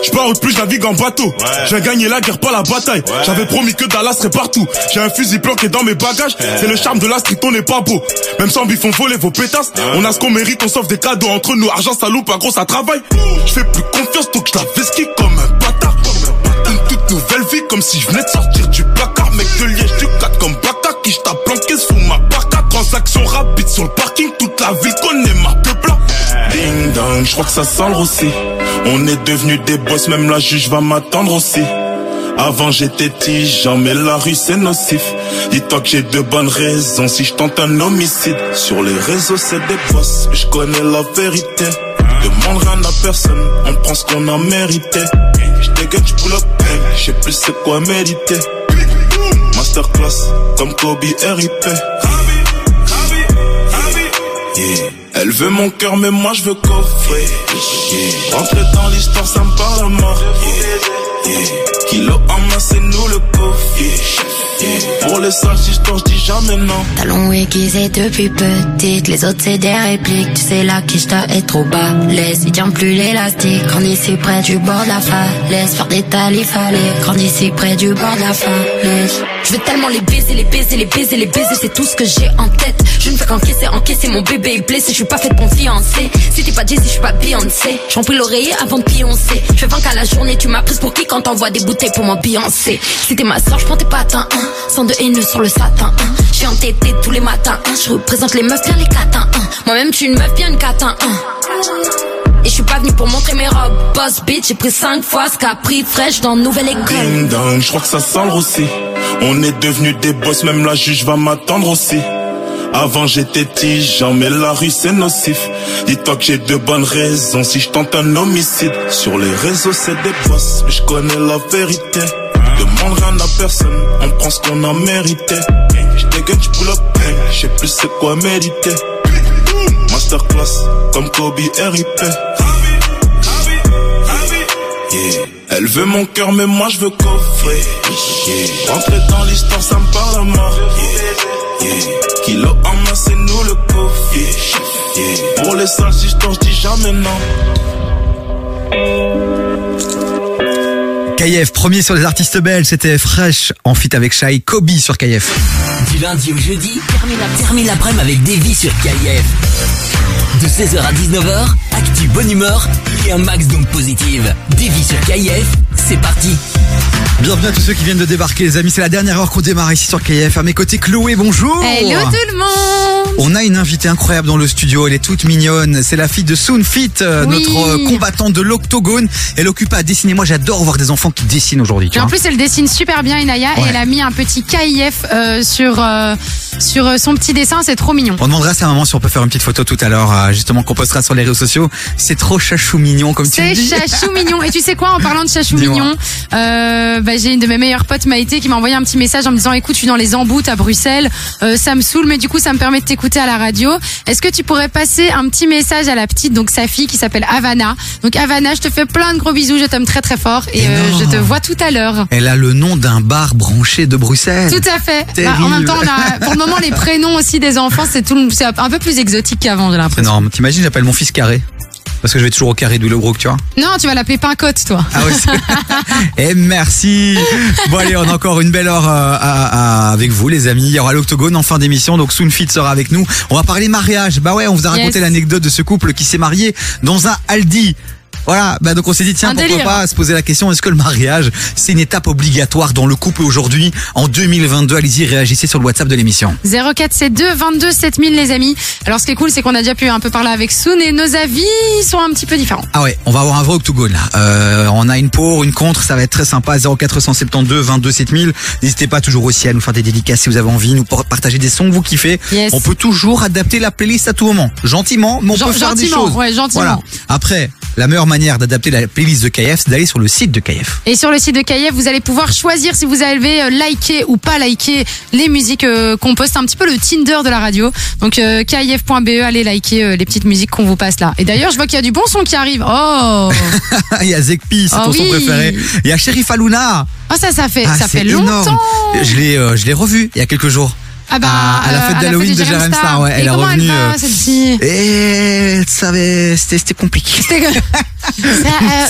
Je pars plus, je navigue en bateau. J'ai gagné la guerre, pas la bataille. J'avais promis que Dallas serait partout. J'ai un fusil planqué dans mes bagages. C'est le charme de la street, on n'est pas beau. Même sans bif, on voler vos pétasses. On a ce qu'on mérite, on s'offre des cadeaux entre nous. Argent, ça loupe, pas gros, ça travaille. Je fais plus confiance, donc je la vesquille comme un bâtard. Une toute nouvelle vie, comme si je venais de sortir du placard. Mec de liège, du 4 comme Baka, qui je t'a planqué sous ma barca. Transaction rapide sur le parking, toute la ville connaît ma peupla. Ding dong, je crois que ça sent le roussi. On est devenus des boss, même la juge va m'attendre aussi. Avant j'étais tigeant, mais la rue c'est nocif. Dis-toi que j'ai de bonnes raisons si je tente un homicide. Sur les réseaux c'est des boss, je connais la vérité. Demande rien à personne, on prend ce qu'on a mérité. Je dégaine, je pull up, je sais plus c'est quoi méditer. Masterclass, comme Kobe RIP. Elle veut mon cœur, mais moi je veux coffrer. Yeah. Rentrer dans l'histoire, ça me parle à mort. Kilo en main, c'est nous le coffre. Yeah. Pour les sales histoires, je dis jamais non. Talons aiguisés depuis petite, les autres c'est des répliques. Tu sais la quiche est trop bas. Laisse, il tient plus l'élastique. Grandi ici près du bord de la falaise. Faire des talifs, fallait. Grandi ici près du bord de la falaise. Je veux tellement les baiser, les baiser, les baiser, les baiser, c'est tout ce que j'ai en tête. Je ne fais qu'encaisser, encaisser, mon bébé est blessé, je suis pas faite pour me. Si t'es pas Jay, si je suis pas Beyoncé, j'en prie l'oreiller avant de pioncer. Je fais 20 qu'à la journée, tu m'as prise pour qui quand t'envoies des bouteilles pour m'ambiancer. T'es ma soeur, je prends tes patins, hein, sans de haineux sur le satin, hein. Je suis entêtée tous les matins, hein. je représente les meufs bien les catins, hein. Moi-même, tu une meuf bien une catin, hein. Et je suis pas venu pour montrer mes robes. Boss bitch, j'ai pris 5 fois ce qu'a pris fraîche dans nouvelle école. Je crois que ça sent le. On est devenus des boss, même la juge va m'attendre aussi. Avant j'étais tigeant, mais la rue c'est nocif. Dis-toi que j'ai de bonnes raisons si je tente un homicide. Sur les réseaux c'est des boss, mais je connais la vérité. Demande rien à personne, on prend ce qu'on a mérité. Je dégaine, je pull up, je sais plus c'est quoi méditer. Masterclass, comme Kobe RIP. Elle veut mon cœur, mais moi je veux coffrer. Yeah. Rentrer dans l'histoire, ça me parle à mort. Yeah. Yeah. Kilo en main, c'est nous le coffre. Yeah. Yeah. Pour les sales histoires, je dis jamais non. KF, premier sur les artistes belges, c'était Fresh en fit avec Shai, Kobe sur KF. Du lundi au jeudi, termine la- termine l'après-midi avec Davy sur KIF. De 16h à 19h, actu bonne humeur et un max d'ondes positives. Davy sur KIF, c'est parti. Bienvenue à tous ceux qui viennent de débarquer les amis, c'est la dernière heure qu'on démarre ici sur KF. À mes côtés Chloé, bonjour Hello tout le monde On a une invitée incroyable dans le studio, elle est toute mignonne, c'est la fille de Soonfit, euh, Oui. notre euh, combattante de l'octogone. Elle occupe à dessiner, moi j'adore voir des enfants qui dessinent aujourd'hui. en plus, elle dessine super bien, Inaya, et elle a mis un petit KIF euh, sur, euh, sur son petit dessin, c'est trop mignon. On demandera à sa maman si on peut faire une petite photo tout à l'heure, euh, justement qu'on postera sur les réseaux sociaux. C'est trop chachou mignon comme tu C'est dis. chachou mignon. Et tu sais quoi, en parlant de chachou Dis-moi. Euh, bah, j'ai une de mes meilleures potes, Maïté, qui m'a envoyé un petit message en me disant, écoute, je suis dans les embouts à Bruxelles, euh, ça me saoule, mais du coup, ça me permet de t'écouter à la radio. Est-ce que tu pourrais passer un petit message à la petite, donc sa fille, qui s'appelle Havana? Donc Havana, je te fais plein de gros bisous, je t'aime très très fort, et euh, je te vois tout à l'heure. Elle a le nom d'un bar branché de Bruxelles. Tout à fait. Bah, en même temps, on a, pour le moment, les prénoms aussi des enfants, c'est tout, le- c'est un peu plus exotique qu'avant, j'ai l'impression. énorme. T'imagines, j'appelle mon fils Carré. Parce que je vais toujours au Carré du Lebrook, tu vois. Non, tu vas l'appeler Pincotte, toi. Ah oui, Et merci. Bon allez, on a encore une belle heure euh, à- à- avec vous les amis. Il y aura l'octogone en fin d'émission, donc Soonfit sera avec nous. On va parler mariage. Bah ouais, on vous a raconté Yes. l'anecdote de ce couple qui s'est marié dans un Aldi. Voilà, bah donc on s'est dit tiens Un pourquoi délire. pas se poser la question est-ce que le mariage c'est une étape obligatoire dans le couple aujourd'hui en 2022 Allez-y réagissez sur le WhatsApp de l'émission. 0472 22 7000 les amis. Alors ce qui est cool c'est qu'on a déjà pu un peu parler avec Soon et nos avis sont un petit peu différents. Ah ouais, on va avoir un vrai octogone là. Euh, on a une pour, une contre, ça va être très sympa. 0472 22 7000. N'hésitez pas toujours aussi à nous faire des dédicaces si vous avez envie, nous partager des sons que vous kiffez. Yes. On peut toujours adapter la playlist à tout moment, gentiment, mais on Gen- peut faire des choses. ouais, gentiment. Voilà. Après, la meilleure manière d'adapter la playlist de KF, c'est d'aller sur le site de KF. Et sur le site de KF, vous allez pouvoir choisir si vous avez euh, liké ou pas liké les musiques euh, qu'on poste, un petit peu le Tinder de la radio. Donc euh, KIF.be, allez liker les petites musiques qu'on vous passe là. Et d'ailleurs, je vois qu'il y a du bon son qui arrive. Oh, Il y a Zekpi, c'est Ah ton son oui. préféré. Il y a Sheriff Aluna. oh ça, ça fait, Ah, ça fait énorme. longtemps. Je l'ai, euh, je l'ai revu il y a quelques jours. Ah bah, à, à la euh, fête d'Halloween de Jérém Star, ouais, elle est revenue. elle va, euh, celle-ci? Et ça avait- c'était c'était compliqué. C'était euh,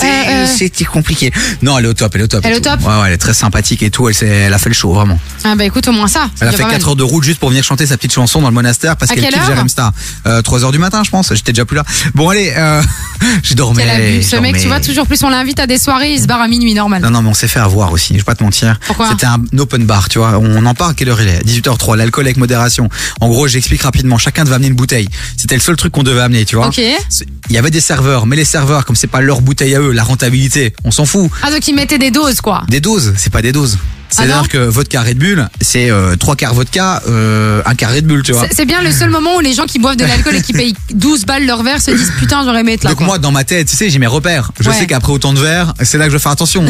euh, euh, C'était compliqué. Non, elle est au top, elle est au top. Elle est au top? Ouais, ouais, elle est très sympathique et tout. Elle, a fait le show, vraiment. Ah bah écoute, au moins ça. Elle a fait pas mal. 4 heures de route juste pour venir chanter sa petite chanson dans le monastère parce qu'elle kiffe Jérém Star. Euh, 3 heures du matin, je pense. J'étais déjà plus là. Bon, allez, euh, je dormais. Je Ce mec, tu vois, toujours plus on l'invite à des soirées, il se barre à minuit normal. Non, non, mais on s'est fait avoir aussi, je vais pas te mentir. Pourquoi? C'était un open bar, tu vois. On en parle à quelle heure il est? 18h03, l'alcool avec modération. En gros, j'explique rapidement, chacun devait amener une bouteille. C'était le seul truc qu'on devait amener, tu vois. Ok. Il y avait des serveurs, mais les serveurs, comme c'est pas leur bouteille à eux, la rentabilité, on s'en fout. Ah donc ils mettaient des doses quoi. Des doses, c'est pas des doses. C'est-à-dire que vodka Red Bull, c'est euh, trois quarts vodka, euh, un quart Red Bull, tu vois. C'est bien le seul moment où les gens qui boivent de l'alcool et qui payent 12 balles leur verre se disent putain j'aurais aimé être là. Donc quoi. moi, dans ma tête, tu sais, j'ai mes repères. Je Ouais. sais qu'après autant de verres, c'est là que je vais faire attention.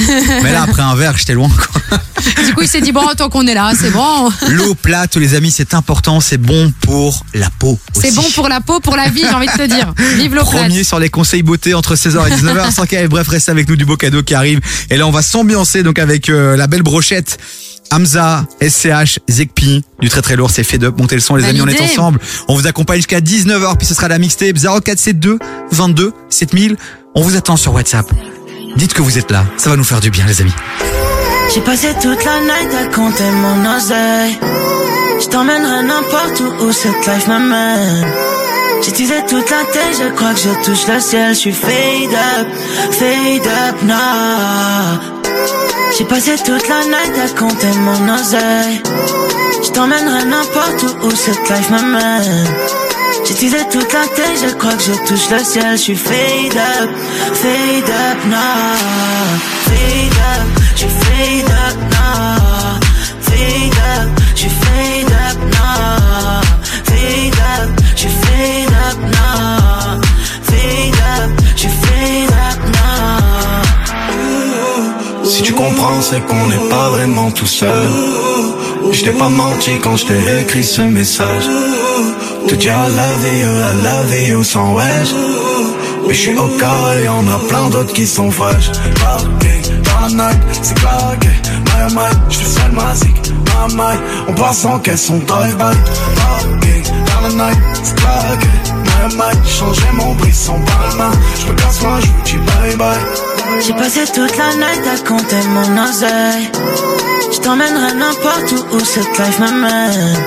Mais là, après un verre, j'étais loin. quoi. Du coup il s'est dit bon tant qu'on est là c'est bon. L'eau plate, les amis, c'est important, c'est bon pour la peau. C'est bon pour la peau, pour la vie j'ai envie de te dire. Vive l'eau plate. Premier sur les conseils beauté entre 16h et 19h. Sans bref, restez avec nous du beau cadeau qui arrive. Et là, on va s'ambiancer donc avec euh, la belle brochette. Hamza, SCH, Zekpi, du très très lourd, c'est fait up. Montez le son, les amis, on est ensemble. On vous accompagne jusqu'à 19h, puis ce sera la mixtape 0472 22 7000. On vous attend sur WhatsApp. Dites que vous êtes là, ça va nous faire du bien, les amis. J'ai passé toute la night à compter mon oseille. Je t'emmènerai n'importe où où cette life m'amène. Teasé toute la tête, je crois que je touche le ciel. Je suis fade up, fade up now. J'ai passé toute la night à compter mon oseille. Je n'importe où où cette life m'amène. Teasé toute la tête, je crois que je touche le ciel. Je suis fade up, fade up now. Fade up, je fade up now. Fade up, je fade up now. Fade up, je fade up now. Fade up, je fade up Si tu comprends, c'est qu'on n'est pas vraiment tout seul. Je t'ai pas menti quand je t'ai écrit ce message. Te dire I love you, I love you sans wesh. Mais je suis au cas et y'en a plein d'autres qui sont. Parking dans la night, c'est claqué. My my, je fais seul ma zik, my my. On passe en caisse, on drive by dans le night, c'est claqué, ma changer mon bris sans palma. Je me casse moi, je vous dis bye bye. J'ai passé toute la night à compter mon oseille. Je t'emmènerai n'importe où où cette life m'amène.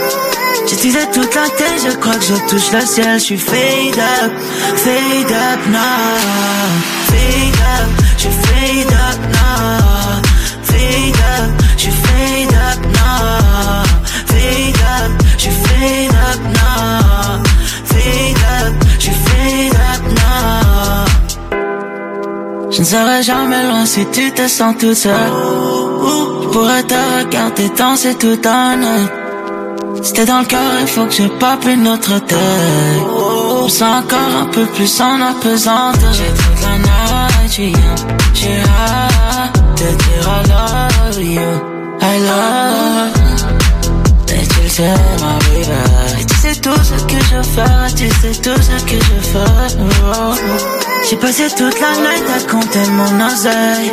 J'utilisais toute la tête, je crois que je touche le ciel. Je suis fade up, fade up now. Fade up, je suis fade up now. Fade up, je suis fade up now. Fade j'suis fade up now. Fade up, j'suis up now. Je ne serai jamais loin si tu te sens toute seule. Je pourrais te regarder danser tout un. Œil Si t'es dans le cœur, il faut que je pape une autre tête. Je sens encore un peu plus en apesanteur J'ai toute la night, j'ai hâte de dire I love you. I love tu sais, tout ce que je fais, tu sais tout ce que je fais. J'ai passé toute la nuit à compter mon oseille.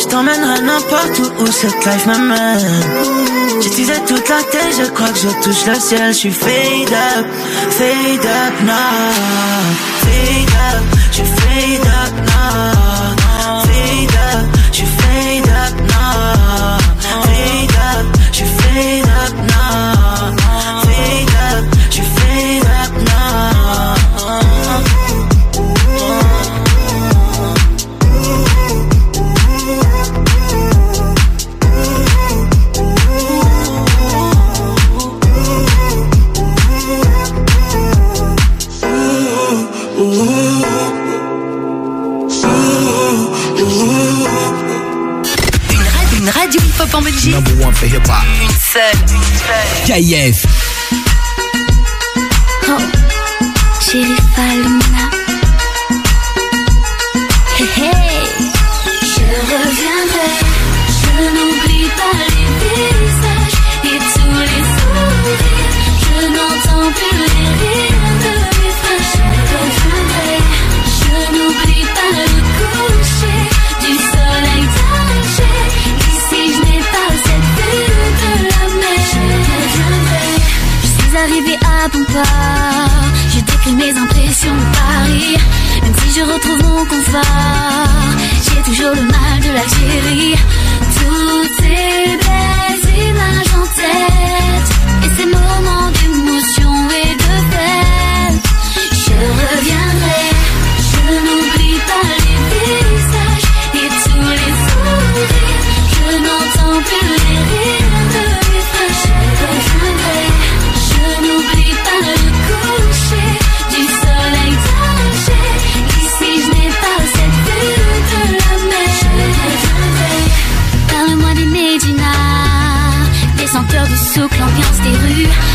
Je t'emmènerai n'importe où où cette life me mène. J'utilisais toute la tête, je crois que je touche le ciel. Je suis fade up, fade up now. Fade up, je fade up now. Fade up, je fade up now. Fade up, je fade up now. Number one for hip hop. Une seule. KIF. Oh, chérie Faluna. Hey, hey. Je reviendrai, je n'oublie pas les visages et tous les sourires. Je n'entends plus les rires suis arrivée à. Je décris mes impressions de Paris. Même si je retrouve mon confort, j'ai toujours le mal de l'Algérie. Toutes ces belles images en tête. Et ces moments des rues.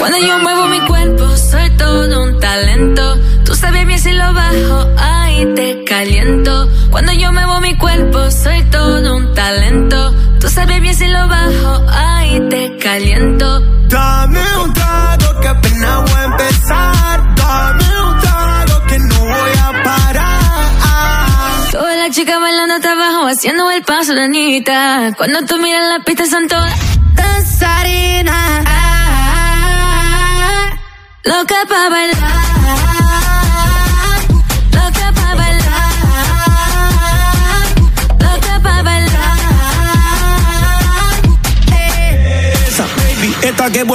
Cuando yo muevo mi cuerpo, soy todo un talento. Tú sabes bien si lo bajo, ahí te caliento. Cuando yo muevo mi cuerpo, soy todo un talento. Tú sabes bien si lo bajo, ahí te caliento. Dame un trago que apenas voy a empezar. Dame un trago que no voy a parar. Todas las chicas bailando hasta abajo, haciendo el paso de Anita. Cuando tú miras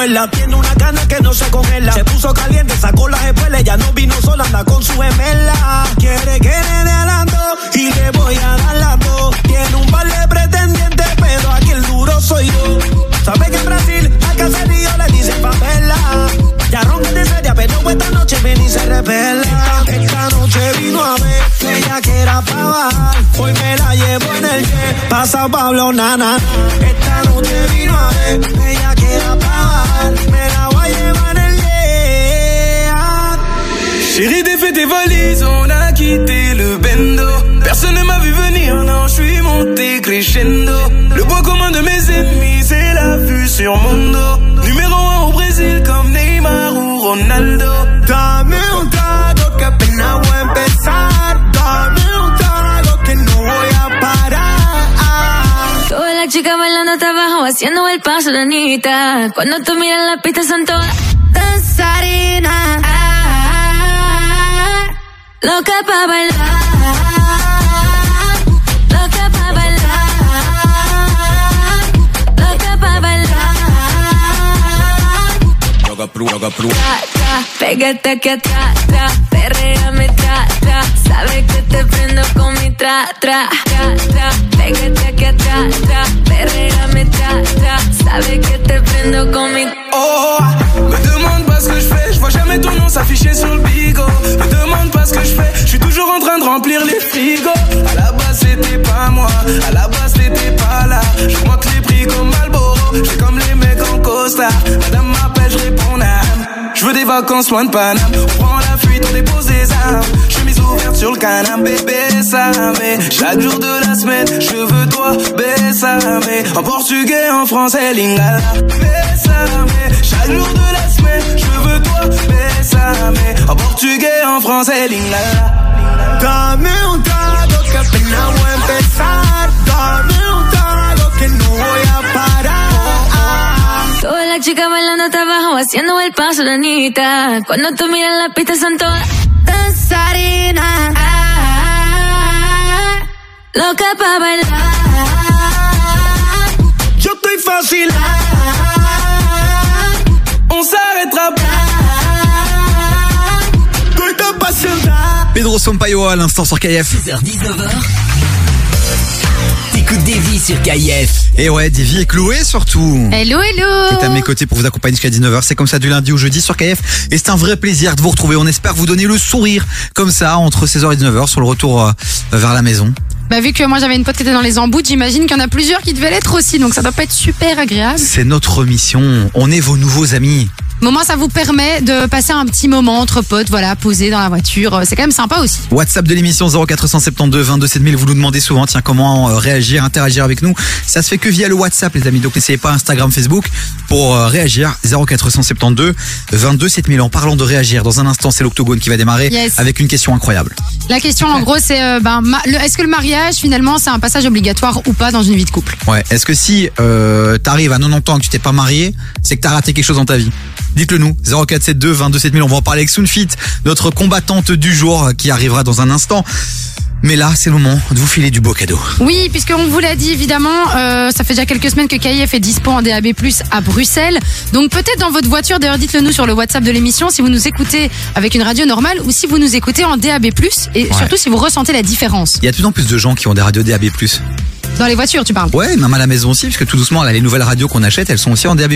vuela, tiene una gana que no se congela. Se puso caliente, sacó las espuelas, ya no vino sola, anda con su gemela. Quiere que le dé y le voy a dar pero esta noche tes valises, on a quitté le bendo. Personne ne m'a vu venir, non, je suis monté crescendo. Le point commun de mes ennemis, c'est la vue sur mon dos. Numéro un au Brésil, comme Ou Ronaldo. Dame un trago que apenas voy a empezar. Dame un trago que no voy a parar. Todas las chicas bailando hasta abajo, haciendo el paso de Anita. Cuando tú miras la pista son todas danzarinas. Loca pa' bailar. Tra, tra, pégate aquí atrás, tra, perréame, tra, tra. Sabes que te prendo con mi tra, tra, tra, tra. Pégate aquí atrás, tra, perréame, tra, tra. Sabes que te prendo con mi... Oh, me demande pas ce que je fais, je vois jamais ton nom s'afficher sur le bigot. Me demande pas ce que je fais, je suis toujours en train de remplir les frigos. À la base c'était pas moi, à la base t'étais pas là. Je monte vacances loin de Paname, on prend la fuite, on dépose des armes. Chemise ouverte sur le canapé, bébé, ça mais chaque jour de la semaine, je veux toi, bésame. En portugais, en français, lingala, bésame. Chaque jour de la semaine, je veux toi, bésame. En portugais, en français, lingala. Dame un trago que apenas voy a empezar. Dame un trago que no voy. Todas las chicas bailando hasta abajo, haciendo el paso de Anita. Cuando tú miras la pista son todas danzarinas. Loca pa' bailar. Yo estoy fácil. On s'arrêtera apasionada. Pedro Sampaio à l'instant sur KF. 6h-19h. Vies sur KIF. Et ouais, Davy et Chloé surtout. Hello, hello. Qui est à mes côtés pour vous accompagner jusqu'à 19h. C'est comme ça du lundi au jeudi sur KF. Et c'est un vrai plaisir de vous retrouver. On espère vous donner le sourire comme ça entre 16h et 19h sur le retour euh, vers la maison. Bah, vu que moi j'avais une pote qui était dans les embouts, j'imagine qu'il y en a plusieurs qui devaient l'être aussi, donc ça doit pas être super agréable. C'est notre mission. On est vos nouveaux amis. Mais au moins ça vous permet de passer un petit moment entre potes, voilà, posé dans la voiture. C'est quand même sympa aussi. WhatsApp de l'émission 0472 22 7000. Vous nous demandez souvent, tiens, comment euh, réagir, interagir avec nous. Ça se fait que via le WhatsApp, les amis. Donc n'essayez pas Instagram, Facebook pour euh, réagir. 0472 22 7000. En parlant de réagir, dans un instant, c'est l'octogone qui va démarrer Yes. avec une question incroyable. La question en gros c'est euh, ben, est-ce que le mariage finalement c'est un passage obligatoire ou pas dans une vie de couple? Ouais. Est-ce que si euh, t'arrives à 90 ans et que tu t'es pas marié, c'est que t'as raté quelque chose dans ta vie? Dites-le nous. 0472 22 7000. On va en parler avec Soonfit, notre combattante du jour qui arrivera dans un instant. Mais là, c'est le moment de vous filer du beau cadeau. Oui, puisqu'on vous l'a dit évidemment, euh, ça fait déjà quelques semaines que KIF est dispo en DAB+ à Bruxelles. Donc peut-être dans votre voiture, d'ailleurs dites-le nous sur le WhatsApp de l'émission si vous nous écoutez avec une radio normale ou si vous nous écoutez en DAB+, et Ouais. surtout si vous ressentez la différence. Il y a de plus en plus de gens qui ont des radios DAB+. Dans les voitures, tu parles. Ouais, même à la maison aussi, parce que tout doucement, là, les nouvelles radios qu'on achète, elles sont aussi en DAB+.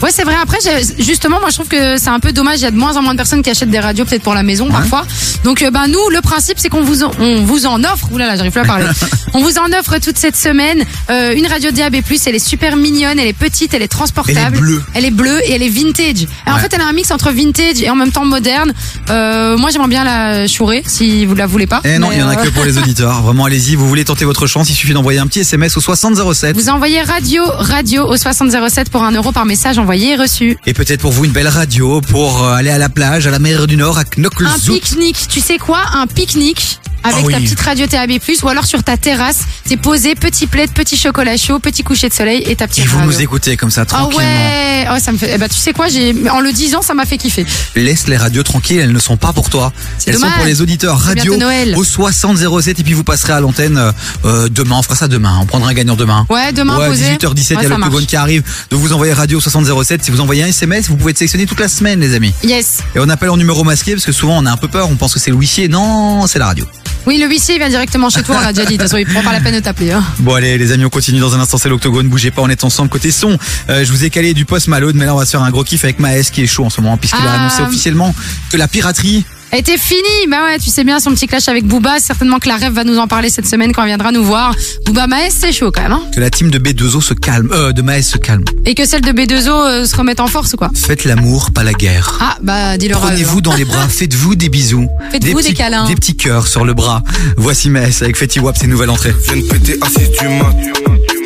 Ouais, c'est vrai. Après, justement, moi, je trouve que c'est un peu dommage. Il y a de moins en moins de personnes qui achètent des radios, peut-être pour la maison, parfois. Donc, euh, ben, nous, le principe, c'est qu'on vous, en, on vous en offre. Ouh là là, j'arrive plus à parler. on vous en offre toute cette semaine euh, une radio DAB+. Elle est super mignonne, elle est petite, elle est transportable. Elle est bleue. Elle est bleue et elle est vintage. Et En fait, elle a un mix entre vintage et en même temps moderne. Euh, moi, j'aimerais bien la chourer, si vous la voulez pas. Eh non, il y en a euh, que pour les auditeurs. Vraiment, allez-y, vous voulez tenter votre chance, il suffit d'envoyer un petit SMS au 6007. Vous envoyez radio, radio au 6007 pour un euro par message envoyé et reçu. Et peut-être pour vous une belle radio pour aller à la plage, à la mer du Nord, à Un Knocklezout. pique-nique, tu sais quoi? Un pique-nique avec oui. ta petite radio TAB+, ou alors sur ta terrasse, t'es posé, petit plaid, petit chocolat chaud, petit coucher de soleil et ta petite Et vous radio. nous écoutez comme ça, Ah tranquillement. ouais, oh, ça me fait. Eh ben, tu sais quoi, j'ai en le disant, ça m'a fait kiffer. Laisse les radios tranquilles, elles ne sont pas pour toi. Elles dommage. sont pour les auditeurs. C'est Radio bientôt Noël. au 6007 et puis vous passerez à l'antenne euh, euh, demain. On fera ça demain. On prendra un gagnant demain. Ouais, demain Ouais, posé. 18h17, il Ouais, y a l'octogone marche. qui arrive. Donc vous envoyez radio au 6007. Si vous envoyez un SMS, vous pouvez être sélectionné toute la semaine, les amis. Yes. Et on appelle en numéro masqué parce que souvent on a un peu peur. On pense que c'est le huissier. Non, c'est la radio. Oui, le huissier il vient directement chez toi, on l'a déjà dit. De toute façon, il prend pas la peine de t'appeler. Hein. Bon allez les amis on continue dans un instant c'est l'octogone bougez pas on est ensemble côté son Euh, je vous ai calé du post Malone mais là on va se faire un gros kiff avec Maes qui est chaud en ce moment puisqu'il a Ah. annoncé officiellement que la piraterie était finie, bah ouais, tu sais bien son petit clash avec Booba. Certainement que la rêve va nous en parler cette semaine quand elle viendra nous voir. Booba Maes, c'est chaud quand même. Hein que la team de B2O se calme euh, de Maes se calme Et que celle de B2O euh, se remette en force ou quoi faites l'amour pas la guerre Ah bah dis-leur. Prenez-vous dans les bras, faites-vous des bisous. Faites-vous des petits, câlins. Des petits cœurs sur le bras. Voici Maes avec Fetty Wap, ses nouvelles entrées. Viens de péter assis du mat.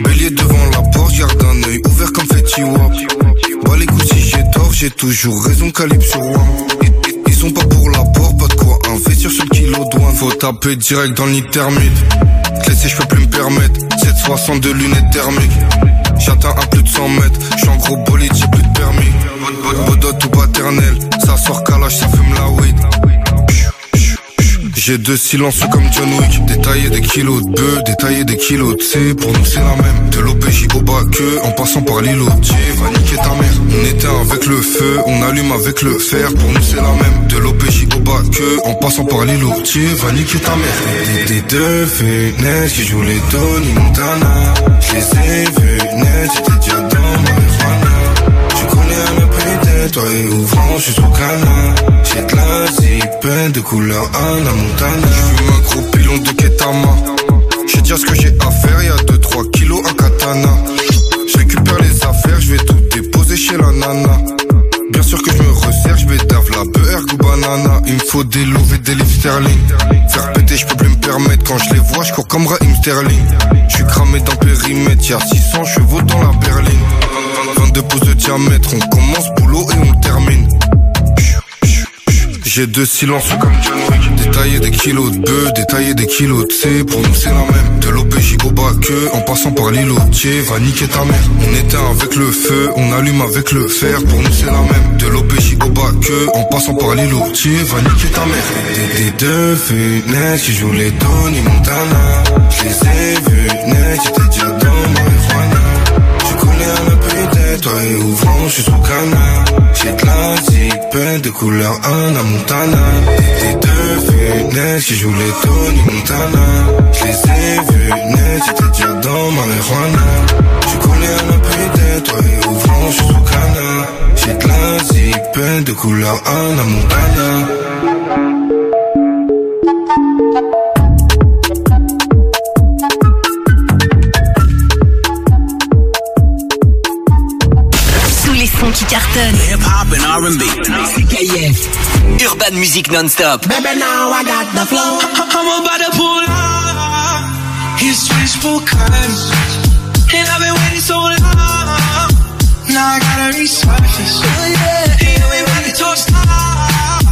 Bélier devant la porte, garde un œil ouvert comme Fetty Wap. Bah les coups si j'ai tort, j'ai toujours raison, calibre sur one. Pas pour la porte, pas de quoi investir sur le kilo douane. Faut taper direct dans thermite. Laisser, je peux plus me permettre. 760 de lunettes thermiques. J'atteins à plus de 100 mètres. J'suis en gros bolide, j'ai plus de permis. Bodot ou paternel. Ça sort calage, ça fume la weed. J'ai deux silences comme John Wick. Détailler des kilos de bœufs, détailler des kilos de C Pour nous c'est la même. De l'OPJ au bas que En passant par l'îlot. Va niquer ta mère. On éteint avec le feu, on allume avec le fer. Pour nous c'est la même. De l'OPJ au bas que En passant par l'îlot. Va niquer ta mère. Des, deux fenêtres qui jouent les Tony Montana. Je les ai j'étais déjà dans marijuana toi et ouvrant, je suis sous canard J'ai de la zipette de couleur Anna Montana J'fume un gros pilon de Ketama. J'ai dire ce que j'ai à faire, y'a 2-3 kilos à katana. Je récupère les affaires, je vais tout déposer chez la nana. Bien sûr que je me resserre, je vais dave la beurre ou banana. Il me faut des louves et des livres sterling. Faire péter, je peux plus me permettre. Quand je les vois, je cours comme Raheem Sterling. Je suis cramé dans périmètre, y'a 600 chevaux dans la berline 22 pouces de diamètre, on commence boulot et on termine. J'ai deux silences comme John Wick. Détailler des kilos de bœufs, détailler des kilos de C. Pour nous c'est la même. De l'OPJ au bas que, en passant par l'îlotier, va niquer ta mère. On éteint avec le feu, on allume avec le fer. Pour nous c'est la même. De l'OPJ au bas que, en passant par l'îlotier, va niquer ta mère. Des, des deux fenêtres qui jouent les Tony Montana. Je les ai vus net, j'étais déjà dans toi et ouvrant, je suis sous canard. J'ai de la zipette de couleur Anna Montana. Des deux fenêtres qui jouent les Tony Montana. Je les ai vus net, j'étais déjà dans marijuana. Tu connais un peu de toi et ouvrant, je suis sous canard. J'ai de la zipette de couleur Anna Montana. Urban Music Non-Stop. Baby, now I got the flow. I'm about to pull out. His wishful cuts. And I've been waiting so long. Now I gotta resurface. Oh, yeah. And we ready to stop.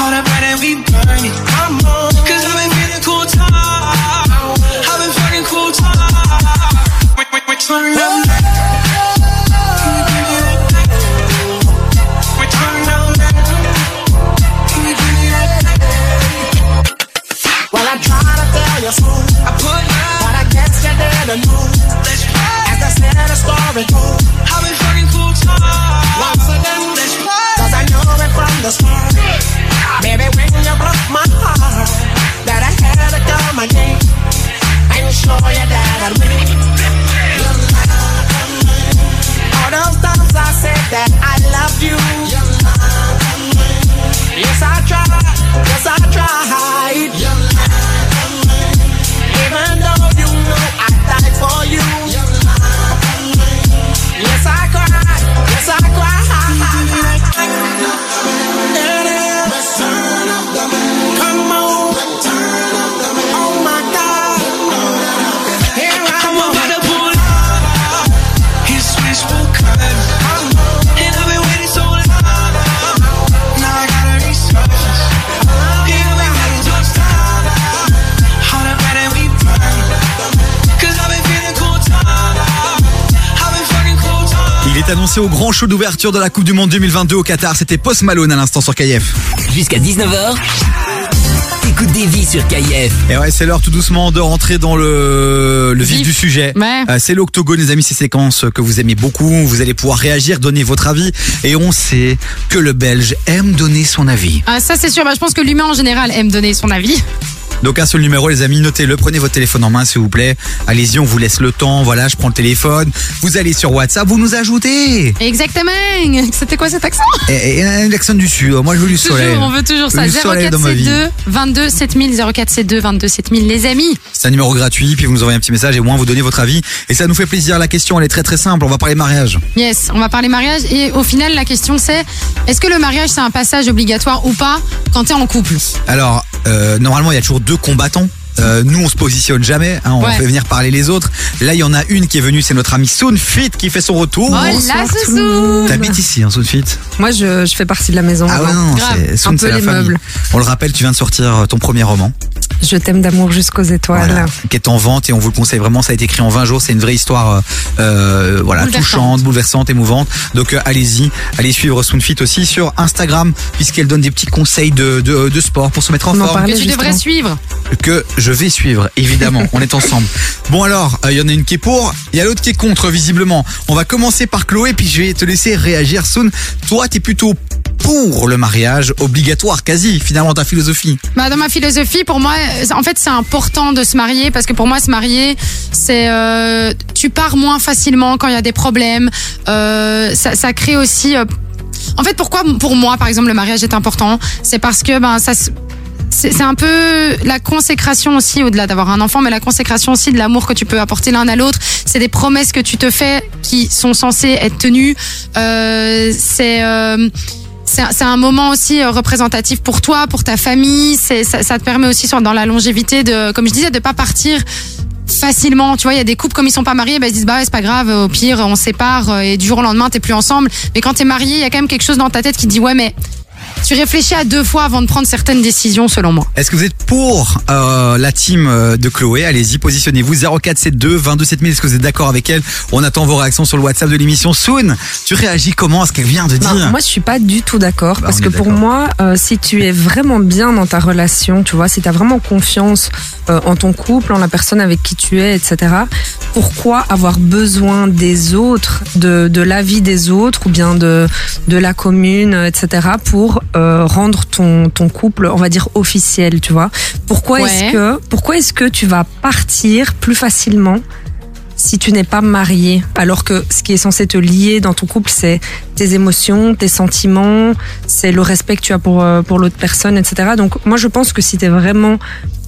All the bread and we burn it. Come on. Cause I've been feeling cool time. I've been fucking cool time. Wait, wait, wait, turn up. Oh, your school. I put mine. But I can't stand the avenue. Let's play. As I said I'm story cool. I've been fucking cool time. Once again, let's play. Cause I know it from the start. Baby, when you broke my heart, that I had to call my name And show you that I'm real. You're win. All those times I said that I love you. Yes, I tried. Yes, I tried. Annoncé au grand show d'ouverture de la Coupe du Monde 2022 au Qatar. C'était Post Malone à l'instant sur KF. Jusqu'à 19h, t'écoutes des vies sur KF. Et ouais, c'est l'heure tout doucement de rentrer dans le, le vif, Vif. du sujet. Ouais. Euh, c'est l'octogone, les amis, ces séquences que vous aimez beaucoup. Vous allez pouvoir réagir, donner votre avis. Et on sait que le Belge aime donner son avis. Ah, ça c'est sûr, bah, je pense que l'humain en général aime donner son avis. Donc un seul numéro, les amis, notez-le. Prenez votre téléphone en main, s'il vous plaît. Allez-y, on vous laisse le temps. Voilà, je prends le téléphone. Vous allez sur WhatsApp, vous nous ajoutez. Exactement. C'était quoi cet accent? Et, et un accent du sud. Moi, je veux du soleil. Toujours, on veut toujours ça. Du soleil dans ma vie. 0472 22 7000 0472 22 7000 les amis. C'est un numéro gratuit, puis vous nous envoyez un petit message et au moins vous donnez votre avis. Et ça nous fait plaisir. La question, elle est très très simple. On va parler mariage. Yes, on va parler mariage et au final la question c'est est-ce que le mariage c'est un passage obligatoire ou pas quand t'es en couple? Alors, euh, normalement, il y a toujours deux combattants. Euh, nous, on se positionne jamais. hein, on Ouais. fait venir parler les autres. Là, il y en a une qui est venue. C'est notre amie Sounfit qui fait son retour. Oh là. T'habites ici, hein, Sounfit Moi, je, je fais partie de la maison. Ah ouais, non, Grave. c'est Un la les famille. meubles. On le rappelle, tu viens de sortir ton premier roman. Je t'aime d'amour jusqu'aux étoiles. Voilà, qui est en vente et on vous le conseille vraiment. Ça a été écrit en 20 jours. C'est une vraie histoire, euh, euh, voilà, Bouleversante. touchante, bouleversante, émouvante. Donc euh, allez-y, allez suivre Sounfit aussi sur Instagram puisqu'elle donne des petits conseils de, de, de sport pour se mettre en On en forme. parlait Que tu devrais suivre. que je vais suivre, évidemment. On est ensemble. Bon alors, euh, il y en a une qui est pour, il y a l'autre qui est contre, visiblement. On va commencer par Chloé, puis je vais te laisser réagir, Soon. Toi, t'es plutôt pour le mariage obligatoire, quasi, finalement, ta philosophie. Bah, dans ma philosophie, pour moi, en fait, c'est important de se marier parce que pour moi, se marier, c'est euh, tu pars moins facilement quand il y a des problèmes. Euh, ça, crée aussi. euh, En fait, pourquoi pour moi, par exemple, le mariage est important C'est parce que ben ça. C'est un peu la consécration aussi, au-delà d'avoir un enfant, mais la consécration aussi de l'amour que tu peux apporter l'un à l'autre. C'est des promesses que tu te fais qui sont censées être tenues. C'est c'est un- moment aussi euh, représentatif pour toi, pour ta famille. Ça, te permet aussi dans la longévité de, comme je disais, de pas partir facilement. Tu vois, il y a des couples comme ils sont pas mariés, bah, ils se disent bah c'est pas grave, au pire on sépare euh, et du jour au lendemain t'es plus ensemble. Mais quand t'es marié, il y a quand même quelque chose dans ta tête qui dit ouais mais tu réfléchis à deux fois avant de prendre certaines décisions selon moi. Est-ce que vous êtes pour euh, la team euh, de Chloé? Allez-y, positionnez-vous 0472 22 7000. Est-ce que vous êtes d'accord avec elle? On attend vos réactions sur le WhatsApp de l'émission. Soon, tu réagis comment à ce qu'elle vient de Non, dire? moi, je suis pas du tout d'accord Bah, parce que pour moi, euh, si tu es vraiment bien dans ta relation, tu vois, si tu as vraiment confiance euh, en ton couple, en la personne avec qui tu es, etc. Pourquoi avoir besoin des autres, de, de l'avis des autres ou bien de de la commune, etc. pour euh, rendre ton ton couple, on va dire officiel, tu vois Pourquoi Ouais. est-ce que pourquoi est-ce que tu vas partir plus facilement si tu n'es pas marié, alors que ce qui est censé te lier dans ton couple, c'est tes émotions, tes sentiments, c'est le respect que tu as pour, euh, pour l'autre personne, etc. Donc moi je pense que si tu es vraiment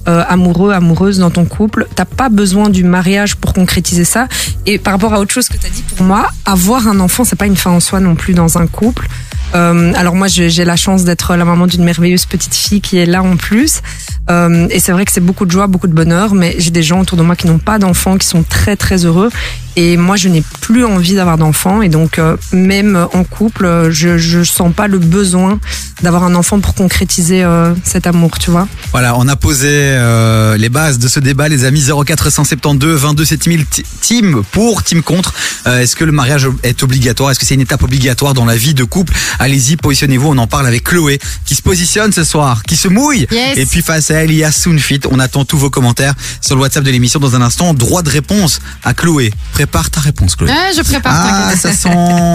euh, amoureux, amoureuse dans ton couple, t'as pas besoin du mariage pour concrétiser ça. Et par rapport à autre chose que tu as dit, pour moi, avoir un enfant, c'est pas une fin en soi non plus dans un couple. Euh, alors moi, j'ai la chance d'être la maman d'une merveilleuse petite fille qui est là en plus. Euh, et c'est vrai que c'est beaucoup de joie, beaucoup de bonheur, mais j'ai des gens autour de moi qui n'ont pas d'enfants, qui sont très très heureux. Et moi, je n'ai plus envie d'avoir d'enfants. Et donc, euh, même en couple, je je sens pas le besoin d'avoir un enfant pour concrétiser euh, cet amour, tu vois. Voilà, on a posé euh, les bases de ce débat, les amis. 0472 22 7000 t- team pour, team contre. Est-ce que le mariage est obligatoire? Est-ce que c'est une étape obligatoire dans la vie de couple? Allez-y, positionnez-vous. On en parle avec Chloé, qui se positionne ce soir, qui se mouille. Yes. Et puis face à elle, il y a Soonfit. On attend tous vos commentaires sur le WhatsApp de l'émission dans un instant. Droit de réponse à Chloé. Prépare ta réponse, Chloé. Ah, je prépare. Ah, ça sent,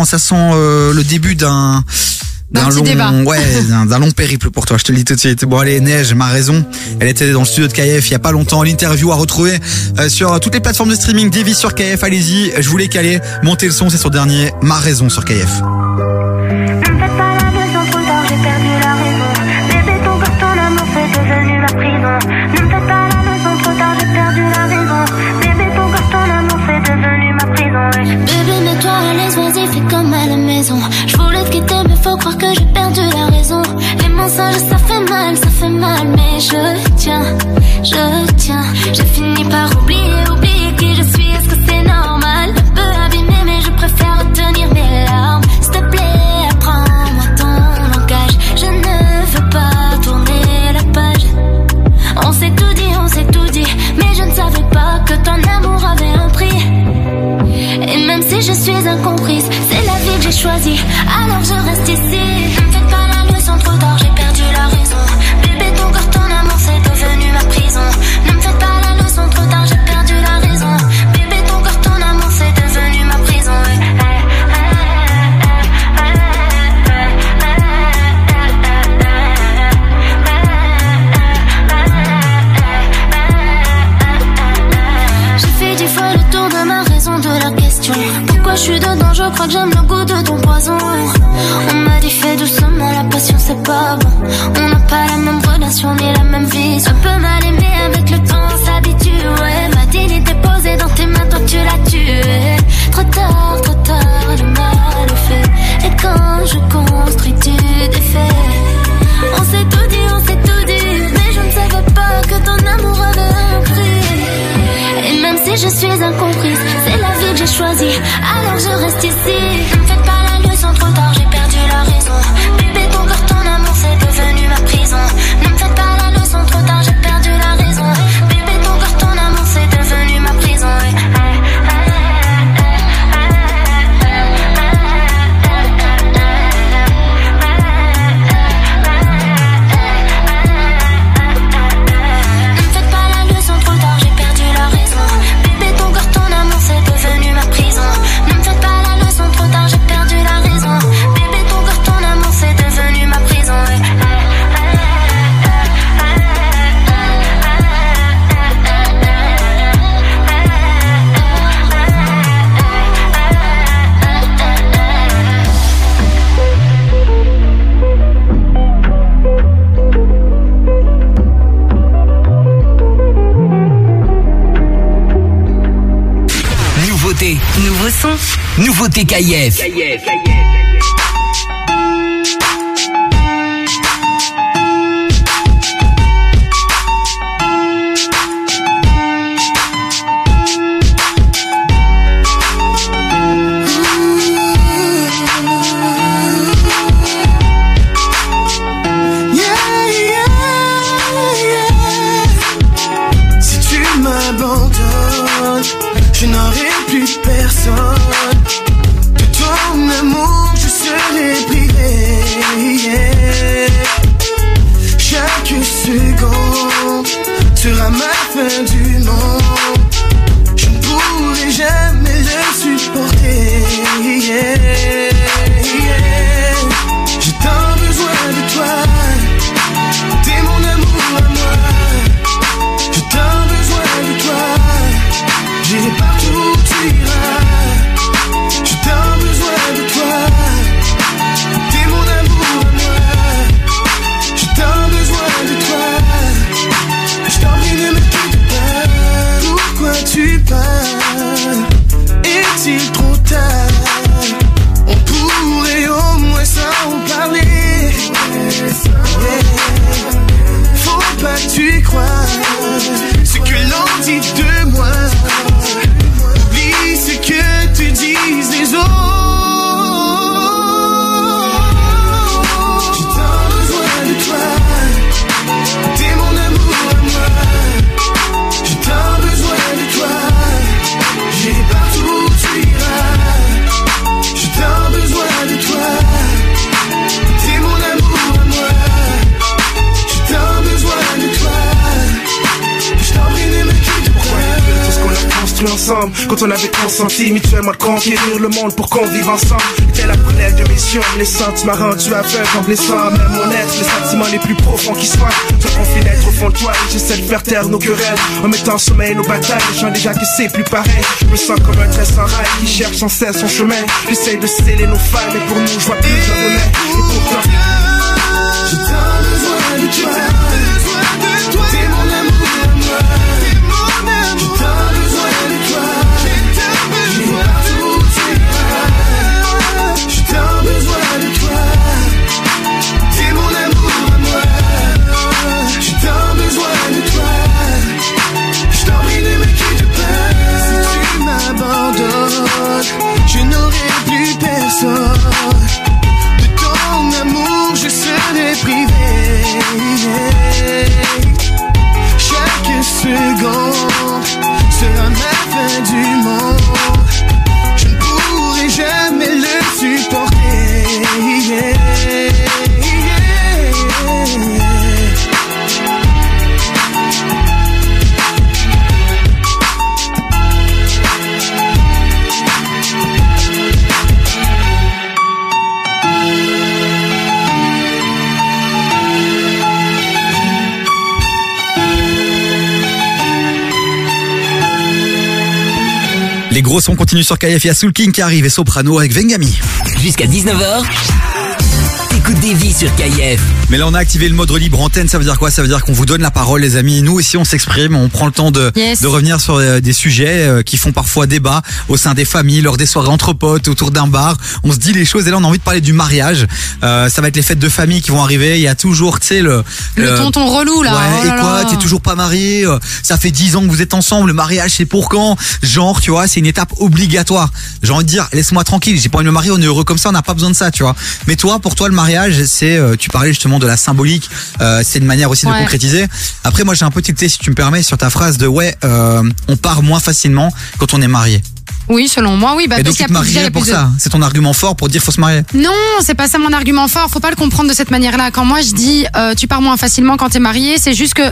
ça sent euh, le début d'un D'un long, débat. ouais, d'un long périple pour toi. Je te le dis tout de suite. Bon, allez, Neige, ma raison. Elle était dans le studio de KF il y a pas longtemps. L'interview à retrouver euh, sur toutes les plateformes de streaming. Davy sur KF. Allez-y. Je voulais caler. Montez le son, c'est son dernier. Ma raison sur KF. Ne me faites pas la maison trop tard, j'ai perdu la raison. Bébé, ton corps, ton amour, c'est devenu ma prison. Ne me faites pas la maison trop tard, j'ai perdu la raison. Bébé, ton corps, ton amour, c'est devenu ma prison. Bébé, mets-toi à l'aise, vas-y, fais comme à la maison. Je voulais te quitter, mais faut croire que j'ai perdu la raison. Les mensonges, ça fait mal, ça fait mal, mais je tiens, je tiens. Je finis par oublier, je suis incomprise, c'est la vie que j'ai choisie, alors je reste ici. Ne faites pas la leçon trop tard, j'ai perdu je crois que j'aime le goût de ton poison. On m'a dit fais doucement, la passion c'est pas bon. On n'a pas la même relation ni la même vie. Un peu mal aimé avec le temps, on s'habitue. Ouais, ma dignité posée dans tes mains, toi tu l'as tué. Trop tard, trop tard, le mal est fait. Et quand je construis, tu défais. On s'est tout dit, on s'est tout dit. Mais je ne savais pas que ton amour avait si je suis incomprise, c'est la vie que j'ai choisie. Alors je reste ici. Nouveauté KIF. Quand on avait consenti mutuellement de conquérir le monde pour qu'on vive ensemble. Était la première de mission Les sentiments rendus aveugles en blessant Même honnête, les sentiments les plus profonds qui soient Toi qu'on naître au fond de toi j'essaie de faire taire nos querelles. En mettant en sommeil nos batailles J'en déjà que c'est plus pareil. Je me sens comme un trait sans rail qui cherche sans cesse son chemin. J'essaie de sceller nos failles mais pour nous je vois plus de. Gros sons continuent sur KF. Il y a Soul King qui arrive et Soprano avec Vengami. Jusqu'à 19h, des vies sur KIF. Mais là, on a activé le mode libre antenne. Ça veut dire quoi? Ça veut dire qu'on vous donne la parole, les amis. Nous aussi, on s'exprime. On prend le temps de, Yes. de revenir sur euh, des sujets euh, qui font parfois débat au sein des familles, lors des soirées entre potes, autour d'un bar. On se dit les choses. Et là, on a envie de parler du mariage. Euh, ça va être les fêtes de famille qui vont arriver. Il y a toujours, tu sais, le... Le tonton relou, là. Ouais, Oh là et quoi? T'es toujours pas marié Ça fait 10 ans que vous êtes ensemble. Le mariage, c'est pour quand? Genre, tu vois, c'est une étape obligatoire. J'ai envie de dire, laisse-moi tranquille. J'ai pas envie de me marier. On est heureux comme ça. On n'a pas besoin de ça, tu vois. Mais toi, pour toi, le mariage, c'est, euh, tu parlais justement de la symbolique. euh, c'est une manière aussi de concrétiser. Après, moi, j'ai un peu tilté, si tu me permets, sur ta phrase de ouais, euh, on part moins facilement quand on est marié. Oui, selon moi, oui. Bah, et parce donc, tu te marierais pour de- ça. C'est ton argument fort pour dire faut se marier. Non, c'est pas ça mon argument fort. Faut pas le comprendre de cette manière-là. Quand moi je dis euh, tu pars moins facilement quand t'es marié, c'est juste que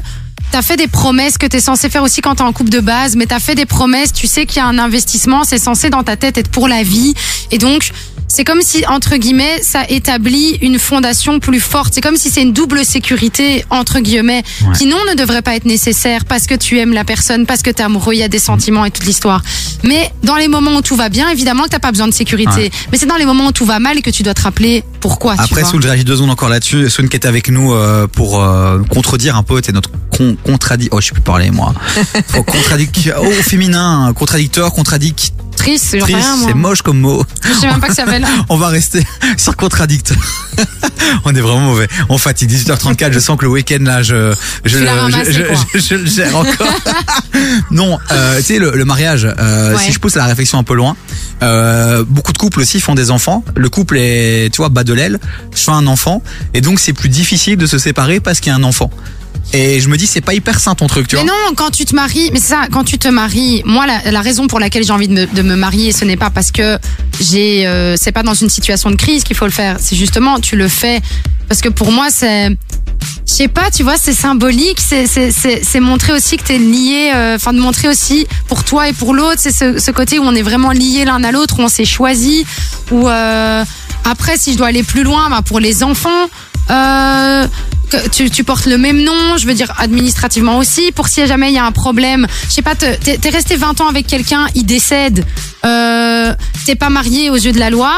t'as fait des promesses que t'es censé faire aussi quand t'es en couple de base, mais t'as fait des promesses. Tu sais qu'il y a un investissement, c'est censé dans ta tête être pour la vie, et donc. C'est comme si, entre guillemets, ça établit une fondation plus forte. C'est comme si c'est une double sécurité, entre guillemets, qui non ne devrait pas être nécessaire parce que tu aimes la personne, parce que t'es amoureux, il y a des sentiments et toute l'histoire. Mais dans les moments où tout va bien, évidemment que t'as pas besoin de sécurité. Ouais. Mais c'est dans les moments où tout va mal que tu dois te rappeler pourquoi. Après. Soul, je réagis deux secondes encore là-dessus. Soul qui est avec nous euh, pour euh, contredire un peu, t'es notre con, contradi... Oh, je sais plus parler, moi. Contradic... Oh, féminin, contradicteur, contradic... Triste, c'est moche comme mot. Je sais même pas que ça s'appelle. On va rester sur contradicteur. On est vraiment mauvais. On fatigue. 18h34, je sens que le week-end là, je, le- ramassé, je, quoi. je- je le gère encore. non, euh, tu sais, le, le mariage, euh, Ouais. si je pousse la réflexion un peu loin, euh, beaucoup de couples aussi font des enfants. Le couple est, tu vois, bas de l'aile, je fais un enfant, et donc c'est plus difficile de se séparer parce qu'il y a un enfant. Et je me dis, c'est pas hyper sain ton truc, tu Mais vois. non, quand tu te maries, mais c'est ça, quand tu te maries, moi la, la raison pour laquelle j'ai envie de me, de me marier, ce n'est pas parce que j'ai, euh, c'est pas dans une situation de crise qu'il faut le faire. C'est justement, tu le fais parce que pour moi c'est, je sais pas, tu vois, c'est symbolique, c'est c'est c'est c'est montrer aussi que t'es lié, euh, enfin de montrer aussi pour toi et pour l'autre, c'est ce, ce côté où on est vraiment liés l'un à l'autre, où on s'est choisi, où euh, après si je dois aller plus loin, bah, pour les enfants. Euh, que tu, tu portes le même nom, je veux dire administrativement aussi, pour si jamais il y a un problème. Je sais pas, te- t'es t'es resté 20 ans avec quelqu'un, il décède, euh, t'es pas marié aux yeux de la loi,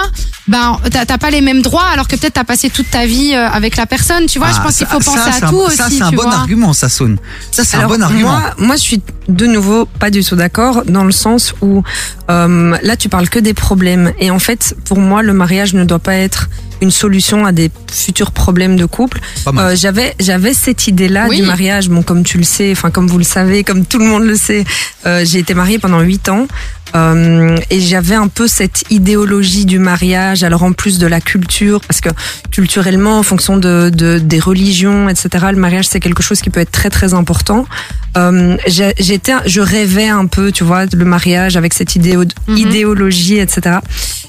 ben t'as t'as pas les mêmes droits, alors que peut-être t'as passé toute ta vie euh, avec la personne, tu vois. je Ah, pense qu'il ça- faut ça, penser c'est à un- tout Ça, aussi, c'est un bon argument, ça sonne. Ça, c'est un bon argument. Moi, moi, je suis de nouveau pas du tout d'accord dans le sens où euh, là, tu parles que des problèmes. Et en fait, pour moi, le mariage ne doit pas être une solution à des futurs problèmes de couple. Euh, j'avais j'avais cette idée-là Oui. du mariage. Bon, comme tu le sais, enfin comme vous le savez, comme tout le monde le sait, euh, j'ai été mariée pendant huit ans. Euh, et j'avais un peu cette idéologie du mariage, alors en plus de la culture, parce que culturellement, en fonction de, de des religions, etc., le mariage c'est quelque chose qui peut être très très important. Euh, j'étais, je rêvais un peu, tu vois, le mariage avec cette idéo, Mhm. idéologie, etc.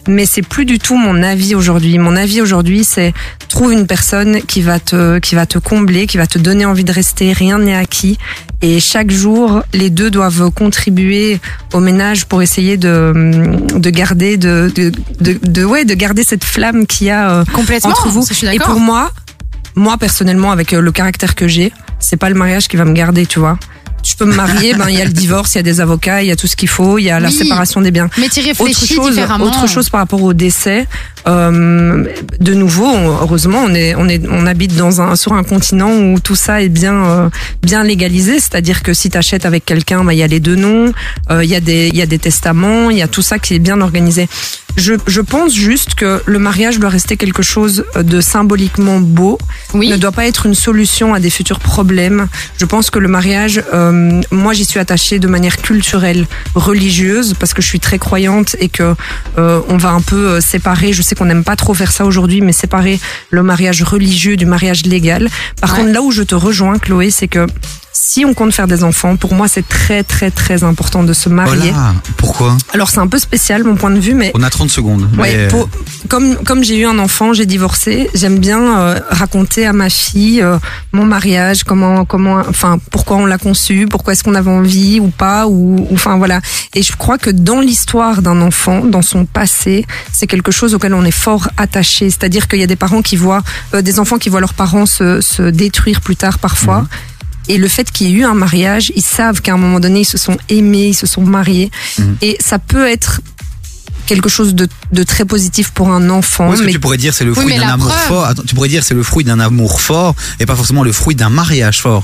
Mais c'est plus du tout mon avis aujourd'hui. Mon avis aujourd'hui, c'est trouve une personne qui va te, qui va te combler, qui va te donner envie de rester. Rien n'est acquis. Et chaque jour, les deux doivent contribuer au ménage pour essayer de, de garder, de, de, de, de- ouais, de garder cette flamme qu'il y a euh, Complètement, entre vous. Et pour moi, moi personnellement, avec euh, le caractère que j'ai, c'est pas le mariage qui va me garder, tu vois. Je peux me marier, ben il y a le divorce, il y a des avocats, il y a tout ce qu'il faut, il y a la Oui. séparation des biens. Mais tu Autre réfléchis chose, différemment. autre chose par rapport au décès. Euh, de nouveau, heureusement, on est, on est, on habite dans un, sur un continent où tout ça est bien, euh, bien légalisé. C'est-à-dire que si tu achètes avec quelqu'un, bah, il y a les deux noms, euh, il y a des, il y a des testaments, il y a tout ça qui est bien organisé. Je, je pense juste que le mariage doit rester quelque chose de symboliquement beau, Oui. ne doit pas être une solution à des futurs problèmes. Je pense que le mariage, euh, moi j'y suis attachée de manière culturelle, religieuse, parce que je suis très croyante et que euh, on va un peu séparer. Je sais qu'on n'aime pas trop faire ça aujourd'hui, mais séparer le mariage religieux du mariage légal. Par Ouais. contre, là où je te rejoins, Chloé, c'est que si on compte faire des enfants, pour moi c'est très très très important de se marier. Voilà. Pourquoi? Alors c'est un peu spécial mon point de vue, mais On a 30 secondes. Ouais, mais- pour- comme comme j'ai eu un enfant, j'ai divorcé. J'aime bien euh, raconter à ma fille euh, mon mariage, comment comment, enfin pourquoi on l'a conçu, pourquoi est-ce qu'on avait envie ou pas, ou enfin voilà. Et je crois que dans l'histoire d'un enfant, dans son passé, c'est quelque chose auquel on est fort attaché. C'est-à-dire qu'il y a des parents qui voient euh, des enfants qui voient leurs parents se se détruire plus tard parfois. Et le fait qu'il y ait eu un mariage, ils savent qu'à un moment donné, ils se sont aimés, ils se sont mariés. Mhm. Et ça peut être quelque chose de, de très positif pour un enfant. Ou est-ce que mais- tu pourrais dire c'est le Oui, fruit mais d'un amour preuve- fort Attends, tu pourrais dire c'est le fruit d'un amour fort et pas forcément le fruit d'un mariage fort.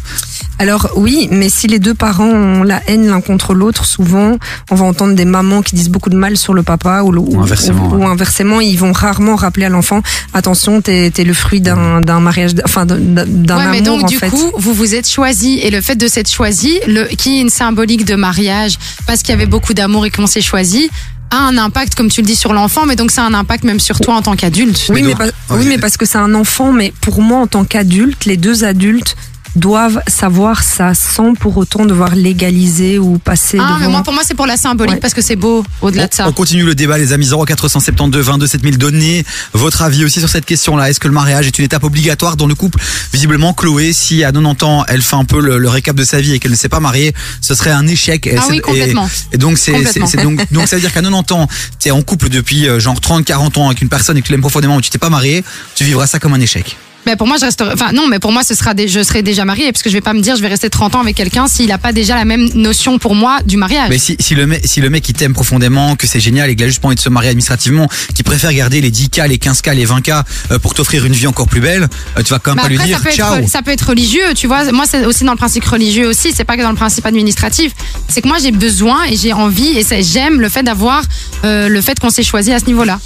Alors oui, mais si les deux parents ont la haine l'un contre l'autre, souvent, on va entendre des mamans qui disent beaucoup de mal sur le papa ou, le- ou- inversement, ou- ou inversement, ils vont rarement rappeler à l'enfant attention, t'es es le fruit d'un d'un mariage, enfin d'un d'un Ouais, amour mais donc en du fait. coup, vous vous êtes choisi et le fait de s'être choisi, le qui est une symbolique de mariage, parce qu'il y avait beaucoup d'amour et qu'on s'est choisi, a un impact, comme tu le dis, sur l'enfant, mais donc ça a un impact même sur toi en tant qu'adulte. Oui, mais, pas- oui, mais parce que c'est un enfant, mais pour moi, en tant qu'adulte, les deux adultes doivent savoir ça sans pour autant devoir légaliser ou passer Ah, mais moi, pour moi, c'est pour la symbolique, parce que c'est beau au-delà de ça. On continue le débat, les amis. 0472 22 7000. Donnez votre avis aussi sur cette question-là. Est-ce que le mariage est une étape obligatoire dans le couple? Visiblement, Chloé, si à 90 ans, elle fait un peu le, le récap de sa vie et qu'elle ne s'est pas mariée, ce serait un échec. Et Ah c'est- oui, complètement. Et, et donc, c'est, Complètement. c'est- c'est donc, donc, ça veut dire qu'à 90 ans, tu es en couple depuis euh, genre 30, 40 ans avec une personne et que tu l'aimes profondément, mais tu t'es pas marié, tu vivras ça comme un échec. Mais pour moi, je resterai, enfin non, mais pour moi, ce sera des, je serai déjà mariée, parce que je vais pas me dire, je vais rester 30 ans avec quelqu'un s'il a pas déjà la même notion pour moi du mariage. Mais si, si le mec, si le mec il t'aime profondément, que c'est génial et qu'il a juste pas envie de se marier administrativement, qui préfère garder les 10K, les 15K, les 20K euh, pour t'offrir une vie encore plus belle, euh, tu vas quand même Mais pas lui dire ça peut, ciao. être, ça peut être religieux, tu vois. Moi, c'est aussi dans le principe religieux aussi. C'est pas que dans le principe administratif. C'est que moi, j'ai besoin et j'ai envie et j'aime le fait d'avoir euh, le fait qu'on s'est choisi à ce niveau-là.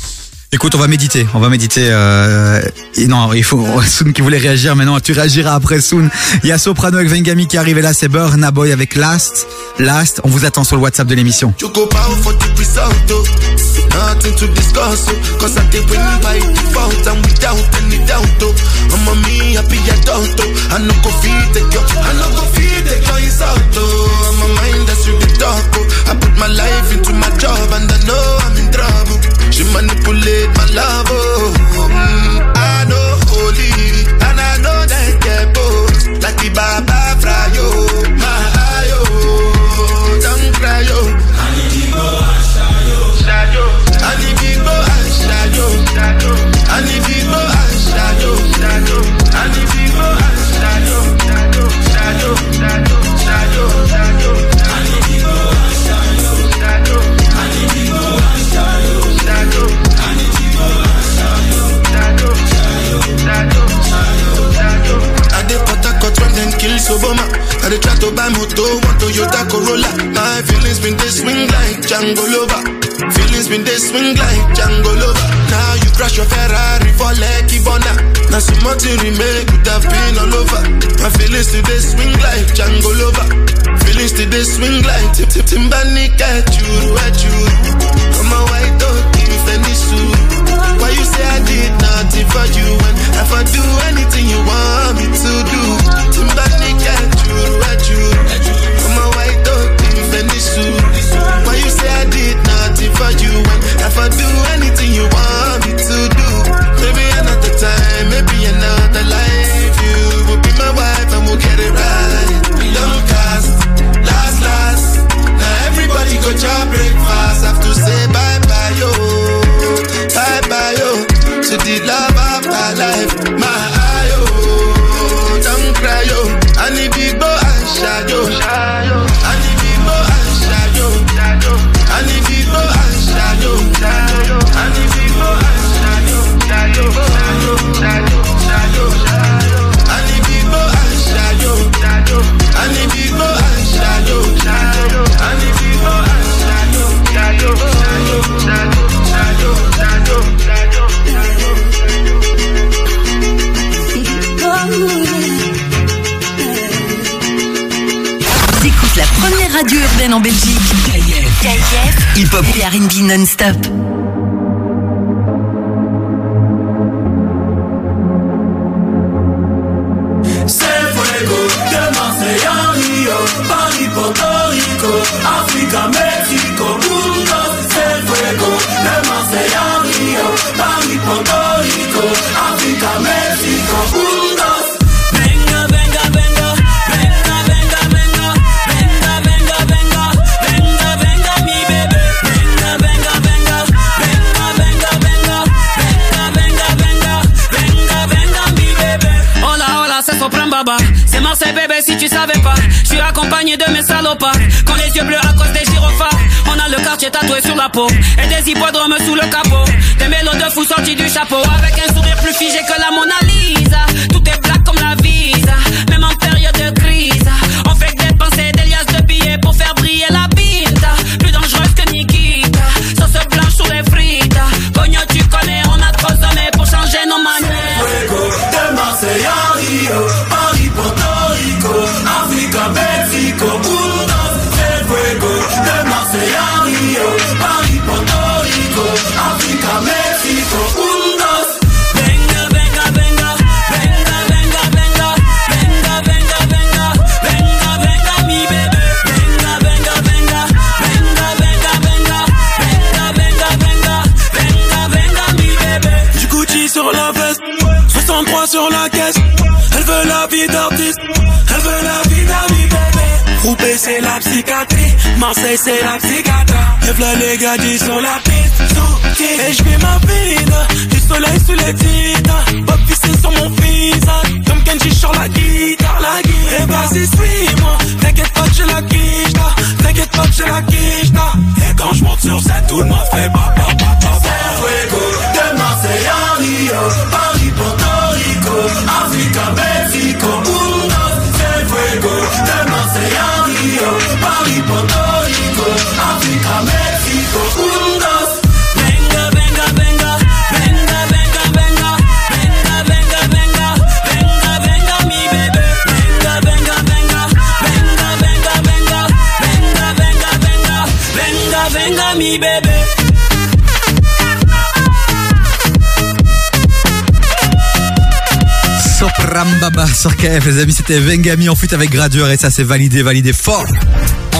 Écoute, on va méditer, on va méditer. Euh... Et non, il faut Soon qui voulait réagir, mais non, tu réagiras après Soon. Il y a Soprano avec Vengami qui arrive là c'est Burna Boy avec Last. Last, on vous attend sur le WhatsApp de l'émission. My love, oh. Mm, I know holy and I know that get both. Like the Baba Frayo, I try to buy moto, want Toyota Corolla. My feelings been they swing like Django Lover. Feelings been they swing like Django Lover. Now you crash your Ferrari for Lucky Bona. Now some more to remake could have been all over. My feelings today swing like Django Lover. Feelings today swing like Tip Tip Timbani at you, at you. I'm a white dog, give any suit. Why you say I did nothing for you when if I do anything you want me to do? Timbani for you if I do anything you want me to do? Maybe another time, maybe another life. You will be my wife and we'll get it right. Don't cast, last, last. Now everybody go job breakfast. Have to say bye oh. bye, yo. Oh. Bye bye, yo. To the love en Belgique. KIF. Hip Hop et R&B non-stop. Quand les yeux bleus à cause des gyrophares. On a le quartier tatoué sur la peau. Et des hippodromes sous le capot. Des mélos de fous sortis du chapeau. Avec un sourire plus figé que la Mona Marseille c'est la psychiatre. Et v'là les gars sur la piste, Et je ma vie, du soleil sous les titres. Bob vissé sur mon visage, comme Kenji sur la guitare, la guitare. Et vas-y suis-moi, t'inquiète pas j'ai la quiche, t'inquiète pas j'ai la quiche. Et quand je monte sur scène, tout le monde fait ba ba ba ba. Fuego, de Marseille à Rio, Paris, Porto Rico, Africa, Mexico, Unos, c'est fuego, de Marseille à Rio, Paris, Porto Rico, Africa. Soprambaba sur KF, les amis, c'était Vengami en fuite avec Gradure et ça c'est validé, validé fort.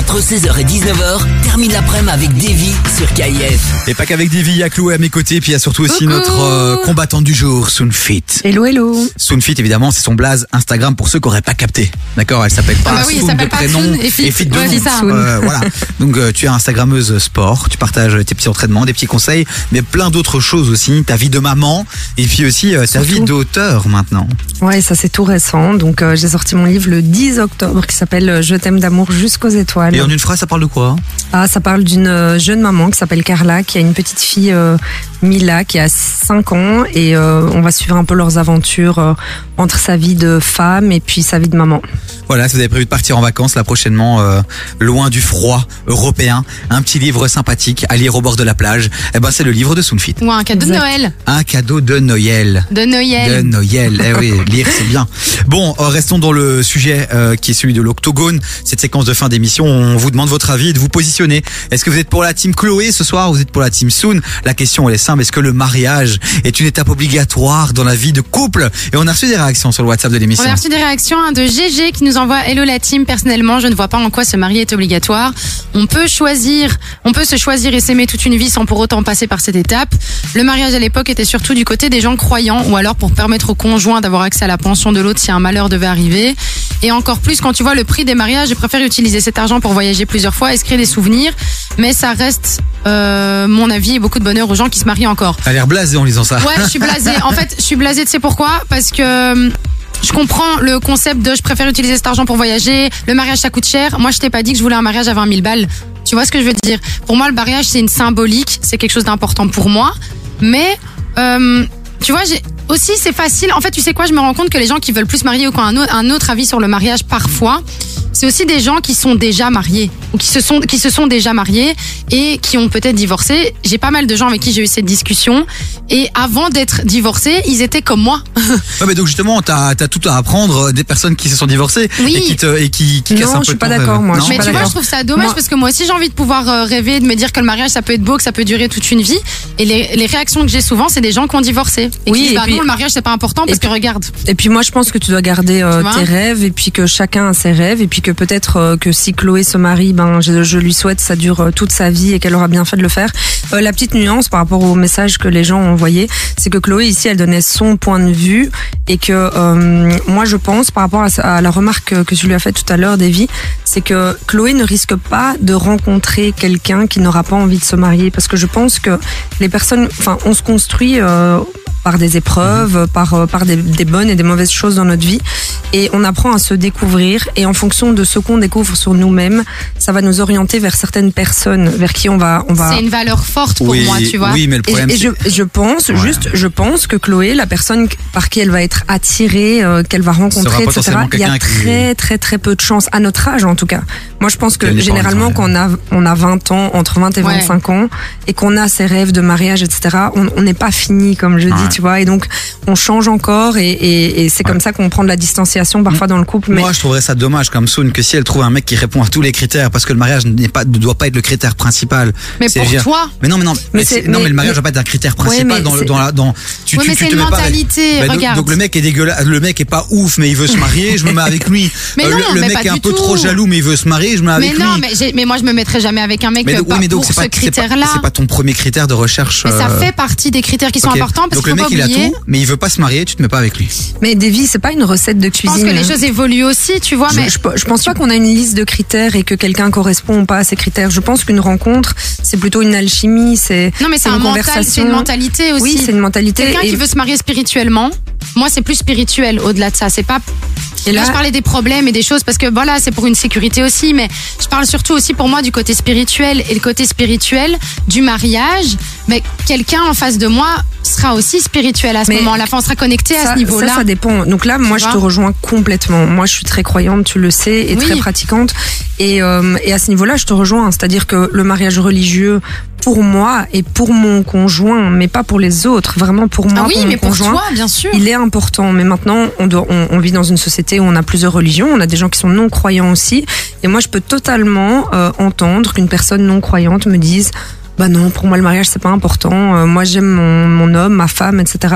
Entre 16h et 19h, termine l'après-midi avec Davy sur KIF. Et pas qu'avec Divi, il y a Chloé à mes côtés, puis il y a surtout aussi Coucou. notre euh, combattant du jour, Soonfit. Hello, hello. Soonfit, évidemment, c'est son blaze Instagram pour ceux qui n'auraient pas capté. D'accord Elle s'appelle pas Ah bah oui, elle Soon de s'appelle pas prénom Soon et Fit. de Ouais, nom. ça. Euh, voilà. Donc euh, tu es Instagrammeuse sport, tu partages tes petits entraînements, des petits conseils, mais plein d'autres choses aussi, ta vie de maman et puis aussi euh, ta vie d'auteur maintenant. Ouais, ça c'est tout récent. Donc euh, j'ai sorti mon livre le 10 octobre qui s'appelle Je t'aime d'amour jusqu'aux étoiles. Et en une phrase, ça parle de quoi Ah, ça parle d'une euh, jeune maman qui s'appelle Carla, qui a une petite fille euh, Mila qui a 5 ans et euh, on va suivre un peu leurs aventures euh, entre sa vie de femme et puis sa vie de maman. Voilà, si vous avez prévu de partir en vacances là prochainement, euh, loin du froid européen, un petit livre sympathique à lire au bord de la plage, eh ben c'est le livre de Soonfit. Ou un cadeau de Noël. Un cadeau de Noël. De Noël. De Noël, eh oui, lire c'est bien. Bon, restons dans le sujet euh, qui est celui de l'octogone. Cette séquence de fin d'émission, on vous demande votre avis et de vous positionner. Est-ce que vous êtes pour la team Chloé ce soir ou vous êtes pour la team Soon? La question est simple, est-ce que le mariage est une étape obligatoire dans la vie de couple? Et on a reçu des réactions sur le WhatsApp de l'émission. On a reçu des réactions hein, de GG qui nous envoie Hello la team. Personnellement, je ne vois pas en quoi se marier est obligatoire. On peut choisir, on peut se choisir et s'aimer toute une vie sans pour autant passer par cette étape. Le mariage à l'époque était surtout du côté des gens croyants ou alors pour permettre au conjoint d'avoir accès à la pension de l'autre si un malheur devait arriver. Et encore plus quand tu vois le prix des mariages, je préfère utiliser cet argent pour voyager plusieurs fois et se créer des souvenirs. Mais ça reste, euh, mon avis, et beaucoup de bonheur aux gens qui se marient encore. T'as l'air blasé en lisant ça. Ouais, je suis blasée. En fait, je suis blasée, tu sais pourquoi? Parce que hum, je comprends le concept de je préfère utiliser cet argent pour voyager, le mariage ça coûte cher. Moi, je t'ai pas dit que je voulais un mariage à 20 000 balles. Tu vois ce que je veux dire? Pour moi, le mariage, c'est une symbolique, c'est quelque chose d'important pour moi. Mais, euh, tu vois, j'ai aussi, c'est facile. En fait, tu sais quoi Je me rends compte que les gens qui veulent plus se marier ou qui ont un autre, avis sur le mariage, parfois, c'est aussi des gens qui sont déjà mariés ou qui se sont qui se sont déjà mariés et qui ont peut-être divorcé. J'ai pas mal de gens avec qui j'ai eu cette discussion et avant d'être divorcés, ils étaient comme moi. Ouais, mais donc justement, t'as as tout à apprendre des personnes qui se sont divorcées Oui. et qui te et qui, qui Non, cassent un je peu suis ton pas d'accord, moi, Non je suis Mais tu vois, je trouve ça dommage Moi- parce que moi aussi j'ai envie de pouvoir euh, rêver, de me dire que le mariage ça peut être beau, que ça peut durer toute une vie. Et les, les réactions que j'ai souvent, c'est des gens qui ont divorcé. Et Oui, qui et bah puis- non, le mariage c'est pas important parce que regarde. Et puis moi je pense que tu dois garder euh, Tu tes rêves et puis que chacun a ses rêves et puis que peut-être euh, que si Chloé se marie, ben je, je lui souhaite ça dure euh, toute sa vie et qu'elle aura bien fait de le faire. La petite nuance par rapport au message que les gens ont envoyé, c'est que Chloé ici elle donnait son point de vue et que euh, moi je pense par rapport à, la remarque que tu lui as faite tout à l'heure, Davy, c'est que Chloé ne risque pas de rencontrer quelqu'un qui n'aura pas envie de se marier parce que je pense que les personnes, enfin on se construit. Par des épreuves, par, euh, par des, des bonnes et des mauvaises choses dans notre vie. Et on apprend à se découvrir. Et en fonction de ce qu'on découvre sur nous-mêmes, ça va nous orienter vers certaines personnes, vers qui on va, on va. C'est une valeur forte pour Oui, moi, tu vois. oui, mais le Et, problème, et je, je pense, juste, je pense que Chloé, la personne par qui elle va être attirée, euh, qu'elle va rencontrer, etc., il y a très, très, très peu de chance, à notre âge en tout cas. Moi, je pense que généralement, quand on a, on a 20 ans, entre 20 et Ouais. 25 ans, et qu'on a ses rêves de mariage, etc., on on n'est pas fini, comme je dis, Ouais. Tu vois, et donc, on change encore, et, et, et c'est comme ça qu'on prend de la distanciation parfois dans le couple. Mais Moi, je trouverais ça dommage comme Soon que si elle trouve un mec qui répond à tous les critères, parce que le mariage n'est pas, ne doit pas être le critère principal. Mais pour dire- toi. Mais non, mais non, mais, c'est- c'est- non, mais- mais le mariage mais- doit pas être un critère principal mais dans, le- dans la, dans, tu, Ouais, tu, mais tu c'est te une mets pas avec- mentalité, Bah, donc- regarde. Donc, le mec est dégueulasse, le mec est pas ouf, mais il veut se marier, je me mets avec lui. Mais Euh, non, le, le mais mec est un peu tout. trop jaloux, mais il veut se marier, je me mets Mais avec non, lui. mais, j'ai- mais moi je me mettrais jamais avec un mec Mais pas mais donc pour c'est ce pas, c'est pas, critère-là. c'est pas ton premier critère de recherche. Mais ça euh, fait partie des critères qui sont importants parce faut mec pas il a tout, mais il veut pas se marier, tu te mets pas avec lui. Mais Davy, c'est pas une recette de Je cuisine. pense que les choses évoluent aussi, tu vois, Je, mais je, je pense pas qu'on a une liste de critères et que quelqu'un correspond ou pas à ces critères. Je pense qu'une rencontre, c'est plutôt une alchimie, c'est non, mais c'est un mental, conversation. c'est une mentalité aussi. Oui, c'est une mentalité. Quelqu'un et- qui veut se marier spirituellement, moi c'est plus spirituel au-delà de ça. C'est pas. Et là, là- je parlais des problèmes et des choses parce que voilà, c'est pour une sécurité aussi, mais je parle surtout aussi pour moi du côté spirituel et le côté spirituel du mariage. Mais quelqu'un en face de moi sera aussi spirituel à ce moment-là. Enfin, on sera connecté à ce niveau-là. Ça, ça dépend. Donc là, moi, je te rejoins complètement. Moi, je suis très croyante, tu le sais, et Oui. très pratiquante. Et, euh, et à ce niveau-là, je te rejoins. C'est-à-dire que le mariage religieux, pour moi et pour mon conjoint, mais pas pour les autres, vraiment pour moi, Ah oui, pour mon mais pour conjoint, toi, bien sûr. il est important. Mais maintenant, on, doit, on, on vit dans une société où on a plusieurs religions. On a des gens qui sont non croyants aussi. Et moi, je peux totalement euh, entendre qu'une personne non croyante me dise. Bah non, pour moi le mariage c'est pas important. Euh, moi j'aime mon, mon homme, ma femme, etc.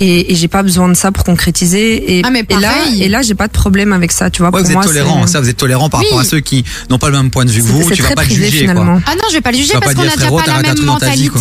Et, et j'ai pas besoin de ça pour concrétiser. Et, Ah, mais et là, et là j'ai pas de problème avec ça. Tu vois, Ouais, pour vous êtes tolérant, c'est- ça, vous êtes tolérant par Oui. rapport à ceux qui n'ont pas le même point de vue que vous. Tu vas pas privé, juger, finalement. quoi. Ah non, je vais pas le juger parce qu'on a déjà pas la même truc dans ta vie, quoi.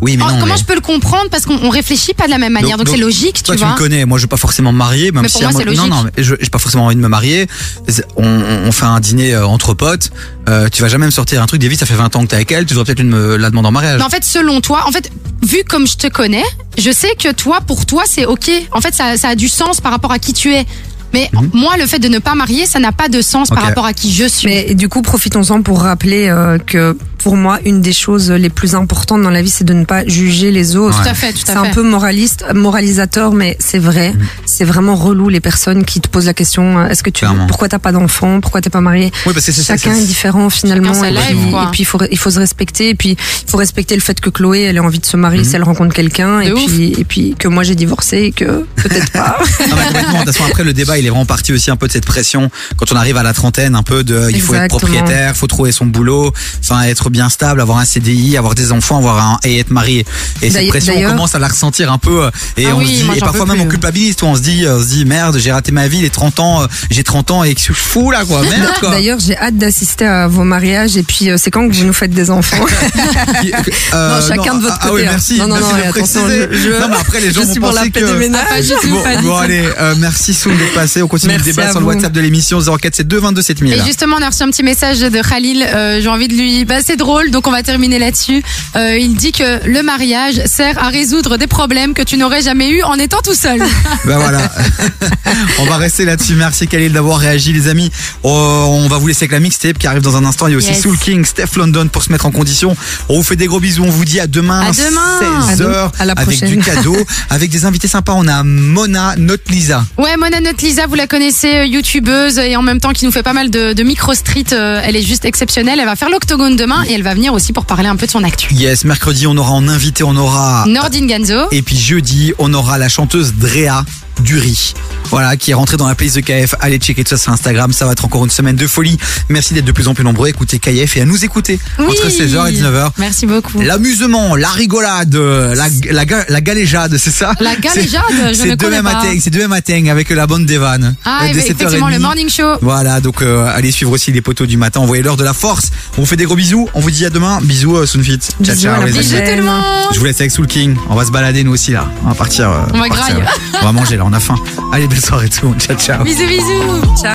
Oui, mais Oh, non. comment mais- je peux le comprendre parce qu'on on réfléchit pas de la même manière, donc c'est logique, Toi, tu tu vois. me connais. Moi, je veux pas forcément me marier, même Mais si pour à moi, c'est non, logique. non, mais je j'ai pas forcément envie de me marier. C'est- On, on- on fait un dîner euh, entre potes. Euh, tu vas jamais me sortir un truc. David, ça fait 20 ans que t'es avec elle. Tu devrais peut-être une me la demander en mariage. Mais en fait, selon toi, en fait, vu comme je te connais, je sais que toi, pour toi, c'est ok. En fait, ça, ça a du sens par rapport à qui tu es. Mais moi, le fait de ne pas marier, ça n'a pas de sens par rapport à qui je suis. Mais du coup, profitons-en pour rappeler euh, que pour moi, une des choses les plus importantes dans la vie, c'est de ne pas juger les autres. Ouais. Tout à fait, tout à C'est un fait. peu moraliste, moralisateur, mais c'est vrai. Mm. C'est vraiment relou les personnes qui te posent la question euh, est-ce que tu, Clairement. pourquoi t'as pas d'enfant, pourquoi t'es pas marié? Oui, parce que c'est ça, Chacun c'est- est différent finalement. Et puis, quoi. et puis il faut, il faut se respecter. Et puis il faut respecter le fait que Chloé, elle ait envie de se marier si elle rencontre quelqu'un. Et ouf. puis, et puis que moi j'ai divorcé et que peut-être pas. Non, mais. De toute façon, après, le débat, il est vraiment parti aussi un peu de cette pression quand on arrive à la trentaine, un peu de, il faut être propriétaire, faut trouver son boulot, enfin, être bien stable, avoir un CDI, avoir des enfants, avoir un, et être marié. Et cette pression, on commence à la ressentir un peu, euh, et Ah on oui, se dit, moi, et parfois même on culpabilise, toi, on se dit, on se dit, merde, j'ai raté ma vie, les 30 ans, euh, j'ai 30 ans, et que je suis fou, là, quoi, merde, quoi. D'ailleurs, j'ai hâte d'assister à vos mariages. Et puis, euh, c'est quand que vous nous faites des enfants Euh, Non, chacun de votre ah, ah côté, oui, hein. merci. Non, non, merci non, de et attention, préciser. je- je- non, mais après, les gens je vont suis pour la penser paix que... des ménages. Ah, bon, allez, euh, merci Soun d'être passé. On continue Merci le débat sur le. WhatsApp de l'émission 0472 22 7000. Et justement, on a reçu un petit message de Khalil. euh, J'ai envie de lui. Bah, c'est drôle, donc on va terminer là-dessus. Euh, il dit que le mariage sert à résoudre des problèmes que tu n'aurais jamais eu en étant tout seul. Ben voilà. on va rester là-dessus. Merci Khalil d'avoir réagi, les amis. Oh, on va vous laisser avec la mixtape qui arrive dans un instant. Il y a aussi Yes. Soul King, Steph London pour se mettre en condition. On vous fait des gros bisous. On vous dit à demain, À demain. 16h, À la avec prochaine. du cadeau, avec des invités sympas. On a Mona, notre Lisa. Ouais, Mona Note Lisa, vous la connaissez, euh, youtubeuse et en même temps qui nous fait pas mal de, de micro street. euh, elle est juste exceptionnelle. Elle va faire l'octogone demain et elle va venir aussi pour parler un peu de son actu. Yes, mercredi, on aura en invité, on aura. Nordine Ganzo. Et puis jeudi, on aura la chanteuse Drea Dury. Voilà, qui est rentrée dans la playlist de KF. Allez checker tout ça sur Instagram. Ça va être encore une semaine de folie. Merci d'être de plus en plus nombreux à écouter KF et à nous écouter Oui. entre 16h et 19h. Merci beaucoup. L'amusement, la rigolade, la, la, ga- la galéjade, c'est ça La galéjade, C'est- je C'est ne demain matin, c'est demain matin avec la bande des vannes. Ah, Euh, dès effectivement, 7h30. le morning show. Voilà, donc euh, allez suivre aussi les poteaux du matin. Envoyez l'heure de la force. On vous fait des gros bisous. On vous dit à demain. Bisous, euh, Sunfit. Ciao, ciao, la les amis. Bisous tout le monde. Je vous laisse avec Soul King. On va se balader nous aussi là. On va partir. euh, On va partir. On va manger là. On a faim. Allez, belle soirée tout. le monde. Ciao, ciao. Bisous, bisous. Ciao.